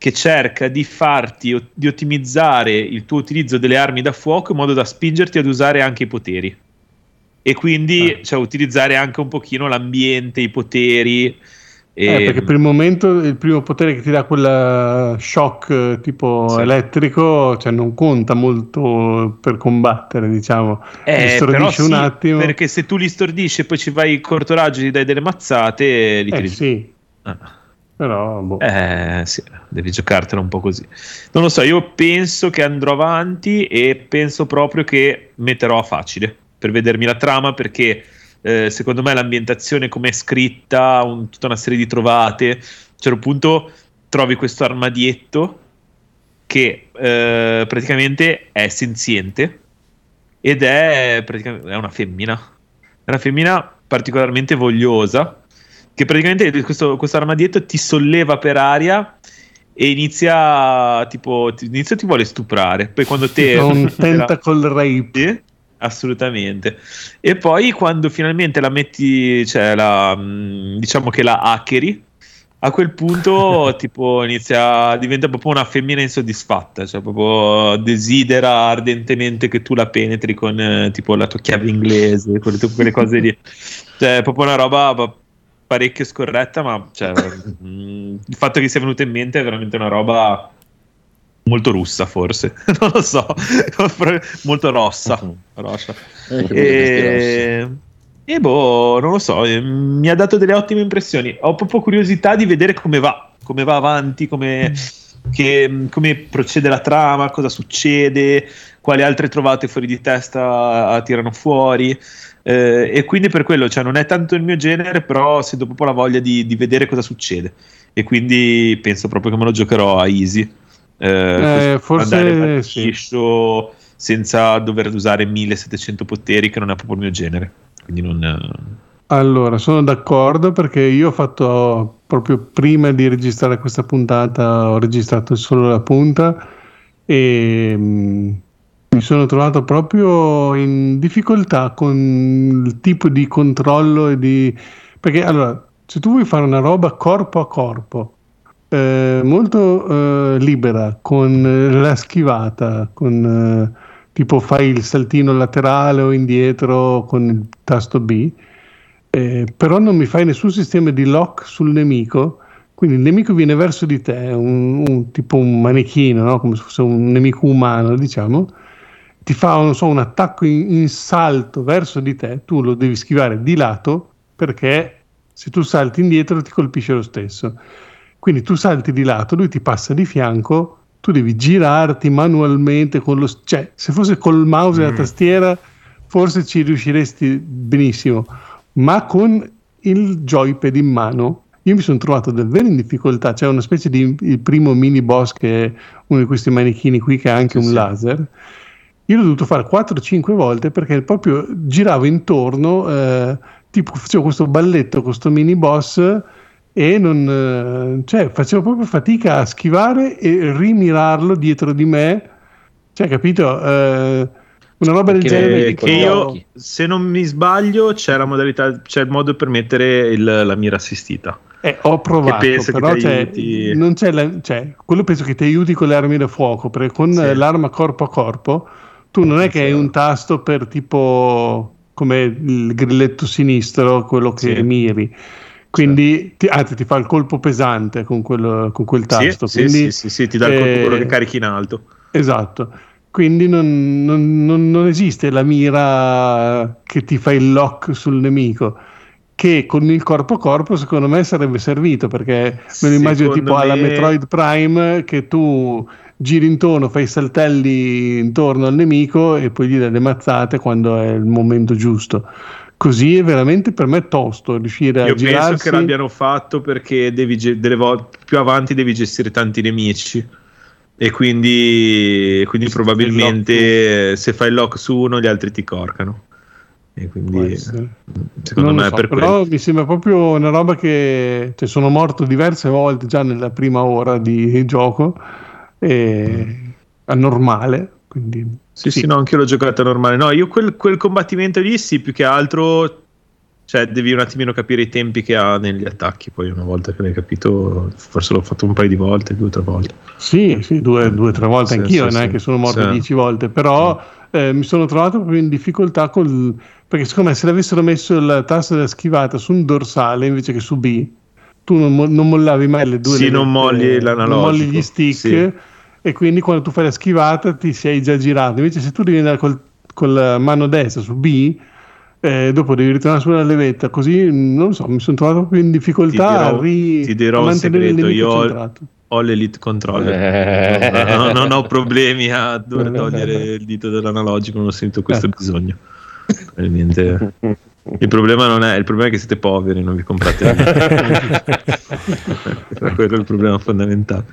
S7: che cerca di farti, di ottimizzare il tuo utilizzo delle armi da fuoco in modo da spingerti ad usare anche i poteri. E quindi
S6: Ah.
S7: cioè, utilizzare anche un pochino l'ambiente, i poteri.
S6: Eh,
S7: e-
S6: perché per il momento il primo potere che ti dà quel shock eh, tipo
S7: Sì.
S6: elettrico, cioè non conta molto per combattere, diciamo. Li
S7: Eh, però
S6: stordisce un
S7: sì,
S6: attimo.
S7: perché se tu li stordisci e poi ci vai corto raggio e gli dai delle mazzate, li
S6: Eh sì,
S7: Ah.
S6: Però boh.
S7: Eh sì, devi giocartela un po' così. Non lo so, io penso che andrò avanti e penso proprio che metterò a facile per vedermi la trama perché eh, secondo me l'ambientazione come è scritta, un- tutta una serie di trovate, a un certo punto trovi questo armadietto che eh, praticamente è senziente ed è, è una femmina. È una femmina particolarmente vogliosa che praticamente questo, questo armadietto ti solleva per aria e inizia tipo ti, inizia ti vuole stuprare. Poi quando te
S6: un tentacle rape.
S7: assolutamente. E poi quando finalmente la metti cioè la mh, diciamo che la hackeri a quel punto tipo inizia diventa proprio una femmina insoddisfatta cioè proprio desidera ardentemente che tu la penetri con eh, tipo la tua chiave inglese quelle, quelle cose lì. Cioè è proprio una roba parecchio scorretta ma cioè, mh, il fatto che sia venuta in mente è veramente una roba molto russa forse non lo so molto rossa
S4: Mhm.
S7: rossa.
S4: Eh,
S7: E... e boh, non lo so, eh, mi ha dato delle ottime impressioni. Ho proprio curiosità di vedere come va, come va avanti, come, che- come procede la trama, cosa succede, quali altre trovate fuori di testa tirano fuori. Eh, e quindi per quello, cioè, non è tanto il mio genere, però sento proprio la voglia di, di vedere cosa succede. E quindi penso proprio che me lo giocherò a easy. Eh,
S6: Eh, forse
S7: andare
S6: sì.
S7: senza dover usare 1700 poteri, che non è proprio il mio genere. Quindi non. eh,
S6: Allora, sono d'accordo perché io ho fatto proprio prima di registrare questa puntata, ho registrato solo la punta e mm, mi sono trovato proprio in difficoltà con il tipo di controllo e di... Perché allora, se tu vuoi fare una roba corpo a corpo, eh, molto eh, libera, con eh, la schivata, con eh, tipo fai il saltino laterale o indietro con il tasto B, eh, però non mi fai nessun sistema di lock sul nemico, quindi il nemico viene verso di te, un, un- tipo un manichino, no? come se fosse un nemico umano, diciamo, ti fa non so, un attacco in, in salto verso di te, tu lo devi schivare di lato perché se tu salti indietro ti colpisce lo stesso. Quindi tu salti di lato, lui ti passa di fianco, tu devi girarti manualmente con lo... cioè se fosse col mouse e la
S7: Mm.
S6: tastiera forse ci riusciresti benissimo, ma con il joypad in mano io mi sono trovato davvero in difficoltà. C'è una specie di il primo mini boss che è uno di questi manichini qui che ha anche
S7: Sì,
S6: un
S7: sì.
S6: laser. Io l'ho dovuto fare 4-5 volte perché proprio giravo intorno, eh, tipo facevo questo balletto con questo mini boss e non, eh, cioè, facevo proprio fatica a schivare e rimirarlo dietro di me. Cioè, capito? Eh, una roba del genere.
S7: Che io, se non mi sbaglio, c'è la modalità, c'è il modo per mettere il- la mira assistita.
S6: Eh, ho provato, però
S7: ti
S6: cioè, non c'è la- cioè, quello penso che ti aiuti con le armi da fuoco, perché con
S7: Sì.
S6: l'arma corpo a corpo tu non è che hai un tasto per tipo come il grilletto sinistro, quello che
S7: Sì.
S6: miri. Quindi, ti, anzi, ti fa il colpo pesante con, quello- con quel tasto.
S7: sì,
S6: quindi,
S7: sì, sì, ti dà il colpo
S6: eh,
S7: quello che carichi in alto.
S6: Esatto. Quindi non, non- non- non esiste la mira che ti fa il lock sul nemico, che con il corpo a corpo secondo me sarebbe servito, perché me lo immagino
S7: Secondo
S6: tipo alla
S7: me-
S6: Metroid Prime che tu giri intorno, fai saltelli intorno al nemico e poi gli dai le mazzate quando è il momento giusto. Così è veramente per me tosto riuscire a
S7: Io
S6: girarsi.
S7: penso che l'abbiano fatto perché devi delle volte più avanti devi gestire tanti nemici. E quindi, quindi
S6: Sì,
S7: probabilmente se fai il lock su uno, gli altri ti corcano. E quindi secondo
S6: Non
S7: me
S6: so,
S7: è per
S6: però
S7: quello.
S6: mi sembra proprio una roba che cioè, sono morto diverse volte già nella prima ora di gioco e è normale quindi
S7: Sì, sì, no, anche io l'ho giocata normale. No, io quel, quel combattimento lì, sì, più che altro, cioè, devi un attimino capire i tempi che ha negli attacchi. Poi, una volta che l'hai capito, forse l'ho fatto un paio di volte, due o tre volte.
S6: sì, sì due o tre volte
S7: Sì,
S6: anch'io
S7: sì,
S6: non è
S7: sì.
S6: che sono morto
S7: Sì.
S6: dieci volte però eh, mi sono trovato proprio in difficoltà col perché secondo me se l'avessero messo la tasta della schivata su un dorsale invece che su B tu non, mo- non mollavi mai le due
S7: Sì,
S6: levette-
S7: non molli l'analogico,
S6: non molli gli stick
S7: sì.
S6: e quindi quando tu fai la schivata ti sei già girato invece se tu devi andare col, con la mano destra su B eh, dopo devi ritornare sulla levetta così non lo so mi sono trovato proprio in difficoltà
S7: Ti dirò-
S6: a, ri-
S7: ti dirò
S6: a
S7: un
S6: mantenere il
S7: segreto,
S6: nemico
S7: io ho-
S6: centrato
S7: Ho l'Elite Controller.
S2: Eh.
S7: No, non ho problemi a dover togliere il dito dall'analogico, non ho sentito questo
S6: Ecco.
S7: bisogno. Probabilmente. Il problema non è, il problema è che siete poveri, non vi comprate Era quello il problema fondamentale.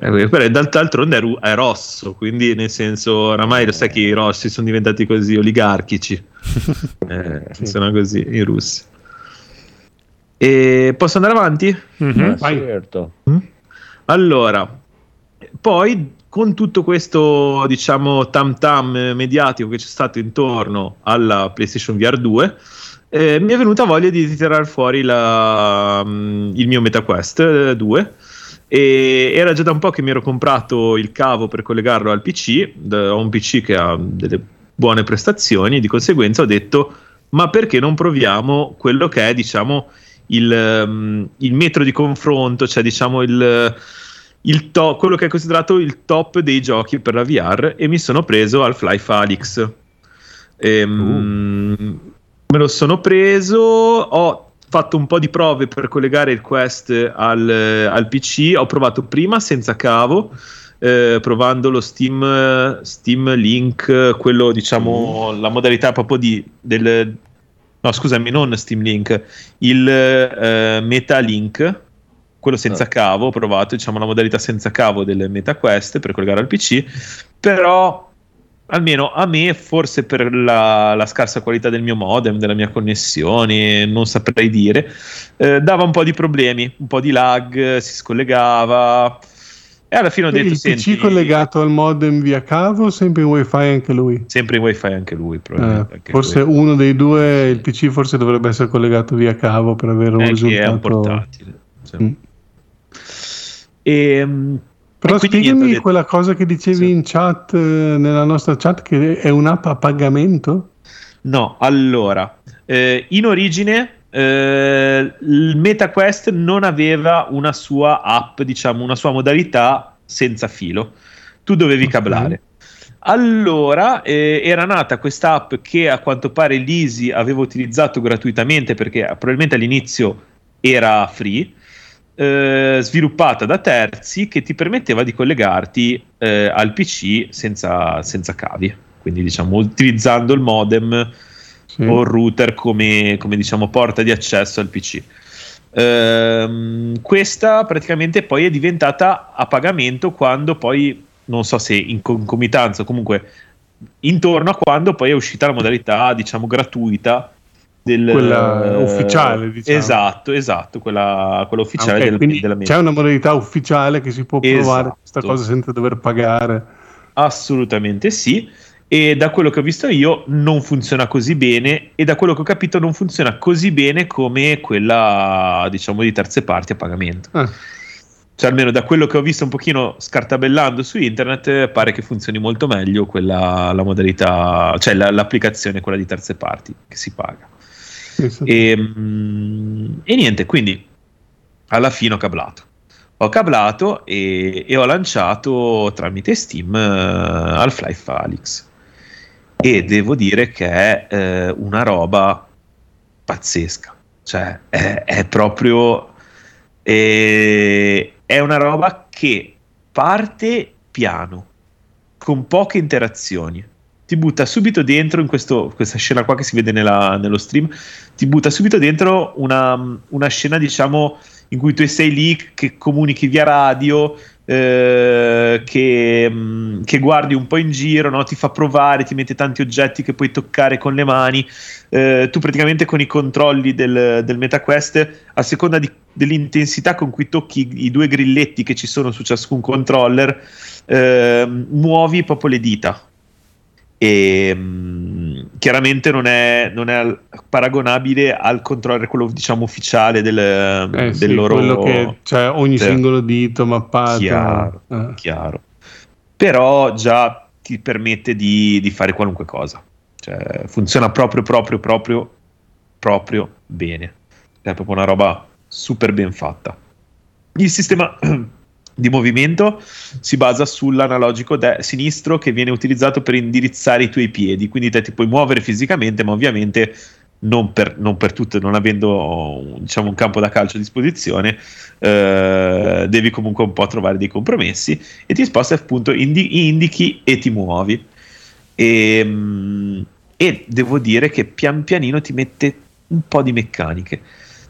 S7: Eh, però d'alt- d'altronde è, ru- è rosso, quindi nel senso, oramai lo sai che i rossi sono diventati così oligarchici. Eh, Sono così i russi. E posso andare avanti?
S1: Mhm.
S6: Vai.
S2: certo.
S7: Allora, poi con tutto questo, diciamo, tam tam mediatico che c'è stato intorno alla PlayStation VR 2, eh, mi è venuta voglia di tirare fuori la- mm, il mio MetaQuest eh, 2 e era già da un po' che mi ero comprato il cavo per collegarlo al PC, ho un PC che ha delle buone prestazioni, di conseguenza ho detto ma perché non proviamo quello che è, diciamo, il, ehm, il metro di confronto, cioè diciamo il to- quello che è considerato il top dei giochi per la VR e mi sono preso Half-Life Alyx. Ehm, Me lo sono preso, ho fatto un po' di prove per collegare il Quest al, al PC, ho provato prima senza cavo, eh, provando lo Steam, Steam Link, quello diciamo la modalità proprio di del no scusami non Steam Link, il eh, Meta Link, quello senza
S2: Ah.
S7: cavo, ho provato diciamo la modalità senza cavo del MetaQuest per collegare al PC, però almeno a me, forse per la, la scarsa qualità del mio modem, della mia connessione, non saprei dire, eh, dava un po' di problemi, un po' di lag, si scollegava. E alla fine ho detto:
S6: il PC collegato al modem via cavo o sempre in wifi anche lui
S7: sempre in wifi anche lui.
S6: Eh,
S7: Probabilmente anche
S6: forse
S7: lui.
S6: uno dei due il PC forse dovrebbe essere collegato via cavo per avere un
S7: Eh, che è un
S6: risultato
S7: portatile. sì.
S6: Mm.
S7: Ehm,
S6: Però
S7: E quindi
S6: spiegami quella cosa che dicevi
S7: Sì.
S6: in chat, eh, nella nostra chat, che è un'app a pagamento?
S7: No, allora, eh, in origine eh, il MetaQuest non aveva una sua app, diciamo, una sua modalità senza filo. Tu dovevi
S6: Ok.
S7: cablare. Allora eh, era nata questa app che a quanto pare l'Easy aveva utilizzato gratuitamente perché probabilmente all'inizio era free, eh, sviluppata da terzi che ti permetteva di collegarti eh, al PC senza, senza cavi, quindi diciamo utilizzando il modem
S6: Sì.
S7: o il router come, come, diciamo porta di accesso al PC. Ehm, questa praticamente poi è diventata a pagamento quando poi, non so se in concomitanza comunque intorno a quando poi è uscita la modalità, diciamo, gratuita del,
S6: Quella ufficiale, diciamo.
S7: Esatto, esatto, quella, quella ufficiale
S6: Ah, ok,
S7: del, della
S6: c'è una modalità ufficiale che si può provare
S7: Esatto.
S6: questa cosa senza dover pagare.
S7: Assolutamente sì. E da quello che ho visto io non funziona così bene e da quello che ho capito non funziona così bene come quella diciamo di terze parti a pagamento.
S6: Ah,
S7: Cioè almeno da quello che ho visto un pochino scartabellando su internet eh, pare che funzioni molto meglio quella la modalità, cioè la- l'applicazione quella di terze parti che si paga. E, mm, e niente, quindi alla fine ho cablato. Ho cablato e, e ho lanciato tramite Steam eh, Half-Life Alyx. E devo dire che è eh, una roba pazzesca. Cioè, è, è proprio. eh, è una roba che parte piano, con poche interazioni. Ti butta subito dentro in questo- questa scena qua che si vede nella- nello stream ti butta subito dentro una, una scena, diciamo, in cui tu sei lì che comunichi via radio, eh, che, mh, che guardi un po' in giro, no? ti fa provare, ti mette tanti oggetti che puoi toccare con le mani. Eh, tu praticamente con i controlli del, del MetaQuest, a seconda di- dell'intensità con cui tocchi i due grilletti che ci sono su ciascun controller, ehm, muovi proprio le dita e mh, chiaramente non è, non è paragonabile al controller quello diciamo ufficiale del,
S6: Eh, sì,
S7: del loro
S6: quello che c'è ogni
S7: Certo.
S6: singolo dito mappato.
S7: Chiaro.
S6: Eh.
S7: chiaro però già ti permette di, di fare qualunque cosa cioè, funziona proprio proprio proprio proprio bene è proprio una roba super ben fatta il sistema di movimento si basa sull'analogico de- sinistro che viene utilizzato per indirizzare i tuoi piedi quindi te ti puoi muovere fisicamente ma ovviamente non per, non per tutto, non avendo diciamo, un campo da calcio a disposizione, eh, devi comunque un po' trovare dei compromessi e ti sposti appunto, indi- indichi e ti muovi. E, mm, e devo dire che pian pianino ti mette un po' di meccaniche.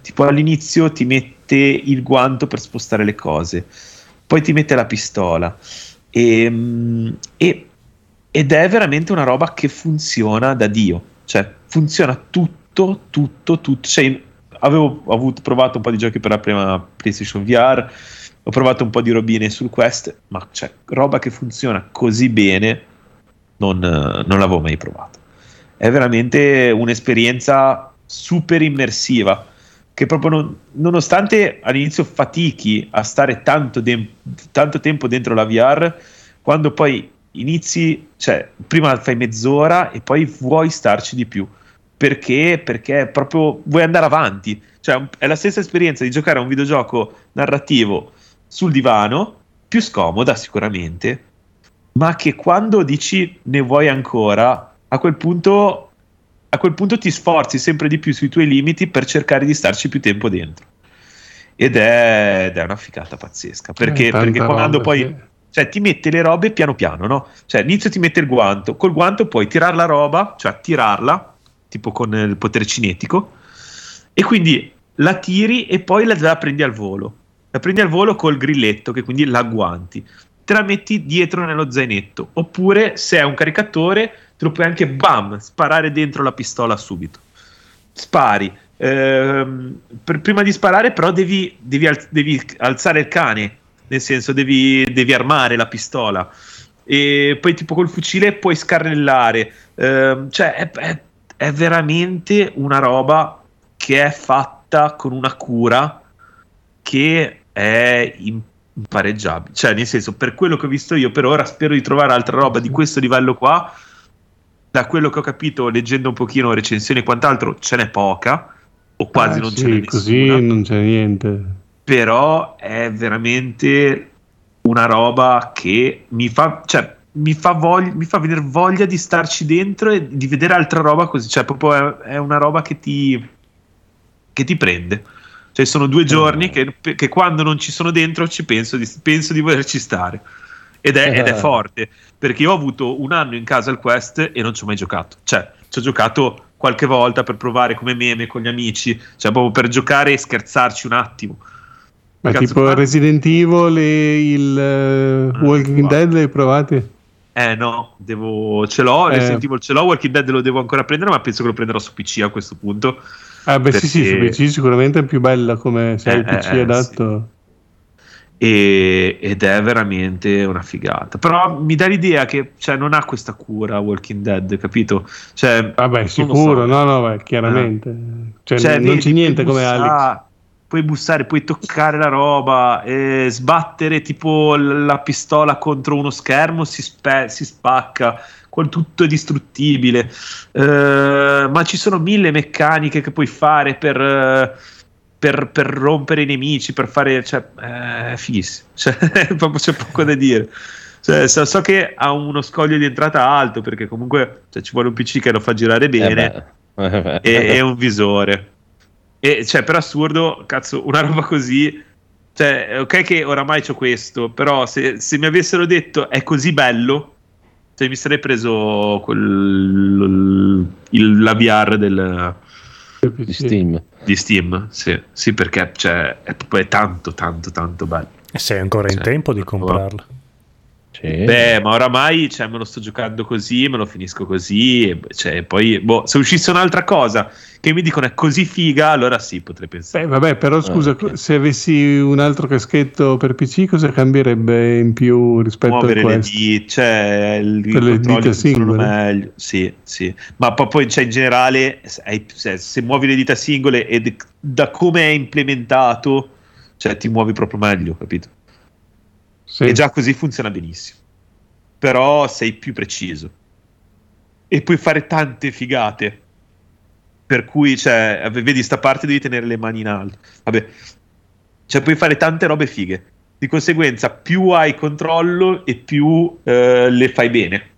S7: Tipo all'inizio ti mette il guanto per spostare le cose, poi ti mette la pistola. E, mm, e- ed è veramente una roba che funziona da Dio. Cioè, funziona tutto, tutto, tutto. Cioè, avevo avuto, provato un po' di giochi per la prima PlayStation VR, ho provato un po' di robine sul Quest, ma cioè, roba che funziona così bene non, non l'avevo mai provato. È veramente un'esperienza super immersiva che proprio non- nonostante all'inizio fatichi a stare tanto, dem- tanto tempo dentro la VR, quando poi inizi, cioè prima fai mezz'ora e poi vuoi starci di più. Perché? Perché proprio vuoi andare avanti. Cioè, è la stessa esperienza di giocare a un videogioco narrativo sul divano, più scomoda sicuramente, ma che quando dici ne vuoi ancora, a quel punto a quel punto ti sforzi sempre di più sui tuoi limiti per cercare di starci più tempo dentro. Ed è, ed è una figata pazzesca. Perché,
S6: Eh,
S7: perché quando poi
S6: sì.
S7: cioè, ti mette le robe piano piano, no? Cioè, all'inizio ti mette il guanto, col guanto puoi tirare la roba, cioè tirarla, tipo con il potere cinetico, e quindi la tiri e poi la, la prendi al volo. La prendi al volo col grilletto, che quindi la agguanti. Te la metti dietro nello zainetto. Oppure, se è un caricatore, te lo puoi anche bam, sparare dentro la pistola subito. Spari. Ehm, per- prima di sparare, però, devi, devi al- devi alzare il cane, nel senso, devi, devi armare la pistola. E poi, tipo, col fucile puoi scarnellare. Ehm, cioè, è, è- è veramente una roba che è fatta con una cura che è im- impareggiabile. Cioè, nel senso, per quello che ho visto io, per ora spero di trovare altra roba di questo livello qua. Da quello che ho capito, leggendo un pochino recensioni e quant'altro, ce n'è poca, o quasi
S6: Ah,
S7: non
S6: sì,
S7: ce n'è
S6: così
S7: nessuna.
S6: non c'è niente.
S7: Però è veramente una roba che mi fa, cioè, mi fa, voglia, mi fa venire voglia di starci dentro e di vedere altra roba così. Cioè, proprio è, è una roba che ti, che ti prende. Cioè, sono due giorni che, che quando non ci sono dentro ci penso di, penso di volerci stare. Ed è, ed è forte perché io ho avuto un anno in casa al Quest e non ci ho mai giocato. Cioè, ci ho giocato qualche volta per provare come meme con gli amici, cioè proprio per giocare e scherzarci un attimo.
S6: Ma
S7: Cazzo,
S6: tipo Resident Evil e il eh,
S7: Ah,
S6: Walking
S7: guarda.
S6: Dead l'hai provati?
S7: Eh no, devo, ce l'ho,
S6: Eh.
S7: Resident Evil ce l'ho, Walking Dead lo devo ancora prendere, ma penso che lo prenderò su PC a questo punto.
S6: Ah, beh, sì, sì, su
S7: Perché-
S6: PC sicuramente è più bella come se hai il
S7: Eh,
S6: PC
S7: eh,
S6: adatto.
S7: E- ed è veramente una figata. Però mi dà l'idea che cioè, non ha questa cura Walking Dead, capito? Cioè,
S6: Vabbè, sicuro,
S7: so.
S6: no, no, beh, chiaramente. Cioè,
S7: Cioè,
S6: non
S7: vedi,
S6: c'è niente come
S7: bussare-
S6: Alex.
S7: Puoi bussare, puoi toccare la roba, eh, sbattere tipo la pistola contro uno schermo, si, spe- si spacca, quel tutto è distruttibile. Eh, ma ci sono mille meccaniche che puoi fare per, eh, per- per rompere i nemici, per fare... Cioè, eh, fighissimo, cioè, c'è poco da dire. Cioè, so, so che ha uno scoglio di entrata alto perché comunque cioè, ci vuole un PC che lo fa girare bene
S2: Eh
S7: e, e un visore. E cioè, per assurdo, cazzo, una roba così. Cioè, ok che oramai c'ho questo, però se, se mi avessero detto è così bello, cioè mi sarei preso quel, il, la VR del,
S2: di Steam.
S7: di Steam. Sì, sì perché cioè, è, è tanto, tanto, tanto bello.
S1: E sei ancora in
S7: Cioè,
S1: tempo di comprarlo.
S2: Sì.
S7: Beh, ma oramai cioè, me lo sto giocando così, me lo finisco così. E, cioè, poi, boh, se uscisse un'altra cosa che mi dicono è così figa, allora sì, potrei pensare.
S6: Beh, vabbè, però scusa,
S2: ok.
S6: se avessi un altro caschetto per PC, cosa cambierebbe in più rispetto
S7: muovere
S6: a
S7: le
S6: questo?
S7: dita, cioè il,
S6: Per le dita singole?
S7: meglio. Sì, sì. Ma poi, cioè, in generale, se- se muovi le dita singole e da come è implementato, cioè ti muovi proprio meglio, capito?
S6: Sì.
S7: E già così funziona benissimo. Però sei più preciso. E puoi fare tante figate. Per cui, cioè, vedi, sta parte devi tenere le mani in alto. Vabbè. Cioè, puoi fare tante robe fighe. Di conseguenza, più hai controllo e più eh, le fai bene.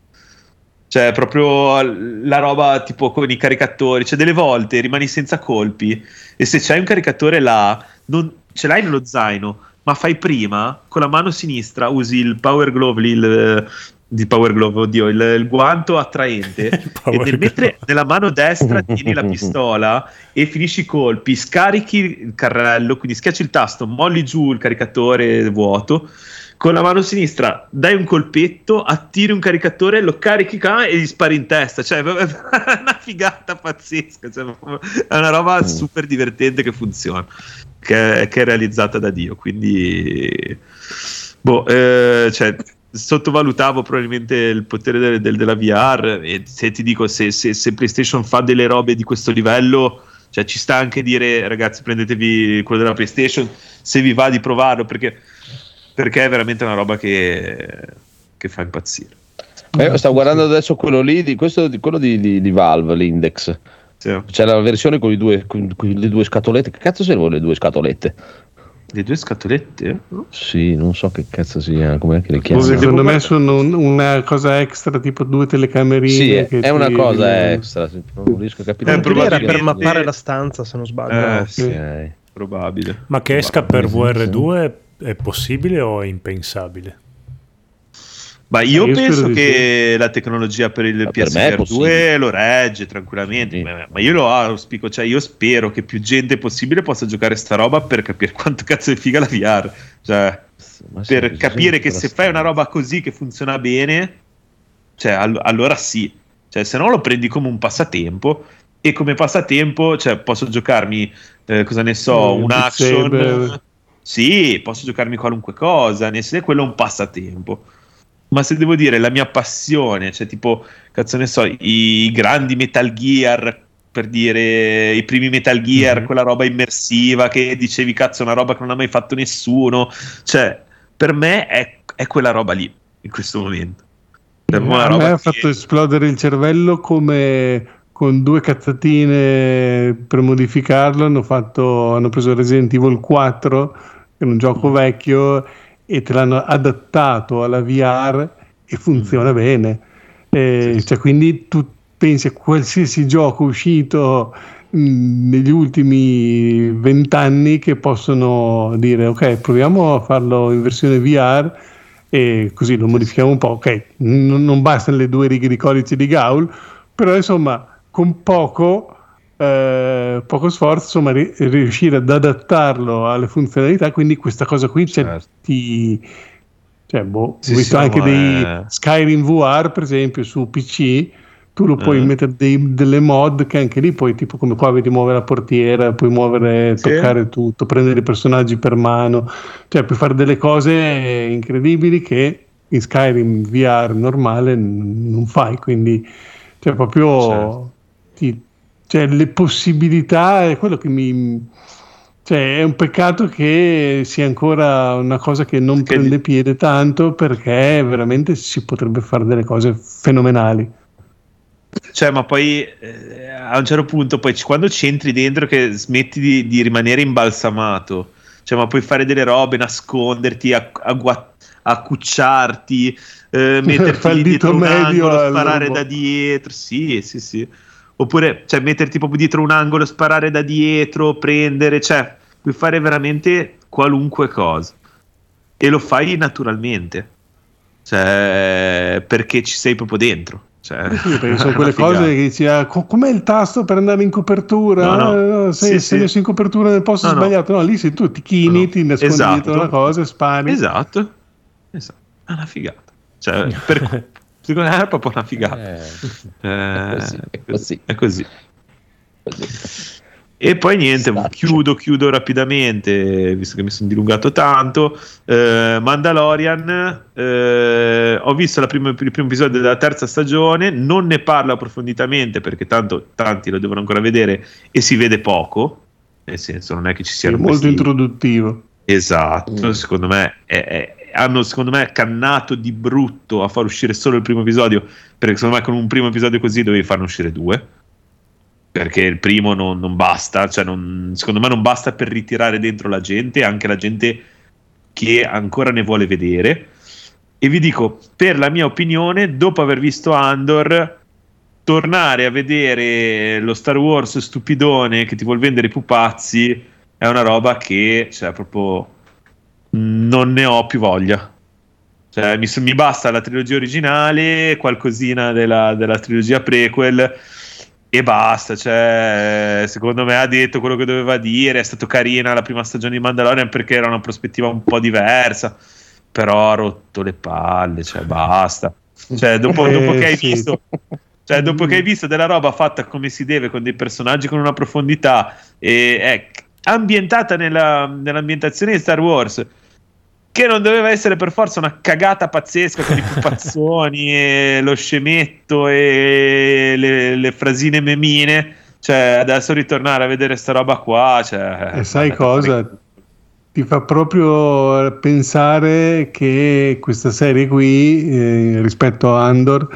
S7: Cioè, proprio la roba tipo con i caricatori. Cioè, delle volte rimani senza colpi. E se c'hai un caricatore là, non, ce l'hai nello zaino, ma fai prima con la mano sinistra, usi il power glove, lì, il, di power glove, oddio, il, il guanto attraente. e nel,
S1: glove.
S7: mentre nella mano destra tieni la pistola e finisci i colpi, scarichi il carrello, quindi schiacci il tasto, molli giù il caricatore vuoto. Con la mano sinistra dai un colpetto, attiri un caricatore, lo carichi qua e gli spari in testa. Cioè, è una figata pazzesca. cioè, è una roba
S2: Mm.
S7: super divertente che funziona, che, che è realizzata da Dio. Quindi, boh, eh, cioè, sottovalutavo probabilmente il potere del- del- della VR. E se ti dico, se, se- se PlayStation fa delle robe di questo livello, cioè, ci sta anche dire, ragazzi, prendetevi quello della PlayStation se vi va di provarlo, perché, perché è veramente una roba che, che fa impazzire.
S2: Eh, stavo guardando adesso quello lì, di, questo, di, quello di, di- di Valve, l'Index.
S7: Sì.
S2: C'è la versione con, i due, con, con le due scatolette. Che cazzo servono le due scatolette?
S7: Le due scatolette?
S2: Sì, non so che cazzo sia, come che le
S7: Boh,
S2: chiamano.
S7: se-
S6: Secondo me sono un- una cosa extra, tipo due telecamerine.
S2: Sì, è,
S6: che
S2: è una cosa extra. se Non riesco a capire.
S7: Eh,
S5: Era per mappare la stanza, se non sbaglio.
S7: Eh, sì,
S2: Ok.
S7: probabile.
S1: Ma che esca per
S2: Probabile,
S1: VR2 è possibile o è impensabile?
S7: Ma io,
S6: Eh, io spero
S7: penso che la tecnologia per il
S2: è
S7: PSVR 2
S2: possibile.
S7: lo regge tranquillamente.
S2: Sì.
S7: Ma, io lo auspico, cioè io spero che più gente possibile possa giocare sta roba per capire quanto cazzo è figa la VR. Cioè,
S2: sì,
S7: per
S2: sì,
S7: capire
S2: sì,
S7: che se fai una roba così che funziona bene, cioè, all- allora sì. Cioè, se no lo prendi come un passatempo. E come passatempo, cioè, posso giocarmi, eh, cosa ne so,
S6: Eh,
S7: un action. Sì, posso giocarmi qualunque cosa, nel senso quello è un passatempo. Ma se devo dire la mia passione, cioè tipo, cazzo ne so, i, grandi Metal Gear, per dire i primi Metal Gear,
S1: Mhm.
S7: quella roba immersiva che dicevi, cazzo, una roba che non ha mai fatto nessuno. Cioè, per me è, è quella roba lì, in questo momento. Per me
S6: a me ha
S7: che-
S6: fatto esplodere il cervello come con due cazzatine per modificarlo hanno, fatto, hanno preso Resident Evil 4 che è un gioco vecchio e te l'hanno adattato alla VR e funziona bene Eh,
S7: Sì, sì.
S6: cioè, quindi tu pensi a qualsiasi gioco uscito mh, negli ultimi vent'anni che possono dire ok proviamo a farlo in versione VR e così lo modifichiamo un po'. Ok, n- non bastano le due righe di codice di Gaul, però insomma con poco, eh, poco sforzo, insomma, ri- riuscire ad adattarlo alle funzionalità. Quindi questa cosa qui
S7: Certo.
S6: certi. Cioè, boh,
S7: Sì,
S6: ho visto
S7: sì,
S6: anche dei
S7: è-
S6: Skyrim VR, per esempio, su PC. Tu lo puoi
S7: Eh.
S6: mettere dei- delle mod che anche lì puoi, tipo come qua vedi muovere la portiera, puoi muovere,
S7: Sì.
S6: toccare tutto, prendere i personaggi per mano, cioè puoi fare delle cose incredibili che in Skyrim VR normale non fai, quindi cioè proprio
S7: Certo.
S6: ti- cioè, le possibilità è quello che mi cioè, è un peccato che sia ancora una cosa che non
S7: Perché
S6: prende piede tanto perché veramente si potrebbe fare delle cose fenomenali.
S7: Cioè, ma poi eh, a un certo punto, poi quando ci entri dentro, che smetti di, di rimanere imbalsamato, cioè, ma puoi fare delle robe, nasconderti, accucciarti, eh, metterti dietro
S6: dito
S7: un
S6: medio
S7: angolo, sparare da dietro. Sì, sì, sì. Oppure, cioè, metterti proprio dietro un angolo, sparare da dietro, prendere, cioè, puoi fare veramente qualunque cosa. E lo fai naturalmente. Cioè, perché ci sei proprio dentro. Cioè,
S6: Sì, perché sono quelle
S7: figata.
S6: cose che dici, ah, co- com'è il tasto per andare in copertura?
S7: No, no.
S6: No, sei,
S7: Sì,
S6: sei
S7: sì.
S6: messo in copertura nel posto
S7: No,
S6: sbagliato. No, lì sei tu, ti chini, ti nascondi
S7: Esatto.
S6: dietro una cosa e spari.
S7: Esatto, esatto. È una figata. Cioè, per- secondo me è proprio una figata.
S2: Eh,
S7: Eh,
S2: così, è così.
S7: È così.
S2: così.
S7: E poi niente,
S2: Staccio.
S7: chiudo, chiudo rapidamente, visto che mi sono dilungato tanto. Eh, Mandalorian, eh, ho visto la prima- il primo episodio della terza stagione, non ne parlo approfonditamente perché tanto tanti lo devono ancora vedere e si vede poco, nel senso non è che ci
S6: Sì,
S7: siano
S6: molto
S7: questi-
S6: introduttivo.
S7: Esatto,
S2: Mm.
S7: secondo me è- è- hanno secondo me cannato di brutto a far uscire solo il primo episodio, perché secondo me con un primo episodio così dovevi farne uscire due. Perché il primo non, non basta, cioè non- secondo me non basta per ritirare dentro la gente, anche la gente che ancora ne vuole vedere. E vi dico, per la mia opinione, dopo aver visto Andor, tornare a vedere lo Star Wars stupidone che ti vuol vendere i pupazzi è una roba che, cioè, proprio non ne ho più voglia. Cioè, mi, mi basta la trilogia originale, qualcosina della, della trilogia prequel e basta. Cioè, secondo me ha detto quello che doveva dire. È stato carina la prima stagione di Mandalorian perché era una prospettiva un po' diversa. Però ha rotto le palle, cioè basta. Cioè, dopo,
S6: Eh,
S7: dopo che hai visto cioè, dopo che hai visto della roba fatta come si deve, con dei personaggi con una profondità, e è ambientata nella- nell'ambientazione di Star Wars, che non doveva essere per forza una cagata pazzesca con i pupazzoni e lo scemetto e le, le frasine memine. Cioè, adesso ritornare a vedere sta roba qua. Cioè,
S6: E sai
S7: vabbè,
S6: cosa? Ti fa proprio pensare che questa serie qui, eh, rispetto a Andor,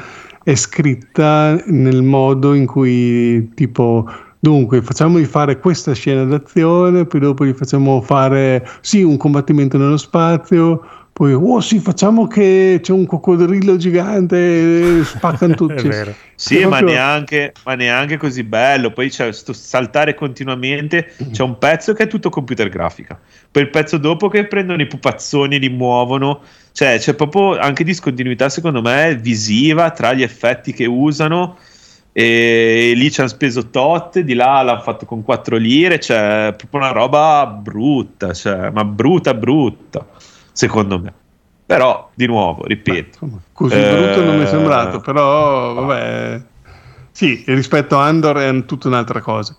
S6: è scritta nel modo in cui tipo dunque facciamo di fare questa scena d'azione, poi dopo gli facciamo fare sì un combattimento nello spazio, poi oh sì facciamo che c'è un coccodrillo gigante e spaccano tutti.
S7: Sì, ma
S6: proprio-
S7: neanche, ma neanche così bello. Poi c'è sto saltare continuamente. C'è un pezzo che è tutto computer grafica. Poi il pezzo dopo che prendono i pupazzoni e li muovono. Cioè, c'è proprio anche discontinuità, secondo me, visiva tra gli effetti che usano. E lì ci hanno speso tot, di là l'hanno fatto con 4 lire. Cioè, proprio una roba brutta. Cioè, ma brutta, brutta, secondo me. Però, di nuovo, ripeto.
S6: Insomma, così
S7: Eh,
S6: brutto non mi è sembrato, però vabbè. Sì, rispetto a Andor è tutta un'altra cosa.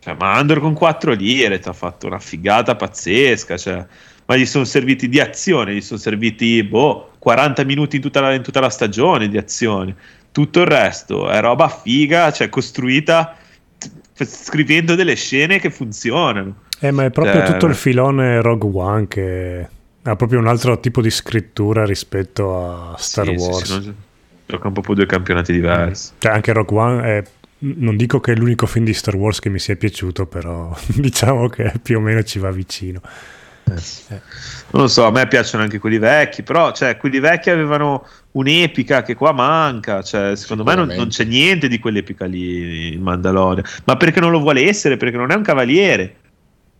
S7: Cioè, ma Andor con 4 lire ti ha fatto una figata pazzesca. Cioè, ma gli sono serviti di azione, gli sono serviti boh, 40 minuti in tutta, la, in tutta la stagione di azione. Tutto il resto è roba figa, cioè costruita scrivendo delle scene che funzionano.
S1: Eh, ma è proprio
S7: Cioè-
S1: tutto il filone Rogue One che ha proprio un altro tipo di scrittura rispetto a Star
S7: Sì, sì,
S1: Wars.
S7: sì, non- giocano proprio due campionati diversi.
S1: Cioè, anche Rogue One è. Non dico che è l'unico film di Star Wars che mi sia piaciuto, però diciamo che più o meno ci va vicino.
S7: Non lo so, a me piacciono anche quelli vecchi, però cioè, quelli vecchi avevano un'epica che qua manca. Cioè, secondo me non, non c'è niente di quell'epica lì in Mandalorian. Ma perché non lo vuole essere? Perché non è un cavaliere,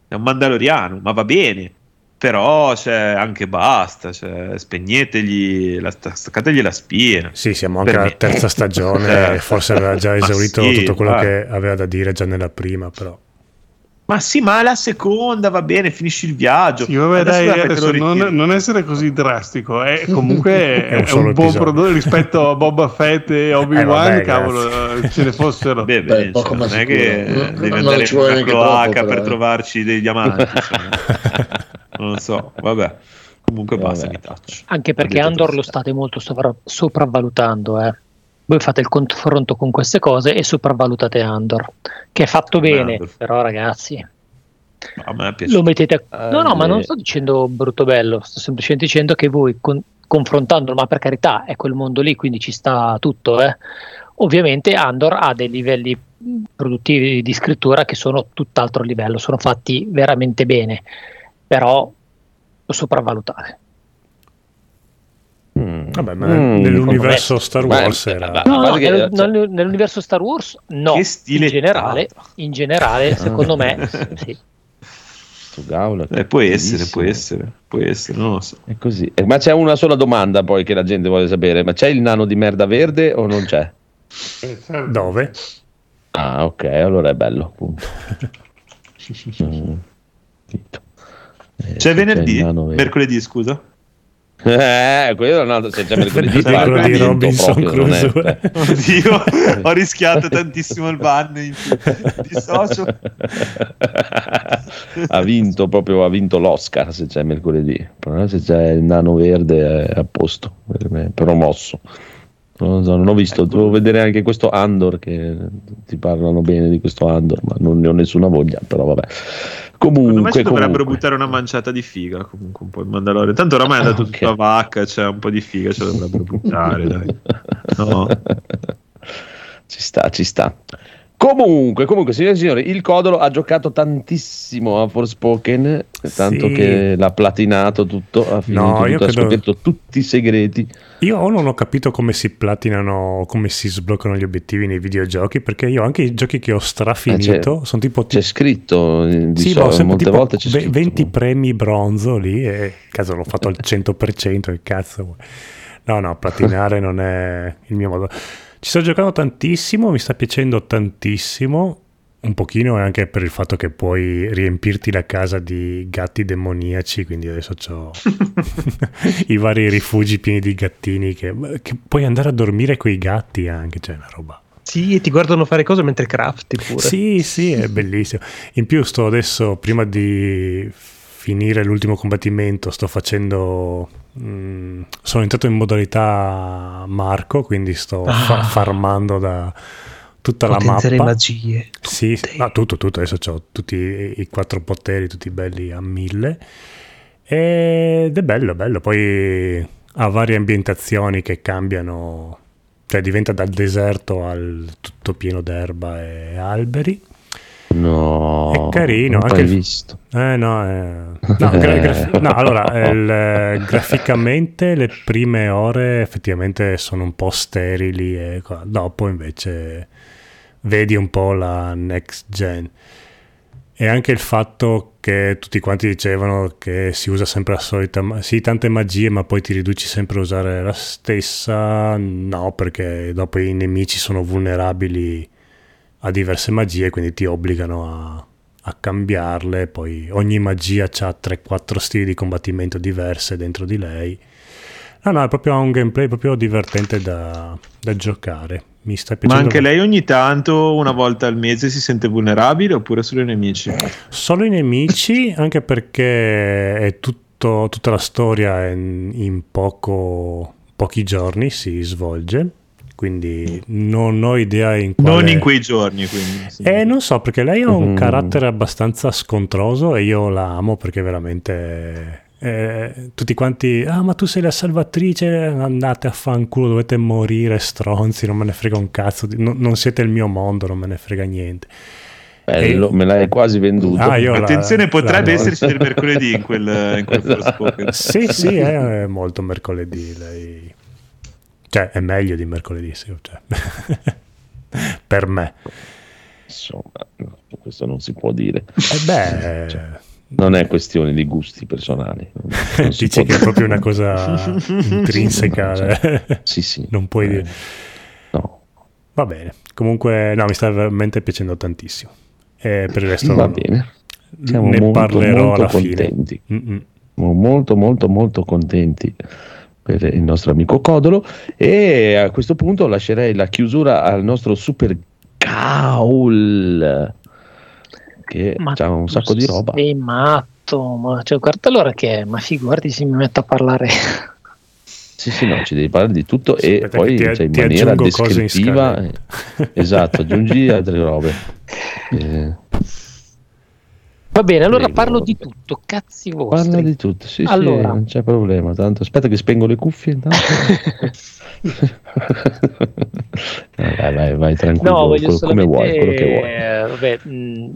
S7: è un mandaloriano, ma va bene. però cioè, anche basta, cioè, spegnetegli, la, staccategli la spina.
S1: Sì, siamo anche alla
S7: me.
S1: terza stagione,
S7: Eh.
S1: forse aveva già esaurito
S7: sì,
S1: tutto quello
S7: dai.
S1: che aveva da dire già nella prima, però.
S7: Ma sì, ma la seconda va bene, finisci il viaggio.
S6: Sì, vabbè,
S7: Adesso
S6: dai, adesso non, non essere così drastico. È comunque
S1: È
S6: è
S1: un
S6: un, buon prodotto rispetto a Boba Fett e Obi-Wan.
S1: vabbè,
S6: cavolo, eh, ce ne fossero.
S7: Beh,
S4: Beh,
S7: beh,
S4: poco
S7: cioè, non è che
S4: Non-
S7: devi
S4: non
S7: andare in una cloaca
S4: troppo,
S7: per
S4: eh.
S7: trovarci dei diamanti. non lo so, vabbè. Comunque basta,
S2: Vabbè.
S7: mi taccio.
S3: Anche perché Andor lo state molto sovra- sopravvalutando, eh. Voi fate il confronto con queste cose e sopravvalutate Andor, che è fatto bene,
S7: Andor.
S3: però ragazzi,
S7: piace.
S3: lo mettete a... No, no, ma non
S2: Eh.
S3: sto dicendo brutto bello, sto semplicemente dicendo che voi con- confrontandolo, ma per carità è quel mondo lì, quindi ci sta tutto, eh. Ovviamente Andor ha dei livelli produttivi di scrittura che sono tutt'altro livello, sono fatti veramente bene, però lo sopravvalutate.
S2: Mm.
S1: Vabbè, ma
S2: Mm,
S1: nell'universo Star Wars era...
S2: ma-
S3: No, no, nel-
S2: cioè-
S3: nel- nell'universo Star Wars no,
S7: Che stile
S3: in generale, in generale secondo me sì.
S2: Gaula,
S7: Eh, può essere, può essere, può essere, non lo so.
S2: È così. Eh, Ma c'è una sola domanda poi che la gente vuole sapere: ma c'è il nano di merda verde o non c'è?
S1: Dove?
S2: Ah, ok, allora è bello. Appunto. Mm. Eh,
S7: C'è venerdì?
S2: verde.
S7: Mercoledì, scusa.
S2: Eh, quello è un altro. Se c'è mercoledì,
S1: Quello di Robinson
S2: proprio, è-
S1: Crusoe.
S7: Oddio, ho rischiato tantissimo il ban. in- Dissocio.
S2: ha vinto proprio ha vinto l'Oscar se c'è mercoledì. Però se c'è il nano verde è a posto, me, promosso. Non, so, non ho visto, devo vedere anche questo Andor che ti parlano bene di questo Andor, ma non ne ho nessuna voglia, però vabbè.
S7: Secondo me
S2: Comunque,
S7: ci dovrebbero
S2: comunque.
S7: buttare una manciata di figa comunque un po' in Mandalorian. Tanto oramai è andato
S2: Ok.
S7: tutto a vacca, c'è un po' di figa, ce la dovrebbero buttare, dai. No.
S2: ci sta, ci sta. Comunque, comunque, signore e signori, il Codolo ha giocato tantissimo a Forspoken, tanto
S1: Sì.
S2: che l'ha platinato tutto, ha finito
S1: No, io
S2: tutto, ha scoperto tutti i segreti.
S1: Io o non ho capito come si platinano, come si sbloccano gli obiettivi nei videogiochi, perché io anche i giochi che ho strafinito sono tipo...
S2: C'è scritto eh, di
S1: Sì, sempre
S2: molte
S1: tipo
S2: volte c'è scritto.
S1: 20 premi bronzo lì e caso l'ho fatto al 100%, che cazzo vuoi? No, no, platinare non è il mio modo. Ci sto giocando tantissimo, mi sta piacendo tantissimo, un pochino anche per il fatto che puoi riempirti la casa di gatti demoniaci, quindi adesso ho i vari rifugi pieni di gattini che, che puoi andare a dormire con i gatti anche, cioè una roba.
S5: Sì, e ti guardano fare cose mentre crafti pure.
S1: Sì, sì, è bellissimo. In più sto adesso, prima di finire l'ultimo combattimento, sto facendo... mm, sono entrato in modalità Marco, quindi sto fa-
S5: Ah.
S1: farmando da tutta la mappa.
S5: magie.
S1: Sì,
S5: Tutte.
S1: no, tutto, tutto. Adesso ho tutti i quattro poteri, tutti belli a mille. Ed è bello, bello. Poi ha varie ambientazioni che cambiano, cioè diventa dal deserto al tutto pieno d'erba e alberi.
S2: No,
S1: È carino,
S2: non
S1: anche
S2: l'hai
S1: il-
S2: visto.
S1: Eh no, eh, no, gra- graf- no, allora, il, eh, graficamente le prime ore effettivamente sono un po' sterili e qua. dopo invece vedi un po' la next gen. E anche il fatto che tutti quanti dicevano che si usa sempre la solita, ma- sì, tante magie, ma poi ti riduci sempre a usare la stessa. No, perché dopo i nemici sono vulnerabili a diverse magie, quindi ti obbligano a, a cambiarle. Poi ogni magia ha 3-4 stili di combattimento diverse dentro di lei. No, no, è proprio un gameplay proprio divertente da, da giocare. Mi sta
S7: Ma
S1: piacendo.
S7: anche lei ogni tanto, una volta al mese, si sente vulnerabile oppure solo i nemici?
S1: Solo i nemici, anche perché è tutto, tutta la storia in, in poco, pochi giorni si svolge. Quindi non ho idea in quale...
S7: Non in quei giorni, quindi. sì.
S1: Eh, non so, perché lei ha un
S2: Mm.
S1: carattere abbastanza scontroso e io la amo perché veramente... eh, tutti quanti, ah ma tu sei la salvatrice, andate a fanculo, dovete morire stronzi, non me ne frega un cazzo, di- no- non siete il mio mondo, non me ne frega niente.
S2: Bello, me l'hai quasi venduto.
S1: Ah, io la-
S7: Attenzione, potrebbe
S1: la-
S7: esserci del mercoledì in quel, in quel.
S1: Sì, sì, è molto mercoledì lei. Cioè, è meglio di mercoledì, sì, cioè. per me.
S2: Insomma, no, questo non si può dire.
S1: E beh,
S2: Cioè. non è questione di gusti personali. Non-
S1: Dici
S2: può
S1: che è
S2: dire.
S1: proprio una cosa intrinseca.
S2: Cioè, sì, sì.
S1: Non puoi
S2: Eh,
S1: dire.
S2: No,
S1: Va bene. Comunque, no, mi sta veramente piacendo tantissimo. E per il resto
S2: va bene. Siamo
S1: ne
S2: molto,
S1: parlerò
S2: molto
S1: alla
S2: contenti.
S1: fine. Mm-mm.
S2: Siamo molto, molto, molto contenti per il nostro amico Codolo. E a questo punto lascerei la chiusura al nostro super Gaul che
S3: Ma
S2: ha un sacco di roba.
S3: Sei matto, ma cioè, guarda allora che è, ma figurati se mi metto a parlare.
S2: Sì, sì, no, ci devi parlare di tutto e
S1: Aspetta
S2: poi
S1: ti-
S2: cioè, in
S1: ti
S2: maniera
S1: in
S2: descrittiva. eh, esatto, aggiungi altre robe. Eh,
S3: Va bene, allora
S2: Prego.
S3: parlo di tutto, cazzi vostri.
S2: parla di tutto, sì, sì,
S3: Allora.
S2: non c'è problema. Tanto aspetta che spengo le cuffie. intanto. Vai, vai, vai tranquillo,
S3: No, voglio
S2: quello- come vuoi, quello che vuoi.
S3: eh, vabbè, mh,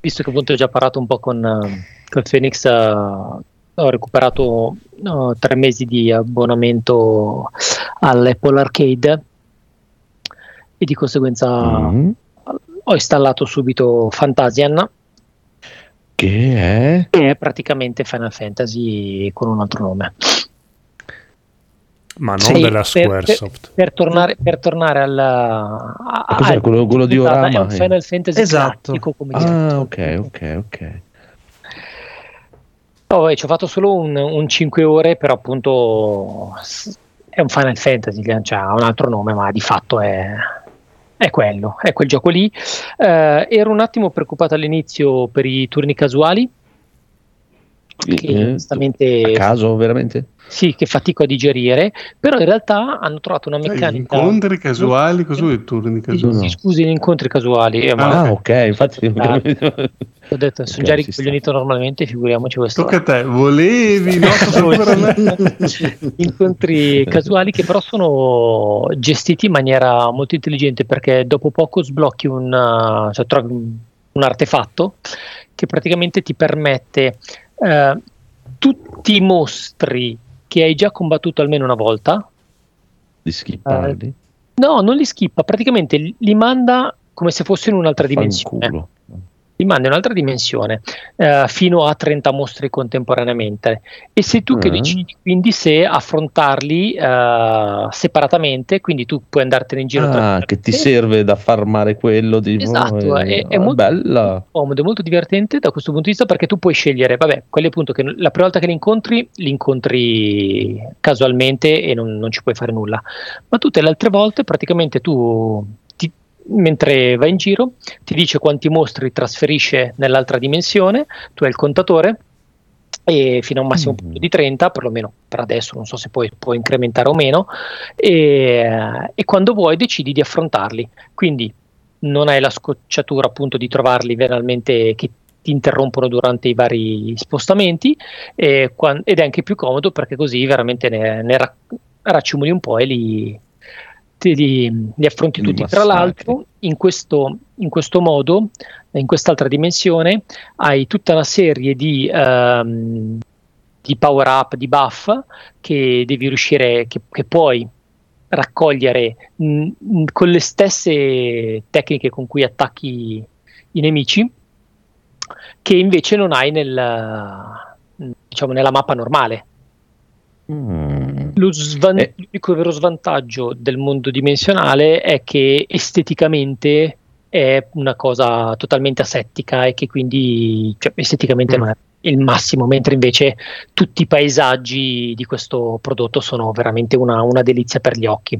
S3: visto che appunto ho già parlato un po' con, eh, con Phoenix, eh, ho recuperato no, tre mesi di abbonamento all'Apple Arcade e di conseguenza
S2: Mhm.
S3: ho installato subito Fantasian,
S2: Che è?
S3: che è praticamente Final Fantasy con un altro nome.
S1: Ma non
S3: Sì,
S1: della
S3: per-
S1: Squaresoft.
S3: Per tornare, per tornare al, a-
S2: Ah, cos'è,
S3: al-
S2: quello- quello di
S3: scusate,
S2: Orama,
S3: È un. Final Fantasy
S5: Esatto.
S3: classico, come.
S2: Ah, ok, ok, ok.
S3: Oh, vabbè, ci ho fatto solo un, un 5 ore, però appunto s- è un Final Fantasy, cioè, ha un altro nome, ma di fatto è, è quello, è quel gioco lì. Eh, ero un attimo preoccupato all'inizio per i turni casuali, che
S2: Eh,
S3: onestamente
S2: a caso, veramente?
S3: sì, che fatico a digerire, però in realtà hanno trovato una
S6: Cioè,
S3: meccanica.
S6: incontri casuali, cosa vuoi turni casuali?
S3: sì, scusi, gli incontri casuali. eh, ma
S2: Ah, ok, infatti.
S3: Ah. ho detto, sono
S2: Ok,
S3: già ricoglionito normalmente, figuriamoci questo.
S6: Tocca a te, volevi, no?
S3: Incontri casuali che però sono gestiti in maniera molto intelligente perché dopo poco sblocchi un, cioè trovi un, artefatto che praticamente ti permette eh, tutti i mostri che hai già combattuto almeno una volta.
S2: Di skipparli.
S3: no non li skippa praticamente li- li manda come se fossero in un'altra dimensione Li manda in un'altra dimensione eh, fino a 30 mostri contemporaneamente e sei tu che
S2: Mm.
S3: decidi quindi se affrontarli eh, separatamente quindi tu puoi andartene in giro
S2: Ah, che ti serve da farmare quello di
S3: Esatto, è- è
S2: ah,
S3: molto-
S2: bella.
S3: comodo, è molto divertente da questo punto di vista perché tu puoi scegliere, vabbè, quelli appunto che la prima volta che li incontri, li incontri casualmente e non, non ci puoi fare nulla, ma tutte le altre volte praticamente tu, ti- mentre vai in giro, ti dice quanti mostri trasferisce nell'altra dimensione, tu hai il contatore e fino a un massimo
S2: Mm.
S3: punto di 30, perlomeno per adesso, non so se poi può incrementare o meno, e, e quando vuoi decidi di affrontarli. Quindi non hai la scocciatura appunto di trovarli veramente che ti interrompono durante i vari spostamenti e ed è anche più comodo perché così veramente ne, ne ra- raccimoli un po' e li, li- li affronti tutti. Tra
S2: massacri.
S3: l'altro in questo, in questo modo, in quest'altra dimensione, hai tutta una serie di, ehm, di power up, di buff che devi riuscire, che, che puoi raccogliere mh, mh, con le stesse tecniche con cui attacchi i nemici che invece non hai nel, diciamo, nella mappa normale.
S2: Mm.
S3: Lo svan-
S2: Eh.
S3: L'unico vero svantaggio del mondo dimensionale è che esteticamente è una cosa totalmente asettica e che quindi cioè, esteticamente
S6: Mm.
S3: non è il massimo, mentre invece tutti i paesaggi di questo prodotto sono veramente una, una delizia per gli occhi.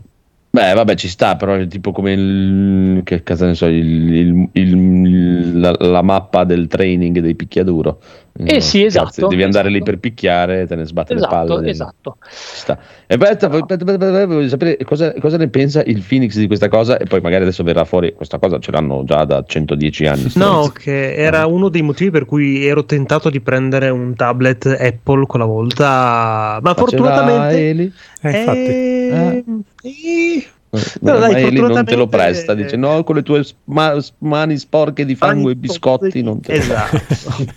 S2: Beh, vabbè, ci sta, però è tipo come il, che cazzo ne so, il- il- il- la, la mappa del training dei picchiaduro.
S3: Eh sì,
S2: Cazzo,
S3: esatto,
S2: Devi andare lì
S3: esatto.
S2: per picchiare, te ne sbatte le
S3: Esatto,
S2: palle.
S3: esatto.
S2: Ci sta. E poi, aspetta, aspetta, aspetta, aspetta, voglio sapere cosa, cosa ne pensa il Phoenix di questa cosa e poi magari adesso verrà fuori, questa cosa ce l'hanno già da 110 anni.
S5: No, che era uno dei motivi per cui ero tentato di prendere un tablet Apple quella volta, ma
S2: Ma ce l'ha
S5: fortunatamente...
S2: Eli?
S1: Eh, infatti.
S5: Eh, eh, No, dai,
S2: non te lo presta, dice no, con le tue ma- mani sporche di fango e biscotti non te
S5: Esatto.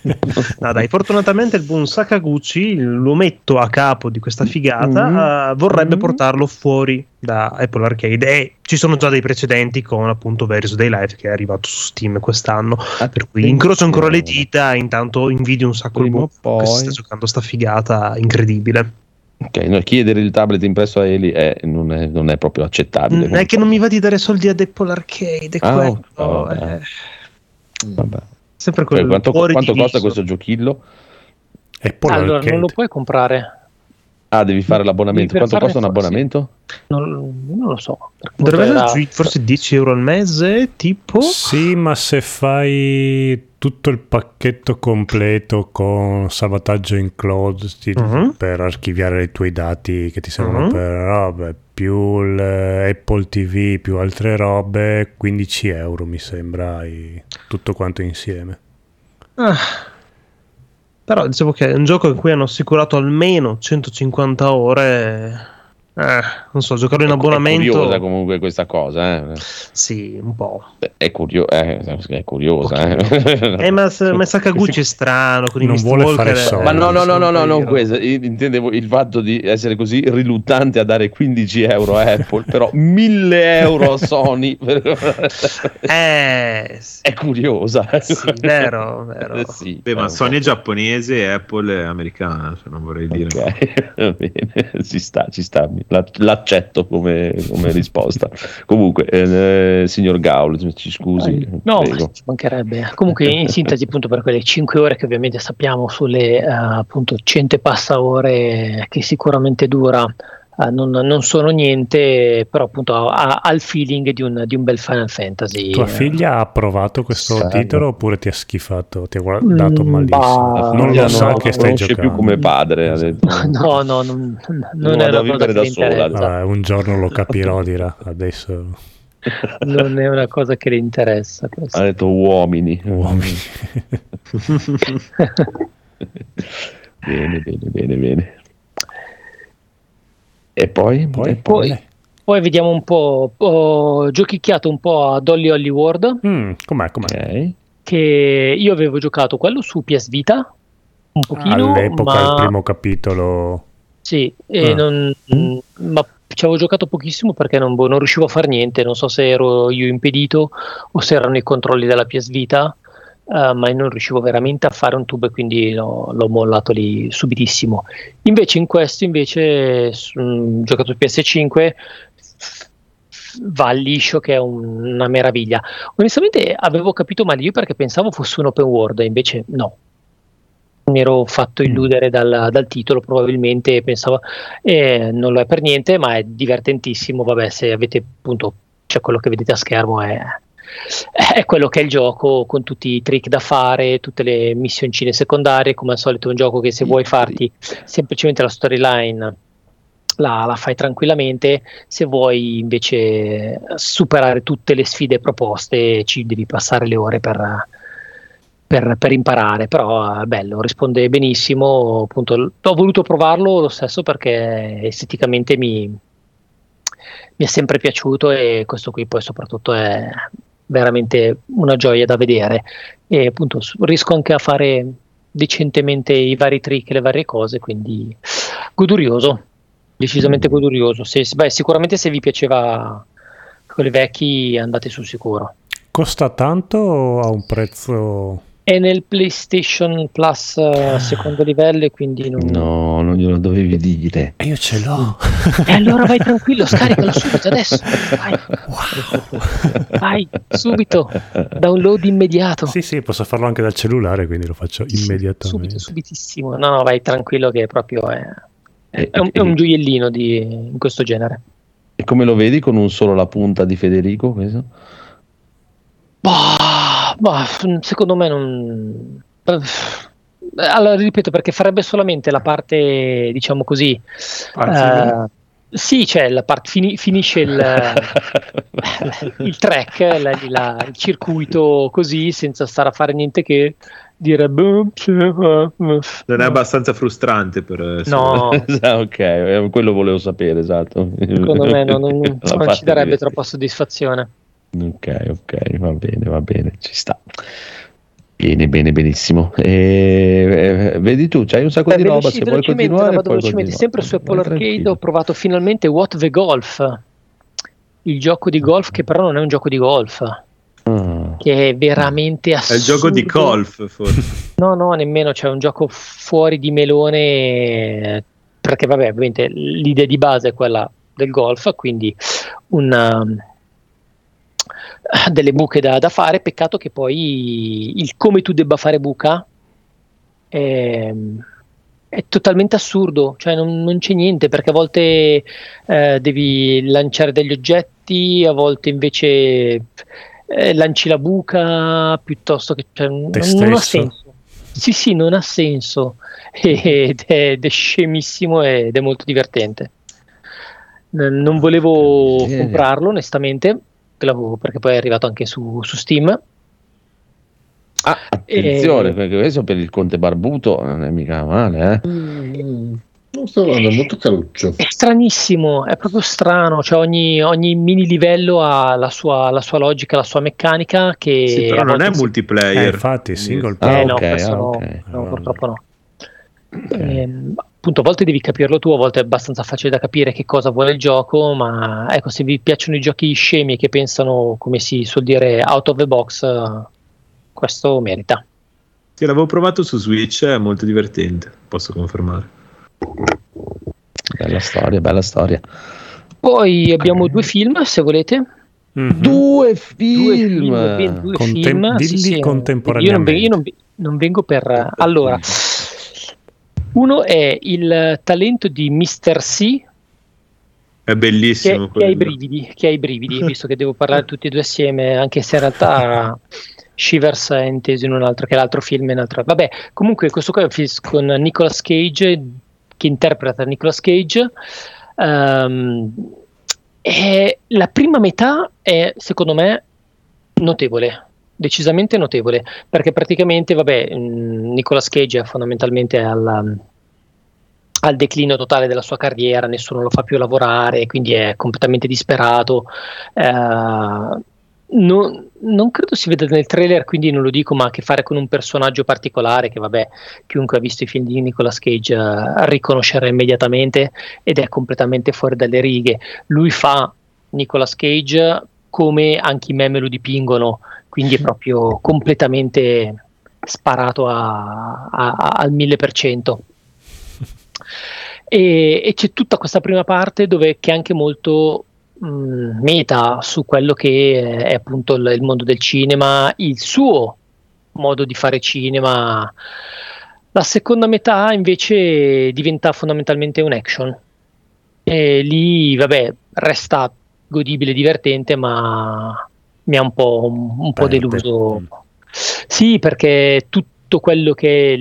S5: no, dai, fortunatamente il buon Sakaguchi, l'uometto a capo di questa figata,
S2: Mm.
S5: eh, vorrebbe
S2: Mm.
S5: portarlo fuori da Apple Arcade e ci sono già dei precedenti con appunto Various Day Life che è arrivato su Steam quest'anno. Per cui incrocio ancora le dita e intanto invidio un sacco il
S2: Prima
S5: buon
S2: o
S5: che si sta giocando sta figata incredibile.
S2: Ok, no, chiedere il tablet impresso a Eli è- non, è, non è proprio accettabile.
S5: Mm, è che non mi va di dare soldi ad Apple Arcade,
S2: Ah,
S5: quello,
S2: ok,
S5: è
S2: vabbè. Vabbè.
S5: sempre
S2: Cioè,
S5: quello
S2: quanto
S5: cuore
S2: quanto
S5: diviso.
S2: costa questo giochillo?
S1: Apple
S3: allora,
S1: Arcade.
S3: non lo puoi comprare.
S2: Ah, devi fare l'abbonamento.
S3: Devi
S2: Quanto costa un abbonamento?
S3: Non, non lo so.
S5: Dovrebbe esserci forse 10 euro al mese, tipo.
S1: Sì, ma se fai tutto il pacchetto completo con salvataggio in cloud ti-
S5: Mhm.
S1: per archiviare i tuoi dati che ti servono
S5: Mhm.
S1: per robe, più il Apple TV, più altre robe, 15 euro mi sembra, tutto quanto insieme.
S5: Ah. Però dicevo che è un gioco in cui hanno assicurato almeno 150 ore. Eh, non so, giocare in
S2: È- È
S5: abbonamento.
S2: curiosa comunque questa cosa, eh.
S5: Sì, un po'.
S2: È, curio- eh, è curiosa, eh.
S5: Eh, ma, ma Sakaguchi è strano con i
S1: Non
S5: Mist
S1: vuole
S5: Walker,
S1: fare soldi.
S2: Ma no, no, no, no, no, non questo. Io intendevo il fatto di essere così riluttante a dare 15 euro a Apple, però 1000 euro a Sony.
S5: Eh, sì,
S2: È curiosa.
S5: sì, vero, vero.
S2: Eh, sì,
S7: Beh, ma Sony è giapponese e Apple è americana, se non vorrei dire.
S2: Ok, va bene, ci sta, ci sta, l'accetto come, come risposta. Comunque, eh, signor Gaul, ci scusi,
S3: No,
S2: prego.
S3: ma ci mancherebbe. Comunque, in sintesi, appunto, per quelle 5 ore che ovviamente sappiamo sulle eh, appunto 100 e passa ore che sicuramente dura, eh, non, non sono niente, però appunto ha, ha il feeling di un, di un bel Final Fantasy.
S1: Tua
S3: eh.
S1: figlia ha approvato questo
S2: Salve.
S1: titolo oppure ti ha schifato, ti ha guardato
S3: Mm,
S1: malissimo?
S3: bah,
S1: non lo sa
S2: no,
S1: che
S2: non
S1: stai
S2: conosce
S1: giocando.
S2: più come padre. Ha detto.
S3: No, no, non, non è
S2: vado a
S3: una cosa
S2: vivere
S3: che
S2: da sola.
S1: Vabbè, un giorno lo capirò, dirà. Adesso
S3: Non è una cosa che le interessa.
S2: Ha
S3: questo.
S2: detto uomini.
S1: uomini.
S2: bene, bene, bene, bene. E poi?
S1: Poi?
S2: E
S3: Poi, poi vediamo un po'. Ho giochicchiato un po' a Dolly Holly World.
S1: Mm, com'è, com'è?
S2: Ok.
S3: che io avevo giocato quello su PS Vita un pochino,
S1: All'epoca
S3: ma,
S1: il primo capitolo
S3: sì, e
S1: Ah.
S3: non- ma ci avevo giocato pochissimo perché non, boh, non riuscivo a fare niente, non so se ero io impedito o se erano i controlli della PS Vita, eh, ma non riuscivo veramente a fare un tubo e quindi l'ho, l'ho mollato lì subitissimo. Invece in questo, invece, su- mm, giocato su PS5, va liscio che è un- una meraviglia. Onestamente avevo capito male io perché pensavo fosse un open world, e invece no. Mi ero fatto illudere dal, dal titolo, probabilmente pensavo eh, non lo è per niente, ma è divertentissimo. Vabbè, se avete appunto, cioè quello che vedete a schermo è, è quello che è il gioco con tutti i trick da fare, tutte le missioncine secondarie. Come al solito, è un gioco che se vuoi farti semplicemente la storyline la, la fai tranquillamente. Se vuoi invece superare tutte le sfide proposte, ci devi passare le ore per, per, per imparare. Però è bello, risponde benissimo. Appunto, ho voluto provarlo lo stesso perché esteticamente mi, mi è sempre piaciuto e questo qui poi soprattutto è veramente una gioia da vedere. E appunto riesco anche a fare decentemente i vari trick le varie cose quindi godurioso decisamente godurioso. Se- beh, sicuramente se vi piaceva quelli vecchi andate sul sicuro.
S1: Costa tanto o ha un prezzo
S3: è nel PlayStation Plus eh, secondo livello e quindi non...
S2: No, non glielo dovevi dire.
S1: e io ce l'ho.
S3: E allora vai tranquillo scaricalo subito adesso. Vai, vai subito. Download immediato.
S1: Sì sì posso farlo anche dal cellulare quindi lo faccio immediatamente.
S3: subito subitissimo. No no vai tranquillo che proprio è,
S2: E,
S3: è un, è un gioiellino di, in questo genere.
S2: E come lo vedi con un solo la punta di Federico? Questo?
S3: Bah, bah, secondo me non. eh, Allora, ripeto, perché farebbe solamente la parte, diciamo così, eh, Sì, cioè la part- fini- finisce il, il track, la- la- il circuito così, senza stare a fare niente che dire... "Boh, eh, eh".
S7: Non è abbastanza frustrante per...
S3: No,
S2: ok, eh, quello volevo sapere, esatto.
S3: secondo me non, non- non ci
S2: parte
S3: darebbe
S2: di-
S3: troppa soddisfazione.
S2: Ok, ok, va bene, va bene, ci sta. Bene, bene, benissimo. E, eh, vedi tu, c'hai un sacco
S3: Beh,
S2: di roba, se vuoi continuare
S3: vado
S2: puoi
S3: velocemente.
S2: continuare.
S3: sempre su Apple Arcade
S2: tranquillo.
S3: ho provato finalmente What the Golf, il gioco di golf che però non è un gioco di golf,
S2: Ah,
S3: che è veramente
S7: È
S3: assurdo.
S7: il gioco di golf, forse.
S3: No, no, nemmeno, c'è un gioco fuori di melone, perché vabbè, ovviamente l'idea di base è quella del golf, quindi una, delle buche da, da fare, peccato che poi il come tu debba fare buca è, è totalmente assurdo, cioè non, non c'è niente, perché a volte eh, devi lanciare degli oggetti, a volte invece eh, lanci la buca piuttosto che cioè, non, non ha senso. Sì, sì, non ha senso. Ed è, ed è scemissimo ed è molto divertente. Non volevo comprarlo onestamente, l'avevo- perché poi è arrivato anche su, su Steam.
S2: Ah, attenzione,
S3: E-
S2: perché questo per il Conte Barbuto non è mica male, eh.
S4: Mm, non sto andando molto caruccio.
S3: È stranissimo, è proprio strano, cioè ogni, ogni mini livello ha la sua, la sua logica, la sua meccanica che
S7: Sì, però non è
S3: si-
S1: Eh,
S7: multiplayer.
S1: infatti, single
S3: Eh,
S1: player.
S3: no,
S2: ok,
S3: questo
S2: ah,
S3: no,
S2: ok.
S3: no, purtroppo no. Ehm, appunto, a volte devi capirlo tu, a volte è abbastanza facile da capire che cosa vuole il gioco, ma ecco, se vi piacciono i giochi scemi e che pensano, come si suol dire, out of the box, eh, questo merita.
S7: Sì, l'avevo provato su Switch, è molto divertente, posso confermare.
S2: Bella storia, bella storia.
S3: Poi abbiamo due film, se volete.
S1: Mhm.
S2: Due
S3: Due
S2: film!
S3: due
S1: Contem-
S3: film.
S1: dilli
S3: sì, sì.
S1: contemporaneamente.
S3: Io, non, io non- non vengo per... Allora, uno è il talento di Mr. C,
S7: È bellissimo
S3: che, che ha i brividi, che ha i brividi, visto che devo parlare tutti e due assieme, anche se in realtà Shivers è inteso in un altro, che è l'altro film, in altro. Vabbè, comunque questo qua è un film con Nicolas Cage, che interpreta Nicolas Cage. Ehm, e la prima metà è, secondo me, notevole. Decisamente notevole, perché praticamente, vabbè, mh, Nicolas Cage è fondamentalmente al, al declino totale della sua carriera, nessuno lo fa più lavorare, quindi è completamente disperato. Eh, non, non credo si veda nel trailer, quindi non lo dico, ma ha a che fare con un personaggio particolare che, vabbè, chiunque ha visto i film di Nicolas Cage eh, riconoscerà immediatamente ed è completamente fuori dalle righe. Lui fa Nicolas Cage come anche i meme lo dipingono, quindi è proprio completamente sparato a- a- a- al 1000%. E, e c'è tutta questa prima parte dove che è anche molto mh, meta su quello che è appunto il, il mondo del cinema, il suo modo di fare cinema. La seconda metà invece diventa fondamentalmente un action. E lì, vabbè, resta godibile, divertente, ma mi ha un po', un, un po' deluso.
S1: Mm.
S3: Sì, perché tutto quello che è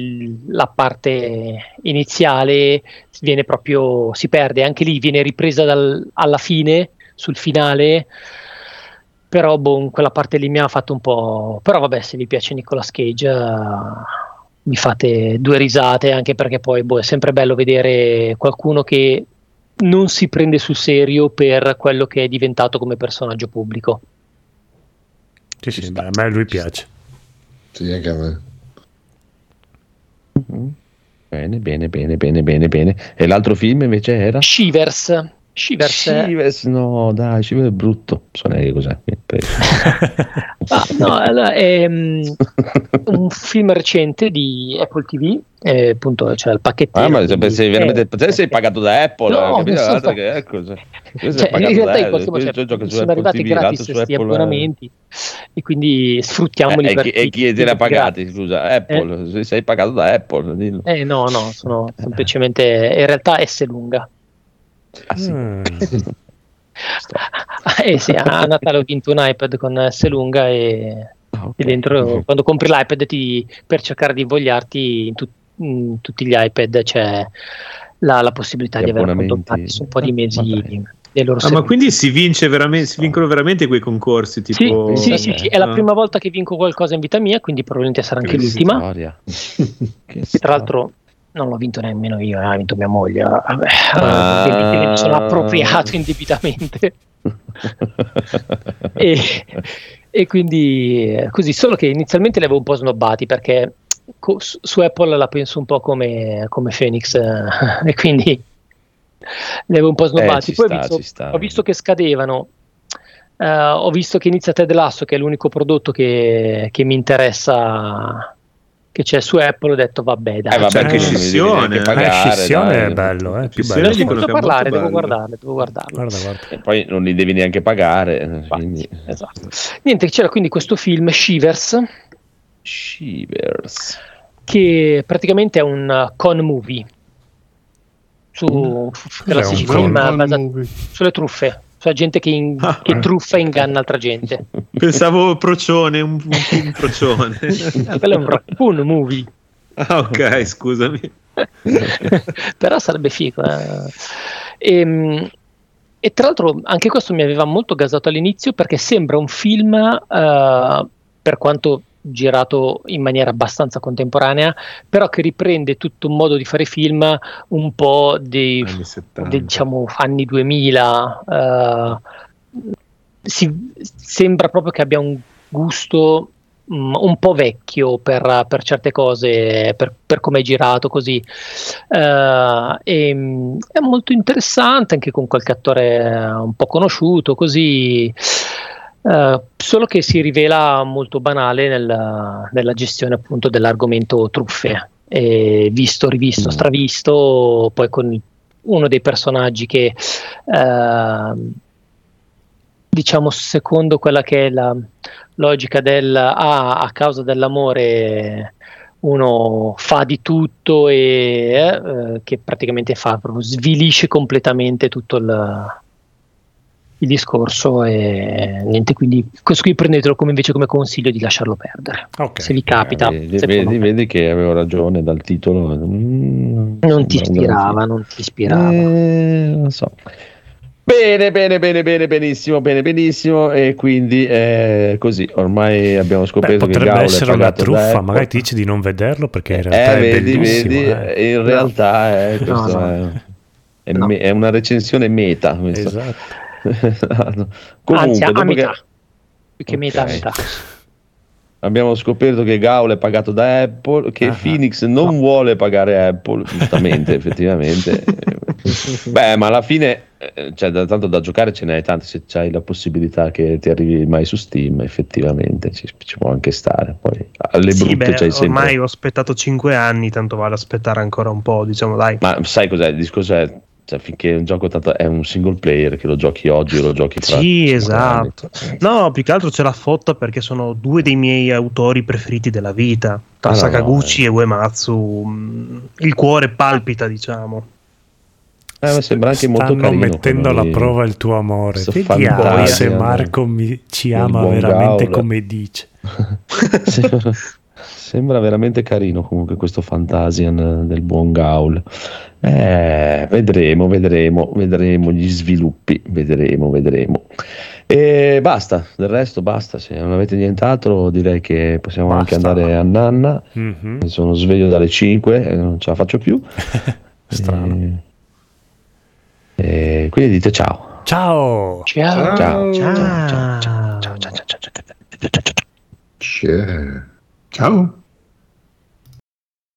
S3: la parte iniziale viene proprio, si perde, anche lì viene ripresa dal- alla fine, sul finale, però boh, quella parte lì mi ha fatto un po'... Però vabbè, se vi piace Nicolas Cage, eh, mi fate due risate, anche perché poi boh, è sempre bello vedere qualcuno che non si prende sul serio per quello che è diventato come personaggio pubblico.
S1: Sì, sì, beh, a me lui piace.
S4: Sì, anche a me.
S2: Mhm. Bene, bene, bene, bene, bene, bene. E l'altro film invece era?
S3: Shivers. Shivers.
S2: Shivers, no, dai, Shivers è brutto. So neanche cos'è.
S3: Ah, no, allora, è mm, un film recente di Apple TV, eh, appunto c'è il pacchetto.
S2: Ah, ma se sei veramente te sei pagato da Apple,
S3: No,
S2: eh,
S3: fa-
S2: che. Questo
S3: Cioè,
S2: è pagato
S3: in realtà in qualche modo cioè, sono arrivati
S2: TV,
S3: gratis
S2: su
S3: questi
S2: Apple, eh.
S3: abbonamenti e quindi sfruttiamoli
S2: Eh,
S3: per
S2: e, chi, te li ha pagati? Scusa, Apple, se sei pagato da Apple, dillo.
S3: Eh no, no, sono semplicemente in realtà S lunga.
S2: Ah, sì.
S1: Mm.
S3: eh sì, a Natale ho vinto un iPad con S lunga e,
S2: Ah, ok.
S3: e dentro quando compri l'iPad ti, per cercare di invogliarti in, tut- in tutti gli iPad c'è la, la possibilità di avere gratis un po' di mesi loro
S7: Ah, ma quindi si vince veramente, si vincono veramente quei concorsi
S3: Sì,
S7: tipo...
S3: sì, sì, sì, è la
S7: Ah.
S3: prima volta che vinco qualcosa in vita mia, quindi probabilmente sarà anche
S2: Che
S3: l'ultima.
S2: storia. Che
S3: Tra l'altro non l'ho vinto nemmeno io, l'ha vinto mia moglie. Vabbè,
S2: Ah.
S3: ovviamente me ne sono appropriato indebitamente. e, e quindi eh, così, solo che inizialmente li avevo un po' snobbati perché co- su Apple la penso un po' come, come Phoenix eh, e quindi li avevo un po' snobbati.
S2: Eh,
S3: Poi
S2: sta,
S3: ho, visto, ho visto che scadevano. eh, ho visto che inizia Ted Lasso, che è l'unico prodotto che, che mi interessa che c'è su Apple. Ho detto, vabbè, dai,
S2: Eh, vabbè, che devi
S7: scissione, eh.
S2: pagare,
S1: Eh, scissione
S2: dai.
S1: è bello, eh, più
S7: Scissione
S1: bello.
S7: dicono
S3: parlare, devo
S7: bello.
S3: guardarle, devo guardarlo.
S1: Guarda, guarda.
S2: E poi non li devi neanche pagare. Quindi...
S3: Esatto. Niente, c'era quindi questo film Shivers
S2: Shivers.
S3: che praticamente è un uh, con movie su classici film
S6: movie.
S3: sulle truffe, sulla gente che, in-
S7: Ah.
S3: che truffa e inganna altra gente.
S7: Pensavo procione, un, un film procione.
S3: Quello è un raccoon movie,
S7: ah, ok, scusami.
S3: però sarebbe figo. eh. Ehm, E, tra l'altro anche questo mi aveva molto gasato all'inizio perché sembra un film, eh, per quanto girato in maniera abbastanza contemporanea, però che riprende tutto un modo di fare film un po' dei,
S7: Anni 70.
S3: dei, diciamo anni 2000 eh, si- sembra proprio che abbia un gusto mm, un po' vecchio per, per certe cose per, per come è girato così Eh, e, mm, è molto interessante anche con qualche attore un po' conosciuto così eh, solo che si rivela molto banale nel- nella gestione appunto dell'argomento truffe e visto, rivisto,
S2: Mm.
S3: stravisto poi con uno dei personaggi che ehm, diciamo secondo quella che è la logica del ah, a causa dell'amore uno fa di tutto e eh, che praticamente fa proprio svilisce completamente tutto il, il discorso e niente quindi questo qui prendetelo come invece come consiglio di lasciarlo perdere
S1: Ok.
S3: se vi capita
S2: Eh, vedi,
S3: se
S2: vedi, vedi che avevo ragione dal titolo. Mm,
S3: non ti ispirava non ti ispirava
S2: Eh, non so. Bene, bene, bene, bene, benissimo, bene, benissimo. E quindi eh, così ormai abbiamo
S1: Beh,
S2: scoperto che
S1: potrebbe
S2: è
S1: essere una truffa, magari ti dice di non vederlo perché in realtà
S2: Eh,
S1: è
S2: vedi,
S1: bellissimo.
S2: vedi,
S1: eh.
S2: in realtà eh,
S3: No,
S2: questo
S3: no.
S2: È, è
S3: No.
S2: è una recensione meta.
S1: Esatto.
S2: Esatto. Comunque,
S3: anzi a, metà
S2: che
S3: più che metà a
S2: Ok.
S3: metà
S2: abbiamo scoperto che Gaul è pagato da Apple, che
S1: Ah.
S2: Phoenix non vuole pagare Apple, giustamente, effettivamente. Beh, ma alla fine, eh, cioè, da, tanto da giocare ce n'hai tanti, se c'hai la possibilità che ti arrivi mai su Steam, effettivamente ci, ci può anche stare. Poi alle
S5: Sì,
S2: brutte
S5: beh,
S2: c'hai sempre...
S5: ormai ho aspettato 5 anni, tanto vale aspettare ancora un po', diciamo dai.
S2: Ma sai cos'è? Il discorso è, cioè, finché un gioco tanto è un single player, che lo giochi oggi o lo giochi fra
S5: Sì, esatto.
S2: anni.
S5: No, più che altro c'è la fotta perché sono due dei miei autori preferiti della vita, tra
S2: Ah, no,
S5: Sakaguchi
S2: no,
S5: e Uematsu. mm, Il cuore palpita, diciamo.
S2: Eh, ma sembra anche molto
S1: Stanno
S2: carino.
S1: mettendo alla prova il tuo amore.
S2: questo
S1: Vediamo se
S2: no?
S1: Marco mi- ci ama veramente
S2: Gaul.
S1: come dice.
S2: sembra, veramente carino comunque questo Fantasian del buon Gaul. Eh, vedremo, vedremo, vedremo gli sviluppi, vedremo, vedremo. E basta, del resto basta. Se non avete nient'altro, direi che possiamo anche
S1: Basta.
S2: andare a Nanna.
S1: Mhm.
S2: Sono sveglio dalle 5 e non ce la faccio più.
S1: Strano.
S2: E, e quindi dite ciao.
S1: Ciao!
S3: ciao
S2: Ciao.
S5: Ciao.
S2: ciao, ciao, ciao, ciao, ciao, ciao, ciao, ciao, ciao.
S6: Ciao.